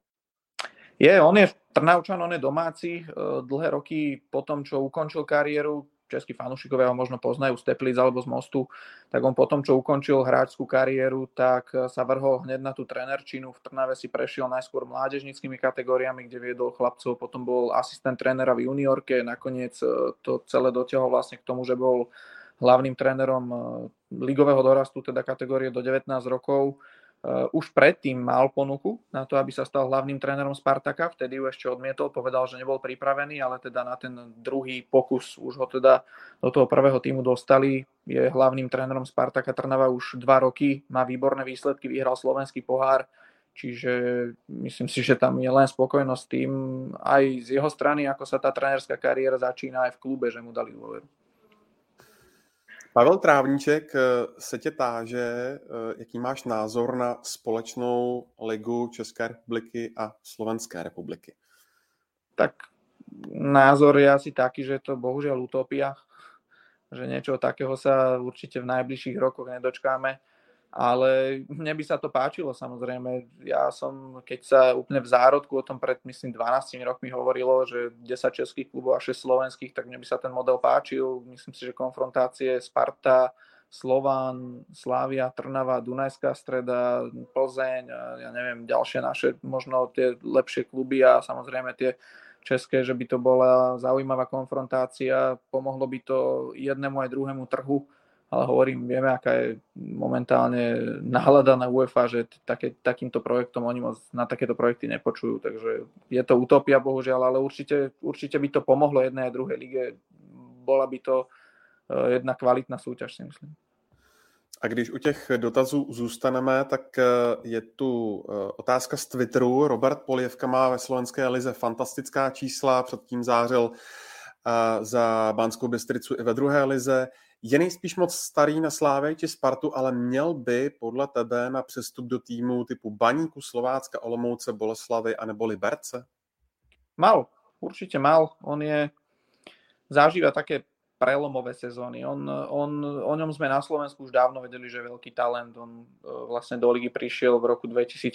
Je, on je Trnavčan, on je domáci. Dlhé roky po tom, čo ukončil kariéru, českí fanúšikovia ho možno poznajú z Teplic alebo z Mostu, tak on potom, čo ukončil hráčskú kariéru, tak sa vrhol hneď na tú trenerčinu. V Trnave si prešiel najskôr mládežnickými kategóriami, kde viedol chlapcov, potom bol asistent trénera v juniorke, nakoniec e, to celé dotiahol vlastne k tomu, že bol hlavným trénerom e, ligového dorastu, teda kategórie do 19 rokov už predtým mal ponuku na to, aby sa stal hlavným trénerom Spartaka, vtedy ju ešte odmietol, povedal, že nebol pripravený, ale teda na ten druhý pokus už ho teda do toho prvého týmu dostali. Je hlavným trénerom Spartaka Trnava už dva roky, má výborné výsledky, vyhral slovenský pohár, čiže myslím si, že tam je len spokojnosť tým aj z jeho strany, ako sa tá trénerská kariéra začína aj v klube, že mu dali dôveru. Pavel Trávníček eh, se tě táže, eh, jaký máš názor na společnou ligu České republiky a Slovenské republiky. Tak názor je asi taký, že to bohužiaľ utopia, že niečo takého sa určite v najbližších rokoch nedočkáme ale mne by sa to páčilo samozrejme. Ja som, keď sa úplne v zárodku o tom pred, myslím, 12 rokmi hovorilo, že 10 českých klubov a 6 slovenských, tak mne by sa ten model páčil. Myslím si, že konfrontácie Sparta, Slován, Slávia, Trnava, Dunajská streda, Plzeň, ja neviem, ďalšie naše možno tie lepšie kluby a samozrejme tie české, že by to bola zaujímavá konfrontácia, pomohlo by to jednému aj druhému trhu ale hovorím, vieme, aká je momentálne nálada na UEFA, že také, takýmto projektom oni moc na takéto projekty nepočujú, takže je to utopia bohužiaľ, ale určite, určite by to pomohlo jednej a druhej lige. Bola by to eh, jedna kvalitná súťaž, si myslím. A když u těch dotazů zůstaneme, tak eh, je tu eh, otázka z Twitteru. Robert Polievka má ve slovenské lize fantastická čísla, předtím zářil za Bánskou Bystricu i ve druhé lize. Je nejspíš moc starý na Slávě či Spartu, ale měl by podle tebe na přestup do týmu typu Baníku, Slovácka, Olomouce, Boleslavy a nebo Liberce? Mal, určite mal. On je, zažíva také prelomové sezóny. On, on, o ňom sme na Slovensku už dávno vedeli, že je veľký talent. On e, vlastne do ligy prišiel v roku 2014,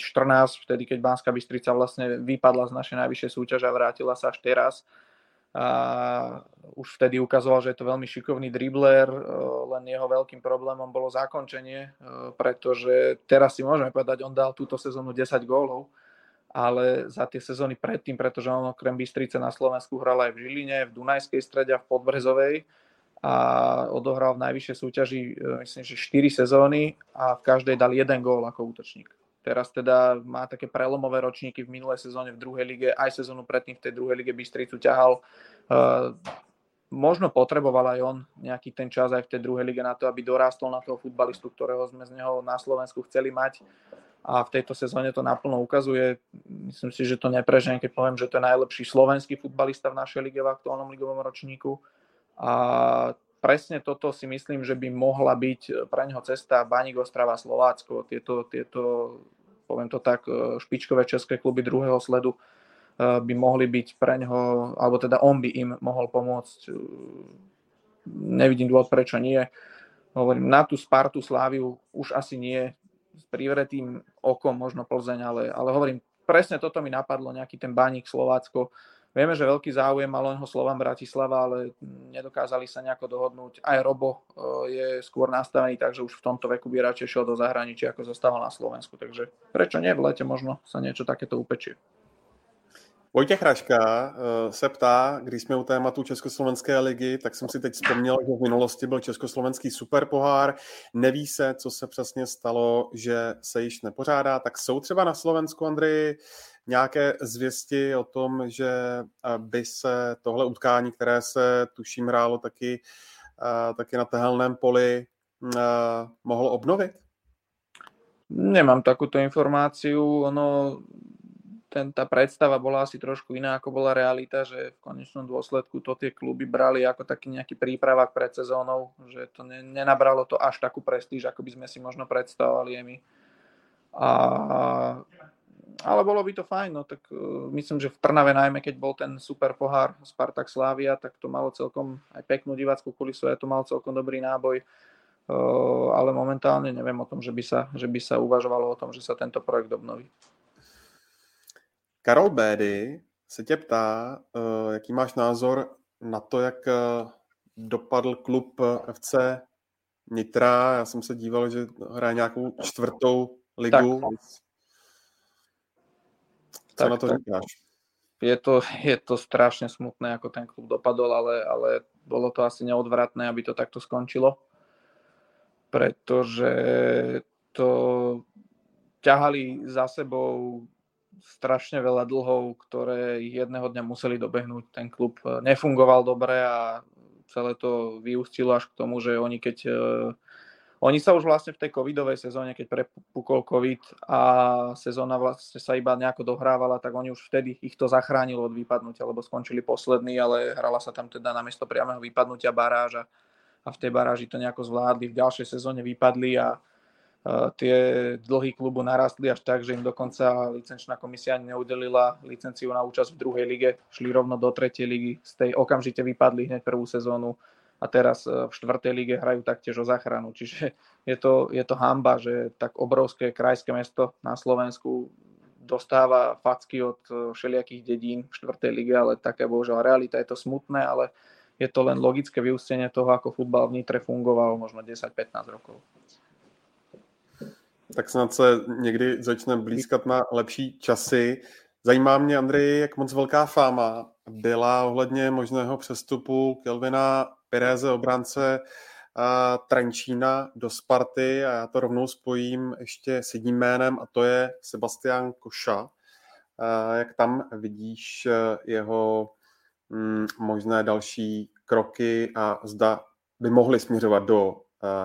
vtedy keď Banská Bystrica vlastne vypadla z našej najvyššej súťaže a vrátila sa až teraz a už vtedy ukazoval, že je to veľmi šikovný dribler, e, len jeho veľkým problémom bolo zakončenie, e, pretože teraz si môžeme povedať, on dal túto sezónu 10 gólov, ale za tie sezóny predtým, pretože on okrem Bystrice na Slovensku hral aj v Žiline, v Dunajskej strede a v Podbrezovej a odohral v najvyššej súťaži e, myslím, že 4 sezóny a v každej dal jeden gól ako útočník. Teraz teda má také prelomové ročníky v minulej sezóne v druhej lige, aj sezónu predtým v tej druhej lige Bystricu ťahal. Uh, možno potreboval aj on nejaký ten čas aj v tej druhej lige na to, aby dorástol na toho futbalistu, ktorého sme z neho na Slovensku chceli mať. A v tejto sezóne to naplno ukazuje. Myslím si, že to neprežem, keď poviem, že to je najlepší slovenský futbalista v našej lige v aktuálnom ligovom ročníku. A presne toto si myslím, že by mohla byť pre neho cesta Baník Ostrava Slovácko. Tieto, tieto, poviem to tak, e, špičkové české kluby druhého sledu e, by mohli byť pre neho, alebo teda on by im mohol pomôcť. E, nevidím dôvod, prečo nie. Hovorím, na tú Spartu, Sláviu už asi nie. S privretým okom možno Plzeň, ale, ale hovorím, presne toto mi napadlo, nejaký ten Baník Slovácko Vieme, že veľký záujem mal len ho Slovan Bratislava, ale nedokázali sa nejako dohodnúť. Aj Robo e, je skôr nastavený, takže už v tomto veku by radšej šiel do zahraničia, ako zostával na Slovensku. Takže prečo nie? V lete možno sa niečo takéto upečie. Vojtěch Hraška eh, se ptá, když jsme u tématu Československé ligy, tak jsem si teď vzpomněl, že v minulosti byl Československý superpohár. Neví se, co se přesně stalo, že se již nepořádá. Tak jsou třeba na Slovensku, Andrej, nějaké zvěsti o tom, že eh, by se tohle utkání, které se tuším hrálo taky, eh, taky na tehelném poli, mohlo obnovit? Nemám takúto informáciu. Ono ten, tá predstava bola asi trošku iná, ako bola realita, že v konečnom dôsledku to tie kluby brali ako taký nejaký prípravak pred sezónou, že to ne, nenabralo to až takú prestíž, ako by sme si možno predstavovali aj my. A, ale bolo by to fajn, no tak uh, myslím, že v Trnave najmä, keď bol ten super pohár Spartak Slávia, tak to malo celkom aj peknú divácku kulisu, aj to mal celkom dobrý náboj, uh, ale momentálne neviem o tom, že by, sa, že by sa uvažovalo o tom, že sa tento projekt obnoví. Karol Bédy se tě ptá, eh, jaký máš názor na to, jak dopadl klub FC Nitra. Já jsem se díval, že hraje nějakou čtvrtou ligu. Tak. Co tak, na to tak. říkáš? Je to, je to strašne smutné, ako ten klub dopadol, ale, ale bolo to asi neodvratné, aby to takto skončilo. Pretože to ťahali za sebou strašne veľa dlhov, ktoré ich jedného dňa museli dobehnúť. Ten klub e, nefungoval dobre a celé to vyústilo až k tomu, že oni keď uh, oni sa už vlastne v tej covidovej sezóne, keď prepukol covid a sezóna vlastne sa iba nejako dohrávala, tak oni už vtedy ich to zachránilo od vypadnutia, lebo skončili poslední, ale hrala sa tam teda namiesto priamého vypadnutia baráža a v tej baráži to nejako zvládli. V ďalšej sezóne vypadli a tie dlhy klubu narastli až tak, že im dokonca licenčná komisia neudelila licenciu na účasť v druhej lige, šli rovno do tretej ligy, z tej okamžite vypadli hneď prvú sezónu a teraz e, v štvrtej lige hrajú taktiež o záchranu. Čiže je to, je to hamba, že tak obrovské krajské mesto na Slovensku dostáva facky od e, všelijakých dedín v štvrtej lige, ale také bohužiaľ realita je to smutné, ale je to len logické vyústenie toho, ako futbal v Nitre fungoval možno 10-15 rokov tak snad se někdy začne blízkat na lepší časy. Zajímá mě, Andrej, jak moc velká fáma byla ohledně možného přestupu Kelvina Pereze, obránce a Trenčína do Sparty a já to rovnou spojím ještě s jedním jménem a to je Sebastian Koša. A jak tam vidíš e, jeho mm, možné další kroky a zda by mohly směřovat do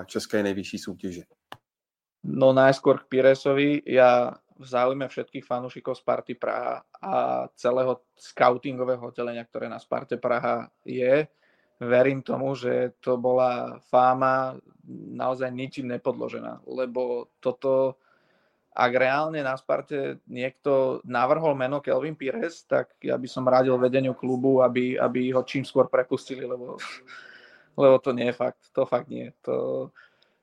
české nejvyšší soutěže? No najskôr k Piresovi. Ja v záujme všetkých fanúšikov Sparty Praha a celého scoutingového oddelenia, ktoré na Sparte Praha je, verím tomu, že to bola fáma naozaj ničím nepodložená, lebo toto, ak reálne na Sparte niekto navrhol meno Kelvin Pires, tak ja by som radil vedeniu klubu, aby, aby ho čím skôr prepustili, lebo, lebo to nie je fakt, to fakt nie. To,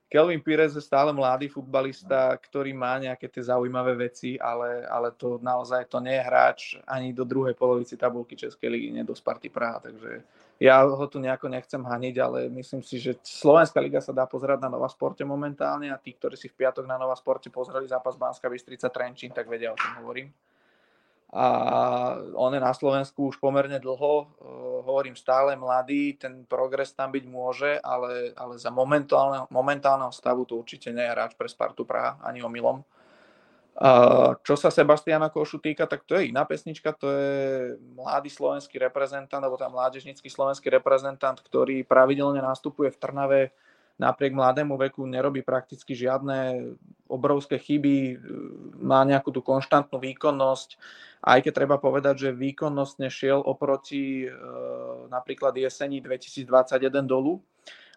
Kelvin Pires je stále mladý futbalista, ktorý má nejaké tie zaujímavé veci, ale, ale to naozaj to nie je hráč ani do druhej polovici tabulky Českej ligy, nie do Sparty Praha, takže ja ho tu nejako nechcem haniť, ale myslím si, že Slovenská liga sa dá pozerať na Nova Sporte momentálne a tí, ktorí si v piatok na Nova Sporte pozreli zápas Banská Bystrica Trenčín, tak vedia, o čom hovorím a on je na Slovensku už pomerne dlho, uh, hovorím stále mladý, ten progres tam byť môže, ale, ale za momentálneho, momentálneho stavu to určite nie je hráč pre Spartu Praha, ani omylom. Uh, čo sa Sebastiana Košu týka, tak to je iná pesnička, to je mladý slovenský reprezentant, alebo tam mládežnický slovenský reprezentant, ktorý pravidelne nastupuje v Trnave, napriek mladému veku nerobí prakticky žiadne obrovské chyby, má nejakú tú konštantnú výkonnosť, aj keď treba povedať, že výkonnostne šiel oproti e, napríklad jesení 2021 dolu,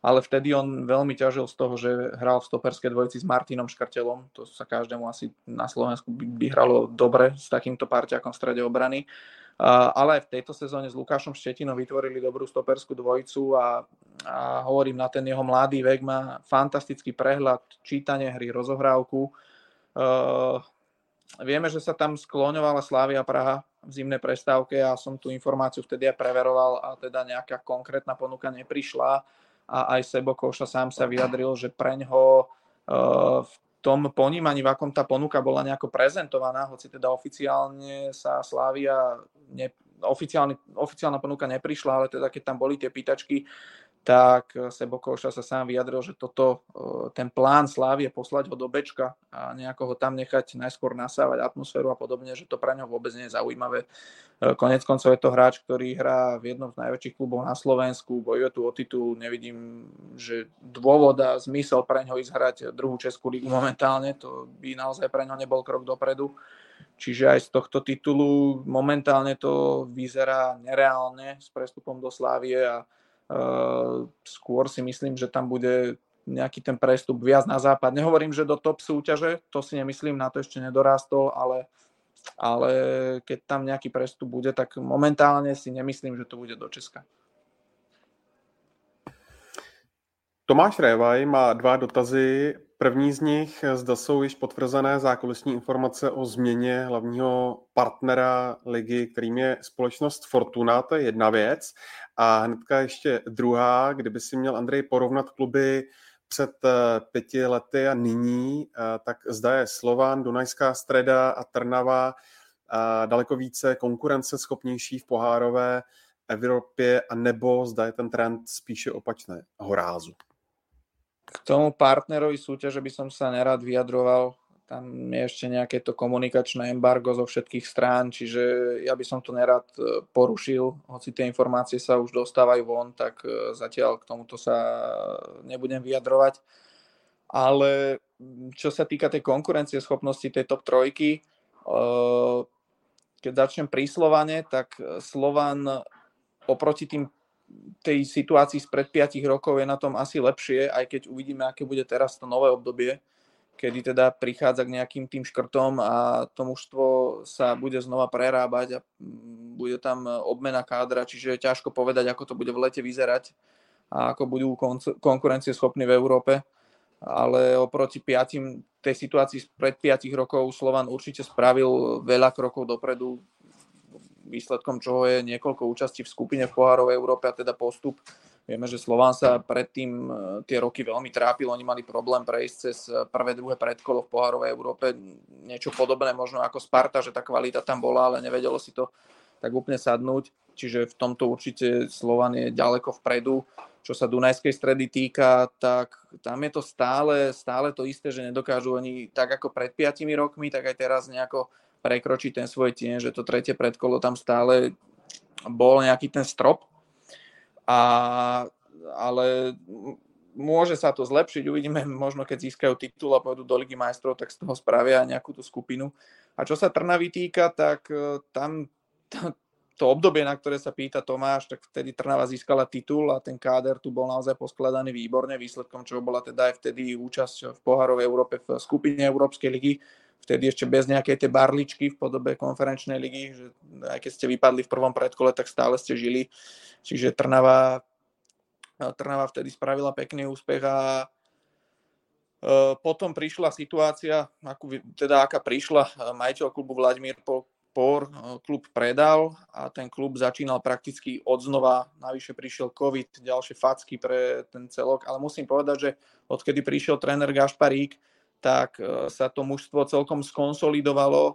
ale vtedy on veľmi ťažil z toho, že hral v stoperskej dvojici s Martinom Škrtelom, to sa každému asi na Slovensku by, by hralo dobre s takýmto parťakom v strede obrany. Ale aj v tejto sezóne s Lukášom Štetinom vytvorili dobrú stoperskú dvojicu a, a hovorím, na ten jeho mladý vek má fantastický prehľad, čítanie hry, rozohrávku. Uh, vieme, že sa tam skloňovala Slávia Praha v zimnej prestávke a som tú informáciu vtedy aj preveroval a teda nejaká konkrétna ponuka neprišla a aj Sebo Koša sám sa vyjadril, že preň ho uh, v tom ponímaní, v akom tá ponuka bola nejako prezentovaná, hoci teda oficiálne sa Slávia, ne, oficiálna ponuka neprišla, ale teda keď tam boli tie pýtačky, tak Sebo Koša sa sám vyjadril, že toto, eh, ten plán Slávie poslať ho do Bečka a nejako ho tam nechať najskôr nasávať atmosféru a podobne, že to pre ňo vôbec nie je zaujímavé. Eh, konec koncov je to hráč, ktorý hrá v jednom z najväčších klubov na Slovensku, bojuje tu o titul, nevidím, že dôvod a zmysel pre ňo ísť hrať druhú Českú ligu momentálne, to by naozaj pre ňo nebol krok dopredu. Čiže aj z tohto titulu momentálne to vyzerá nereálne s prestupom do Slávie a skôr si myslím, že tam bude nejaký ten prestup viac na západ. Nehovorím, že do top súťaže, to si nemyslím, na to ešte nedorástol, ale, ale keď tam nejaký prestup bude, tak momentálne si nemyslím, že to bude do Česka. Tomáš Révaj má dva dotazy. První z nich, zda jsou již potvrzené zákulisní informace o změně hlavního partnera ligy, kterým je společnost Fortuna, to je jedna věc. A hnedka ještě druhá, kdyby si měl Andrej porovnat kluby před eh, pěti lety a nyní, eh, tak zda je Slovan, Dunajská streda a Trnava a daleko více konkurenceschopnější v pohárové Evropě, a nebo zda je ten trend spíše opačné, horázu. K tomu partnerovi súťaže by som sa nerad vyjadroval. Tam je ešte nejaké to komunikačné embargo zo všetkých strán, čiže ja by som to nerad e, porušil, hoci tie informácie sa už dostávajú von, tak e, zatiaľ k tomuto sa nebudem vyjadrovať. Ale čo sa týka tej konkurencie schopnosti tej top trojky, e, keď začnem pri Slovane, tak Slovan oproti tým tej situácii spred 5 rokov je na tom asi lepšie, aj keď uvidíme, aké bude teraz to nové obdobie, kedy teda prichádza k nejakým tým škrtom a to mužstvo sa bude znova prerábať a mm, bude tam obmena kádra, čiže je ťažko povedať, ako to bude v lete vyzerať a ako budú konkurencie schopní v Európe. Ale oproti piatim, tej situácii pred 5 rokov Slovan určite spravil veľa krokov dopredu výsledkom čoho je niekoľko účastí v skupine v pohárovej Európe a teda postup. Vieme, že Slován sa predtým e, tie roky veľmi trápil, oni mali problém prejsť cez e, prvé, druhé predkolo v pohárovej Európe, niečo podobné možno ako Sparta, že tá kvalita tam bola, ale nevedelo si to tak úplne sadnúť. Čiže v tomto určite Slovan je ďaleko vpredu. Čo sa Dunajskej stredy týka, tak tam je to stále, stále to isté, že nedokážu oni tak ako pred 5 rokmi, tak aj teraz nejako prekročiť ten svoj tieň, že to tretie predkolo tam stále bol nejaký ten strop. A, ale môže sa to zlepšiť, uvidíme, možno keď získajú titul a pôjdu do Ligy majstrov, tak z toho spravia nejakú tú skupinu. A čo sa Trnavy týka, tak e, tam to, obdobie, na ktoré sa pýta Tomáš, tak vtedy Trnava získala titul a ten káder tu bol naozaj poskladaný výborne, výsledkom čoho bola teda aj vtedy účasť v pohárovej Európe v skupine Európskej ligy vtedy ešte bez nejakej tej barličky v podobe konferenčnej ligy, že aj keď ste vypadli v prvom predkole, tak stále ste žili. Čiže Trnava, Trnava vtedy spravila pekný úspech a e, potom prišla situácia, akú, teda aká prišla, majiteľ klubu Vladimír Por e, klub predal a ten klub začínal prakticky od znova. Navyše prišiel COVID, ďalšie facky pre ten celok, ale musím povedať, že odkedy prišiel tréner Gašparík, tak e, sa to mužstvo celkom skonsolidovalo, e,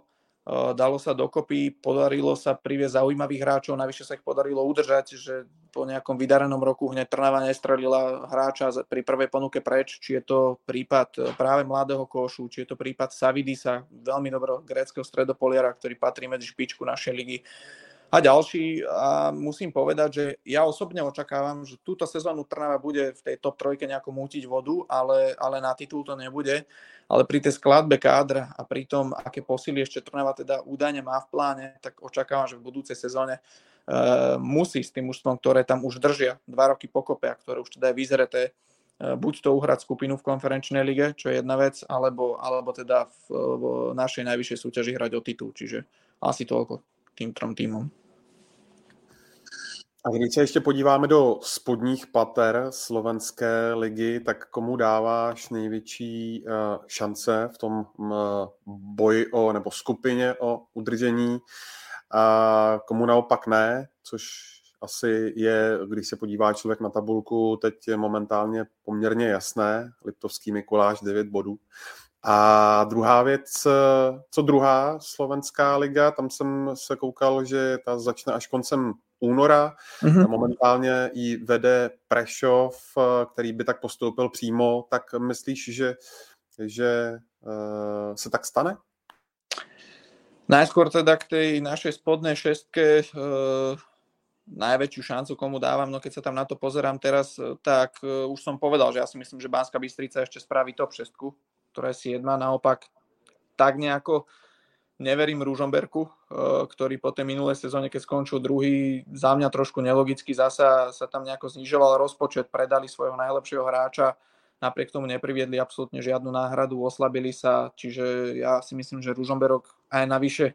dalo sa dokopy, podarilo sa priviesť zaujímavých hráčov, navyše sa ich podarilo udržať, že po nejakom vydarenom roku hneď Trnava nestrelila hráča pri prvej ponuke preč, či je to prípad e, práve mladého košu, či je to prípad Savidisa, veľmi dobrého gréckého stredopoliara, ktorý patrí medzi špičku našej ligy a ďalší. A musím povedať, že ja osobne očakávam, že túto sezónu Trnava bude v tej top trojke nejako mútiť vodu, ale, ale na titul to nebude. Ale pri tej skladbe kádra a pri tom, aké posily ešte Trnava teda údajne má v pláne, tak očakávam, že v budúcej sezóne uh, musí s tým mužstvom, ktoré tam už držia dva roky pokope a ktoré už teda je vyzreté, uh, buď to uhrať skupinu v konferenčnej lige, čo je jedna vec, alebo, alebo teda v, v našej najvyššej súťaži hrať o titul. Čiže asi toľko tým trom týmom. A když se ještě podíváme do spodních pater slovenské ligy, tak komu dáváš největší uh, šance v tom uh, boji o, nebo skupině o udržení a komu naopak ne, což asi je, když se podívá člověk na tabulku, teď je momentálně poměrně jasné. Liptovský Mikuláš 9 bodů A druhá věc, co druhá slovenská liga, tam jsem se koukal, že ta začne až koncem února. Mm-hmm. Momentálně ji vede Prešov, který by tak postoupil přímo. Tak myslíš, že, že uh, se tak stane? Najskôr teda k tej našej spodnej šestke uh, najväčšiu šancu, komu dávam, no keď sa tam na to pozerám teraz, tak uh, už som povedal, že ja si myslím, že Banská Bystrica ešte spraví top šestku, ktorá je 7. Naopak tak nejako neverím Rúžomberku, uh, ktorý po tej minulej sezóne, keď skončil druhý, za mňa trošku nelogicky zasa sa tam nejako znižoval rozpočet, predali svojho najlepšieho hráča, napriek tomu nepriviedli absolútne žiadnu náhradu, oslabili sa, čiže ja si myslím, že Ružomberok aj navyše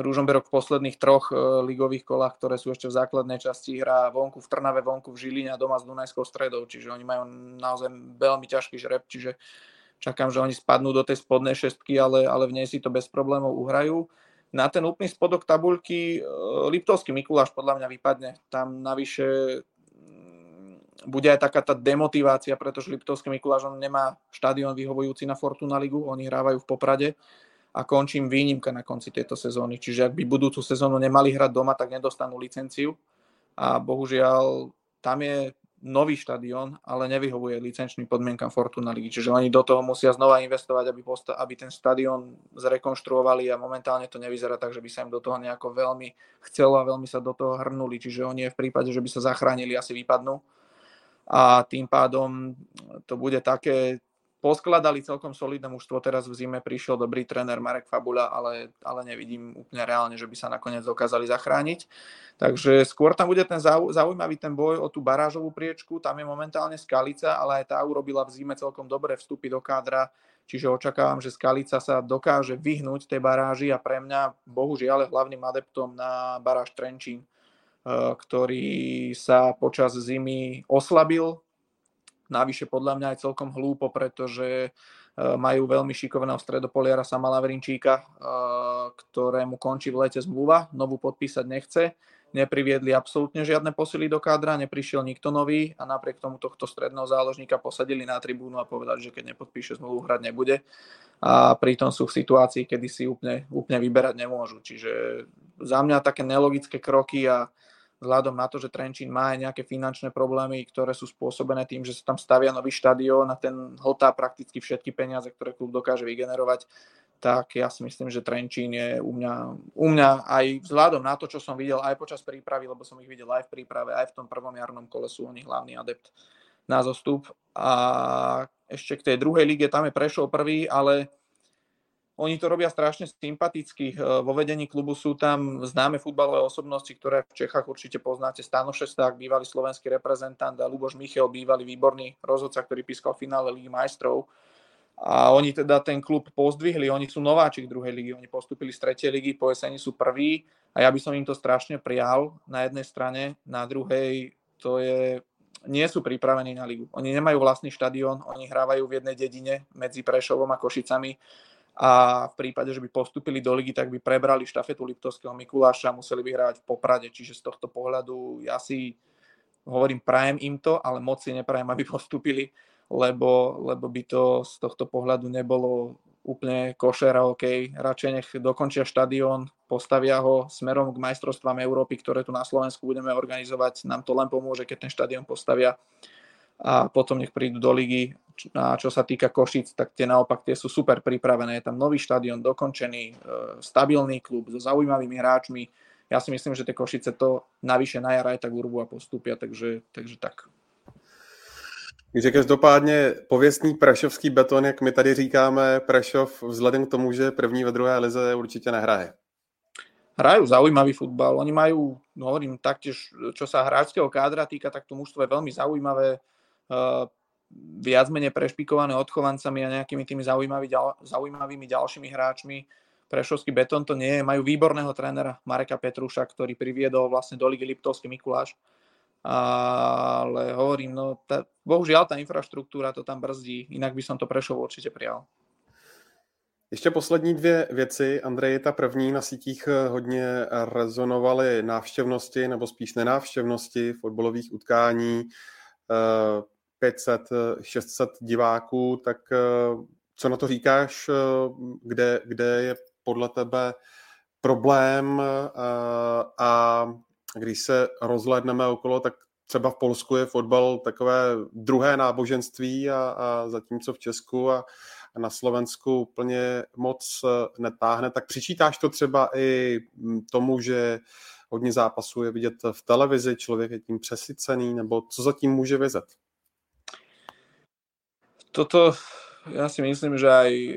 Ružomberok v posledných troch e, ligových kolách, ktoré sú ešte v základnej časti, hrá vonku v Trnave, vonku v Žiline a doma s Dunajskou stredou, čiže oni majú naozaj veľmi ťažký žreb, čiže čakám, že oni spadnú do tej spodnej šestky, ale, ale v nej si to bez problémov uhrajú. Na ten úplný spodok tabuľky e, Liptovský Mikuláš podľa mňa vypadne. Tam navyše bude aj taká tá demotivácia, pretože Liptovský Mikuláš on nemá štadión vyhovujúci na Fortuna Ligu, oni hrávajú v Poprade a končím výnimka na konci tejto sezóny. Čiže ak by budúcu sezónu nemali hrať doma, tak nedostanú licenciu a bohužiaľ tam je nový štadión, ale nevyhovuje licenčným podmienkam Fortuna Ligy. Čiže oni do toho musia znova investovať, aby, posta- aby ten štadión zrekonštruovali a momentálne to nevyzerá tak, že by sa im do toho nejako veľmi chcelo a veľmi sa do toho hrnuli. Čiže oni v prípade, že by sa zachránili, asi vypadnú a tým pádom to bude také, poskladali celkom solidné mužstvo, teraz v zime prišiel dobrý tréner Marek Fabula, ale, ale nevidím úplne reálne, že by sa nakoniec dokázali zachrániť. Takže skôr tam bude ten zaujímavý ten boj o tú barážovú priečku, tam je momentálne Skalica, ale aj tá urobila v zime celkom dobré vstupy do kádra, čiže očakávam, že Skalica sa dokáže vyhnúť tej baráži a pre mňa bohužiaľ hlavným adeptom na baráž Trenčín Eh, ktorý sa počas zimy oslabil. Navyše podľa mňa aj celkom hlúpo, pretože eh, majú veľmi šikovného stredopoliara Sama Lavrinčíka, eh, ktorému končí v lete zmluva, novú podpísať nechce. Nepriviedli absolútne žiadne posily do kádra, neprišiel nikto nový a napriek tomu tohto stredného záložníka posadili na tribúnu a povedali, že keď nepodpíše zmluvu, hrať nebude. A pritom sú v situácii, kedy si úplne, úplne vyberať nemôžu. Čiže za mňa také nelogické kroky a vzhľadom na to, že Trenčín má aj nejaké finančné problémy, ktoré sú spôsobené tým, že sa tam stavia nový štadión a ten hltá prakticky všetky peniaze, ktoré klub dokáže vygenerovať, tak ja si myslím, že Trenčín je u mňa, u mňa aj vzhľadom na to, čo som videl aj počas prípravy, lebo som ich videl aj v príprave, aj v tom prvom jarnom kole sú oni hlavný adept na zostup. A ešte k tej druhej lige, tam je Prešov prvý, ale oni to robia strašne sympaticky. Eh, vo vedení klubu sú tam známe futbalové osobnosti, ktoré v Čechách určite poznáte. Stano Šesták, bývalý slovenský reprezentant a Luboš Michel, bývalý výborný rozhodca, ktorý pískal finále Ligy majstrov. A oni teda ten klub pozdvihli, oni sú nováčik druhej ligy, oni postupili z tretej ligy, po jeseni sú prví a ja by som im to strašne prijal na jednej strane, na druhej to je, nie sú pripravení na ligu. Oni nemajú vlastný štadión, oni hrávajú v jednej dedine medzi Prešovom a Košicami a v prípade, že by postupili do ligy, tak by prebrali štafetu Liptovského Mikuláša a museli by hrať v Poprade. Čiže z tohto pohľadu ja si hovorím, prajem im to, ale moc si neprajem, aby postupili, lebo, lebo by to z tohto pohľadu nebolo úplne košer a OK. Radšej nech dokončia štadión, postavia ho smerom k majstrovstvám Európy, ktoré tu na Slovensku budeme organizovať. Nám to len pomôže, keď ten štadión postavia a potom nech prídu do ligy. A čo sa týka Košic, tak tie naopak tie sú super pripravené. Je tam nový štadión, dokončený, e, stabilný klub so zaujímavými hráčmi. Ja si myslím, že tie Košice to navyše na jar aj tak urbu a postupia, takže, takže tak. Takže každopádně pověstný prašovský beton, jak my tady říkáme, Prešov vzhledem k tomu, že první ve druhé lize určitě nehraje. Hrajú zaujímavý futbal. Oni majú, no hovorím taktiež, čo sa hráčského kádra týka, tak to mužstvo je veľmi zaujímavé viac menej prešpikované odchovancami a nejakými tými zaujímavý, zaujímavými ďalšími hráčmi. Prešovský betón to nie je. Majú výborného trénera Mareka Petruša, ktorý priviedol vlastne do ligy Liptovský Mikuláš. Ale hovorím, no tá, bohužiaľ tá infraštruktúra to tam brzdí, inak by som to Prešov určite prijal. Ještě poslední dvě věci. Andrej, ta první na sítích hodně rezonovaly návštěvnosti, nebo spíš nenávštěvnosti fotbalových utkání. 500, 600 diváků, tak eh, co na to říkáš, kde, kde je podle tebe problém a když se rozhlédneme okolo, tak třeba v Polsku je fotbal takové druhé náboženství a, a zatímco v Česku a, a na Slovensku úplně moc netáhne, tak přičítáš to třeba i tomu, že hodně zápasů je vidět v televizi, člověk je tím přesycený, nebo co za tím může vyzet? Toto, ja si myslím, že aj e,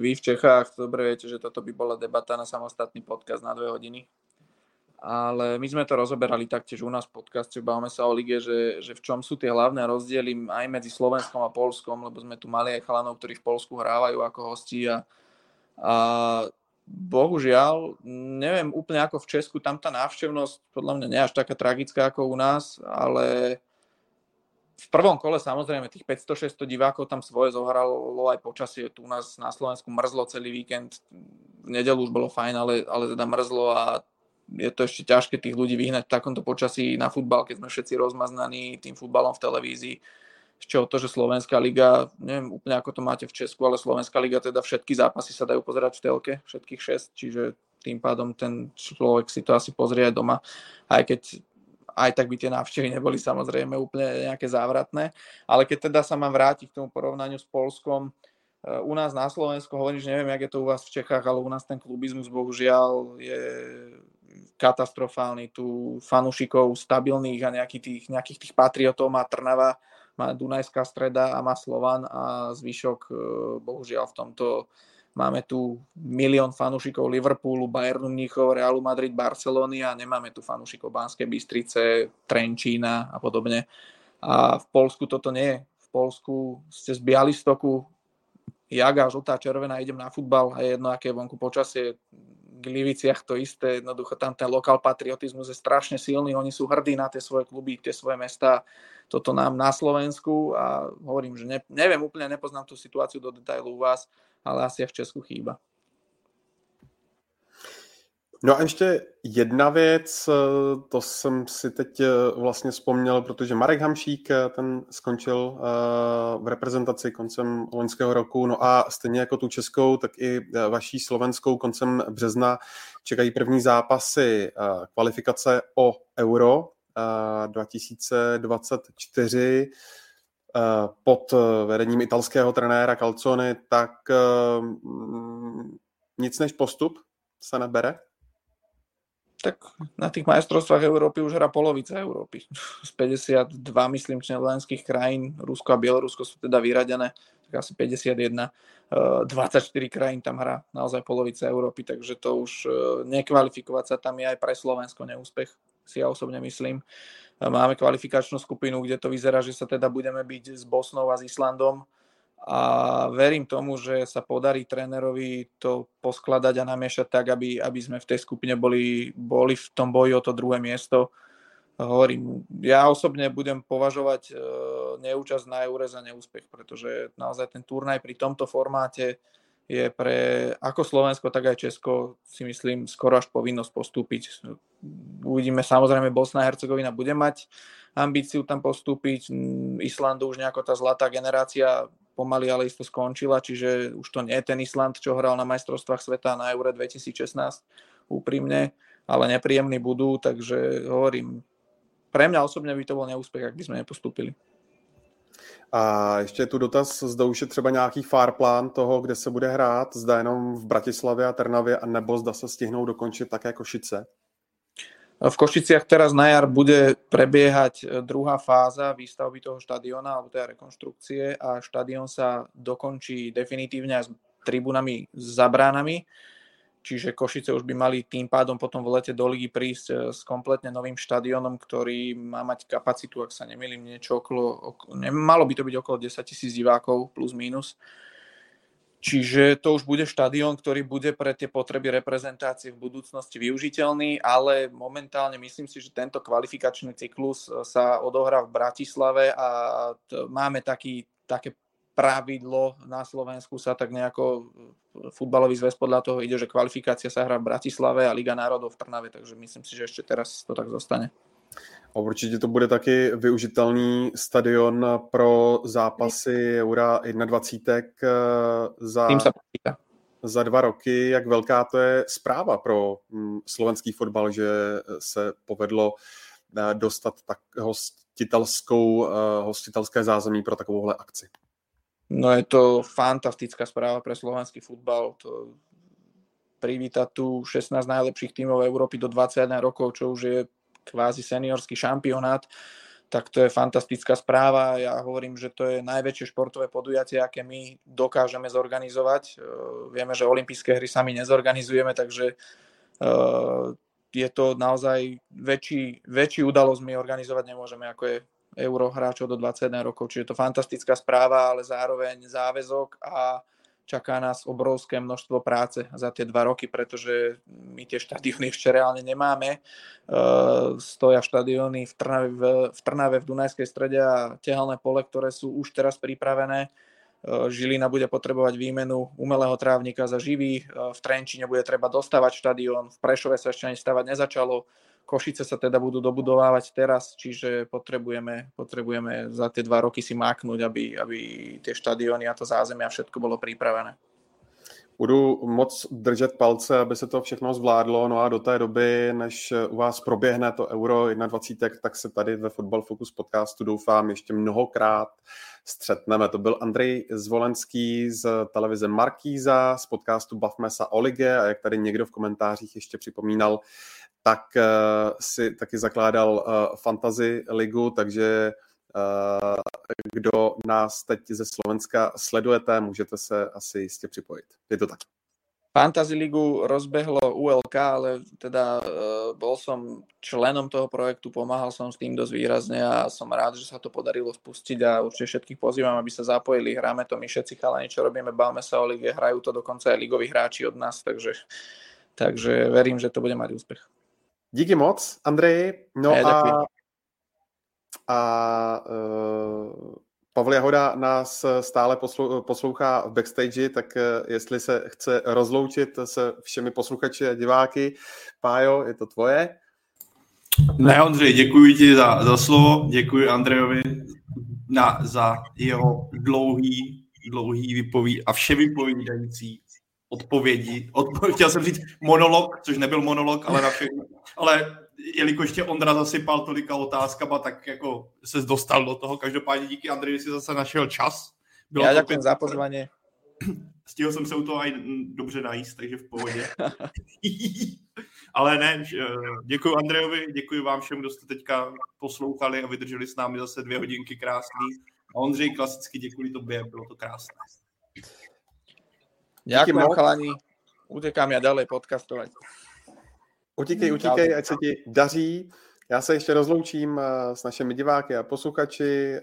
vy v Čechách dobre viete, že toto by bola debata na samostatný podcast na dve hodiny. Ale my sme to rozoberali taktiež u nás v podcaste, bavíme sa o lige, že, že v čom sú tie hlavné rozdiely aj medzi Slovenskom a Polskom, lebo sme tu mali aj chalanov, ktorí v Polsku hrávajú ako hosti a, a bohužiaľ, neviem úplne ako v Česku, tam tá návštevnosť podľa mňa nie až taká tragická ako u nás, ale v prvom kole samozrejme tých 500-600 divákov tam svoje zohralo aj počasie. Tu u nás na Slovensku mrzlo celý víkend, v nedelu už bolo fajn, ale, ale teda mrzlo a je to ešte ťažké tých ľudí vyhnať v takomto počasí na futbal, keď sme všetci rozmaznaní tým futbalom v televízii. Z čoho to, že Slovenská liga, neviem úplne ako to máte v Česku, ale Slovenská liga teda všetky zápasy sa dajú pozerať v telke, všetkých šest, čiže tým pádom ten človek si to asi pozrie aj doma, aj keď aj tak by tie návštevy neboli samozrejme úplne nejaké závratné. Ale keď teda sa mám vrátiť k tomu porovnaniu s Polskom, eh, u nás na Slovensku, hovorím, že neviem, jak je to u vás v Čechách, ale u nás ten klubizmus bohužiaľ je katastrofálny, tu fanúšikov stabilných a nejakých tých, nejakých tých patriotov má Trnava, má Dunajská streda a má Slovan a zvyšok e, bohužiaľ v tomto máme tu milión fanúšikov Liverpoolu, Bayernu Mníchov, Realu Madrid, Barcelony a nemáme tu fanúšikov Banskej Bystrice, Trenčína a podobne. A v Polsku toto nie je. V Polsku ste z Bialystoku, jaga, žltá, červená, idem na futbal a je jedno, aké je vonku počasie, Gliviciach to isté, jednoducho tam ten lokál patriotizmus je strašne silný, oni sú hrdí na tie svoje kluby, tie svoje mesta, toto nám na Slovensku a hovorím, že ne, neviem, úplne nepoznám tú situáciu do detailu u vás, ale asi aj v Česku chýba. No a ještě jedna věc, eh, to jsem si teď eh, vlastně vzpomněl, protože Marek Hamšík, eh, ten skončil v reprezentaci koncem loňského roku, no a stejně jako tu českou, tak i vaší slovenskou koncem března čekají první zápasy kvalifikace o Euro 2024 pod vedením italského trenéra Calzone, tak nic než postup se nebere? tak na tých majstrovstvách Európy už hrá polovica Európy. Z 52, myslím, členských krajín, Rusko a Bielorusko sú teda vyradené, tak asi 51. 24 eh, krajín tam hrá naozaj polovica Európy, takže to už eh, nekvalifikovať sa tam je aj pre Slovensko neúspech, si ja osobne myslím. Eh, máme kvalifikačnú skupinu, kde to vyzerá, že sa teda budeme byť s Bosnou a s Islandom a verím tomu, že sa podarí trénerovi to poskladať a namiešať tak, aby, aby sme v tej skupine boli, boli v tom boji o to druhé miesto. Hovorím, ja osobne budem považovať e, neúčasť na Eure za neúspech, pretože naozaj ten turnaj pri tomto formáte je pre ako Slovensko, tak aj Česko si myslím skoro až povinnosť postúpiť. Uvidíme, samozrejme Bosna a Hercegovina bude mať ambíciu tam postúpiť, Islandu už nejako tá zlatá generácia pomaly ale isto skončila, čiže už to nie je ten Island, čo hral na majstrovstvách sveta na Eure 2016 úprimne, ale nepríjemní budú, takže hovorím, pre mňa osobne by to bol neúspech, ak by sme nepostupili. A ještě tu dotaz, zda už je třeba nějaký far plán toho, kde se bude hrát, zda jenom v Bratislavě a Trnavě, a nebo zda se stihnou dokončit také Košice? V Košiciach teraz na jar bude prebiehať e, druhá fáza výstavby toho štadiona alebo teda rekonštrukcie a štadión sa dokončí definitívne s tribunami za bránami. Čiže Košice už by mali tým pádom potom v lete do ligy prísť e, s kompletne novým štadiónom, ktorý má mať kapacitu, ak sa nemýlim, niečo okolo, okolo malo by to byť okolo 10 tisíc divákov plus minus. Čiže to už bude štadión, ktorý bude pre tie potreby reprezentácie v budúcnosti využiteľný, ale momentálne myslím si, že tento kvalifikačný cyklus e, sa odohrá v Bratislave a máme taký, také pravidlo na Slovensku sa tak nejako e, futbalový zväz podľa toho ide, že kvalifikácia sa hrá v Bratislave a Liga národov v Trnave, takže myslím si, že ešte teraz to tak zostane. A určitě to bude taky využitelný stadion pro zápasy Eura 21 eh, za, za dva roky. Jak velká to je zpráva pro mm, slovenský fotbal, že se povedlo eh, dostat tak hostitelskou, hostitelské zázemí pro takovouhle akci? No je to fantastická správa pre slovenský futbal. To privítať tu 16 najlepších tímov Európy do 21 rokov, čo už je kvázi seniorský šampionát, tak to je fantastická správa. Ja hovorím, že to je najväčšie športové podujatie, aké my dokážeme zorganizovať. Vieme, že olympijské hry sami nezorganizujeme, takže je to naozaj väčší, väčší udalosť my organizovať nemôžeme, ako je euro hráčov do 21 rokov. Čiže je to fantastická správa, ale zároveň záväzok a čaká nás obrovské množstvo práce za tie dva roky, pretože my tie štadióny ešte reálne nemáme. Uh, stoja štadióny v Trnave, v, Trnave v Dunajskej strede a tehelné pole, ktoré sú už teraz pripravené. Uh, Žilina bude potrebovať výmenu umelého trávnika za živý, uh, v Trenčine bude treba dostávať štadión, v Prešove sa ešte ani stavať nezačalo. Košice sa teda budú dobudovávať teraz, čiže potrebujeme, potrebujeme za tie dva roky si máknuť, aby, aby tie štadiony a to zázemie a všetko bolo pripravené. Budu moc držet palce, aby se to všechno zvládlo, no a do té doby, než u vás proběhne to Euro 21, tak se tady ve Football Focus podcastu doufám ještě mnohokrát střetneme. To byl Andrej Zvolenský z televize Markíza, z podcastu Bavme se o lige a jak tady někdo v komentářích ještě připomínal, tak uh, si taky zakládal uh, Fantasy ligu, takže kdo nás teď ze Slovenska sledujete, můžete se asi jistě připojit. Je to tak. Fantasy ligu rozbehlo ULK, ale teda uh, bol som členom toho projektu, pomáhal som s tým dosť výrazne a som rád, že sa to podarilo spustiť a určite všetkých pozývam, aby sa zapojili. Hráme to my všetci chalani, čo robíme, bavme sa o lige, hrajú to dokonca aj ligoví hráči od nás, takže, takže verím, že to bude mať úspech. Díky moc, Andreji. No ne, a, a uh, Pavel Jahoda nás stále poslou, poslouchá v backstage, tak uh, jestli se chce rozloučit se všemi posluchači a diváky, Pájo, je to tvoje? Ne, Ondřej, děkuji ti za, za slovo, děkuji Andrejovi na, za jeho dlouhý, dlouhý vypoví a vše vypovídající odpovědi. Odpo- chtěl jsem říct monolog, což nebyl monolog, ale na všechno. Ale jelikož tě Ondra zasypal tolika otázkama, tak jako se dostal do toho. Každopádně díky Andreji si zase našel čas. Bylo Já děkuji za pozvání. Stihl jsem se u toho i dobře najíst, takže v pohodě. Ale ne, děkuji Andrejovi, děkuji vám všem, kdo jste teďka poslouchali a vydrželi s námi zase dvě hodinky krásný. A Ondřej, klasicky děkuji tobě, bylo to krásné. Ďakujem, chalani. Utekám ja ďalej podcastovať. Utíkej, utíkej, ať se ti daří. Já se ještě rozloučím eh, s našimi diváky a posluchači. Eh,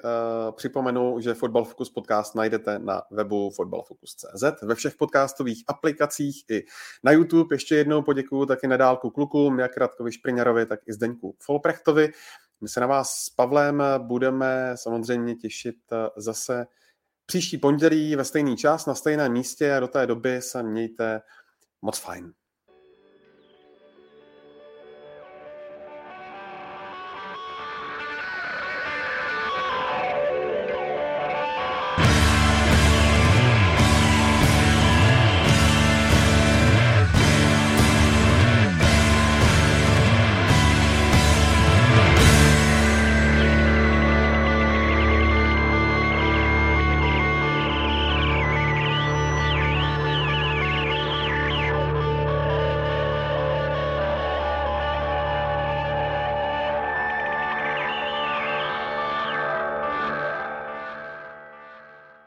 připomenu, že Football Focus podcast najdete na webu footballfocus.cz, ve všech podcastových aplikacích i na YouTube. Ještě jednou poděkuju taky na dálku klukům, jak Radkovi Špriňarovi, tak i Zdeňku Folprechtovi. My se na vás s Pavlem budeme samozřejmě těšit eh, zase příští pondělí ve stejný čas, na stejném místě a do té doby se mějte moc fajn.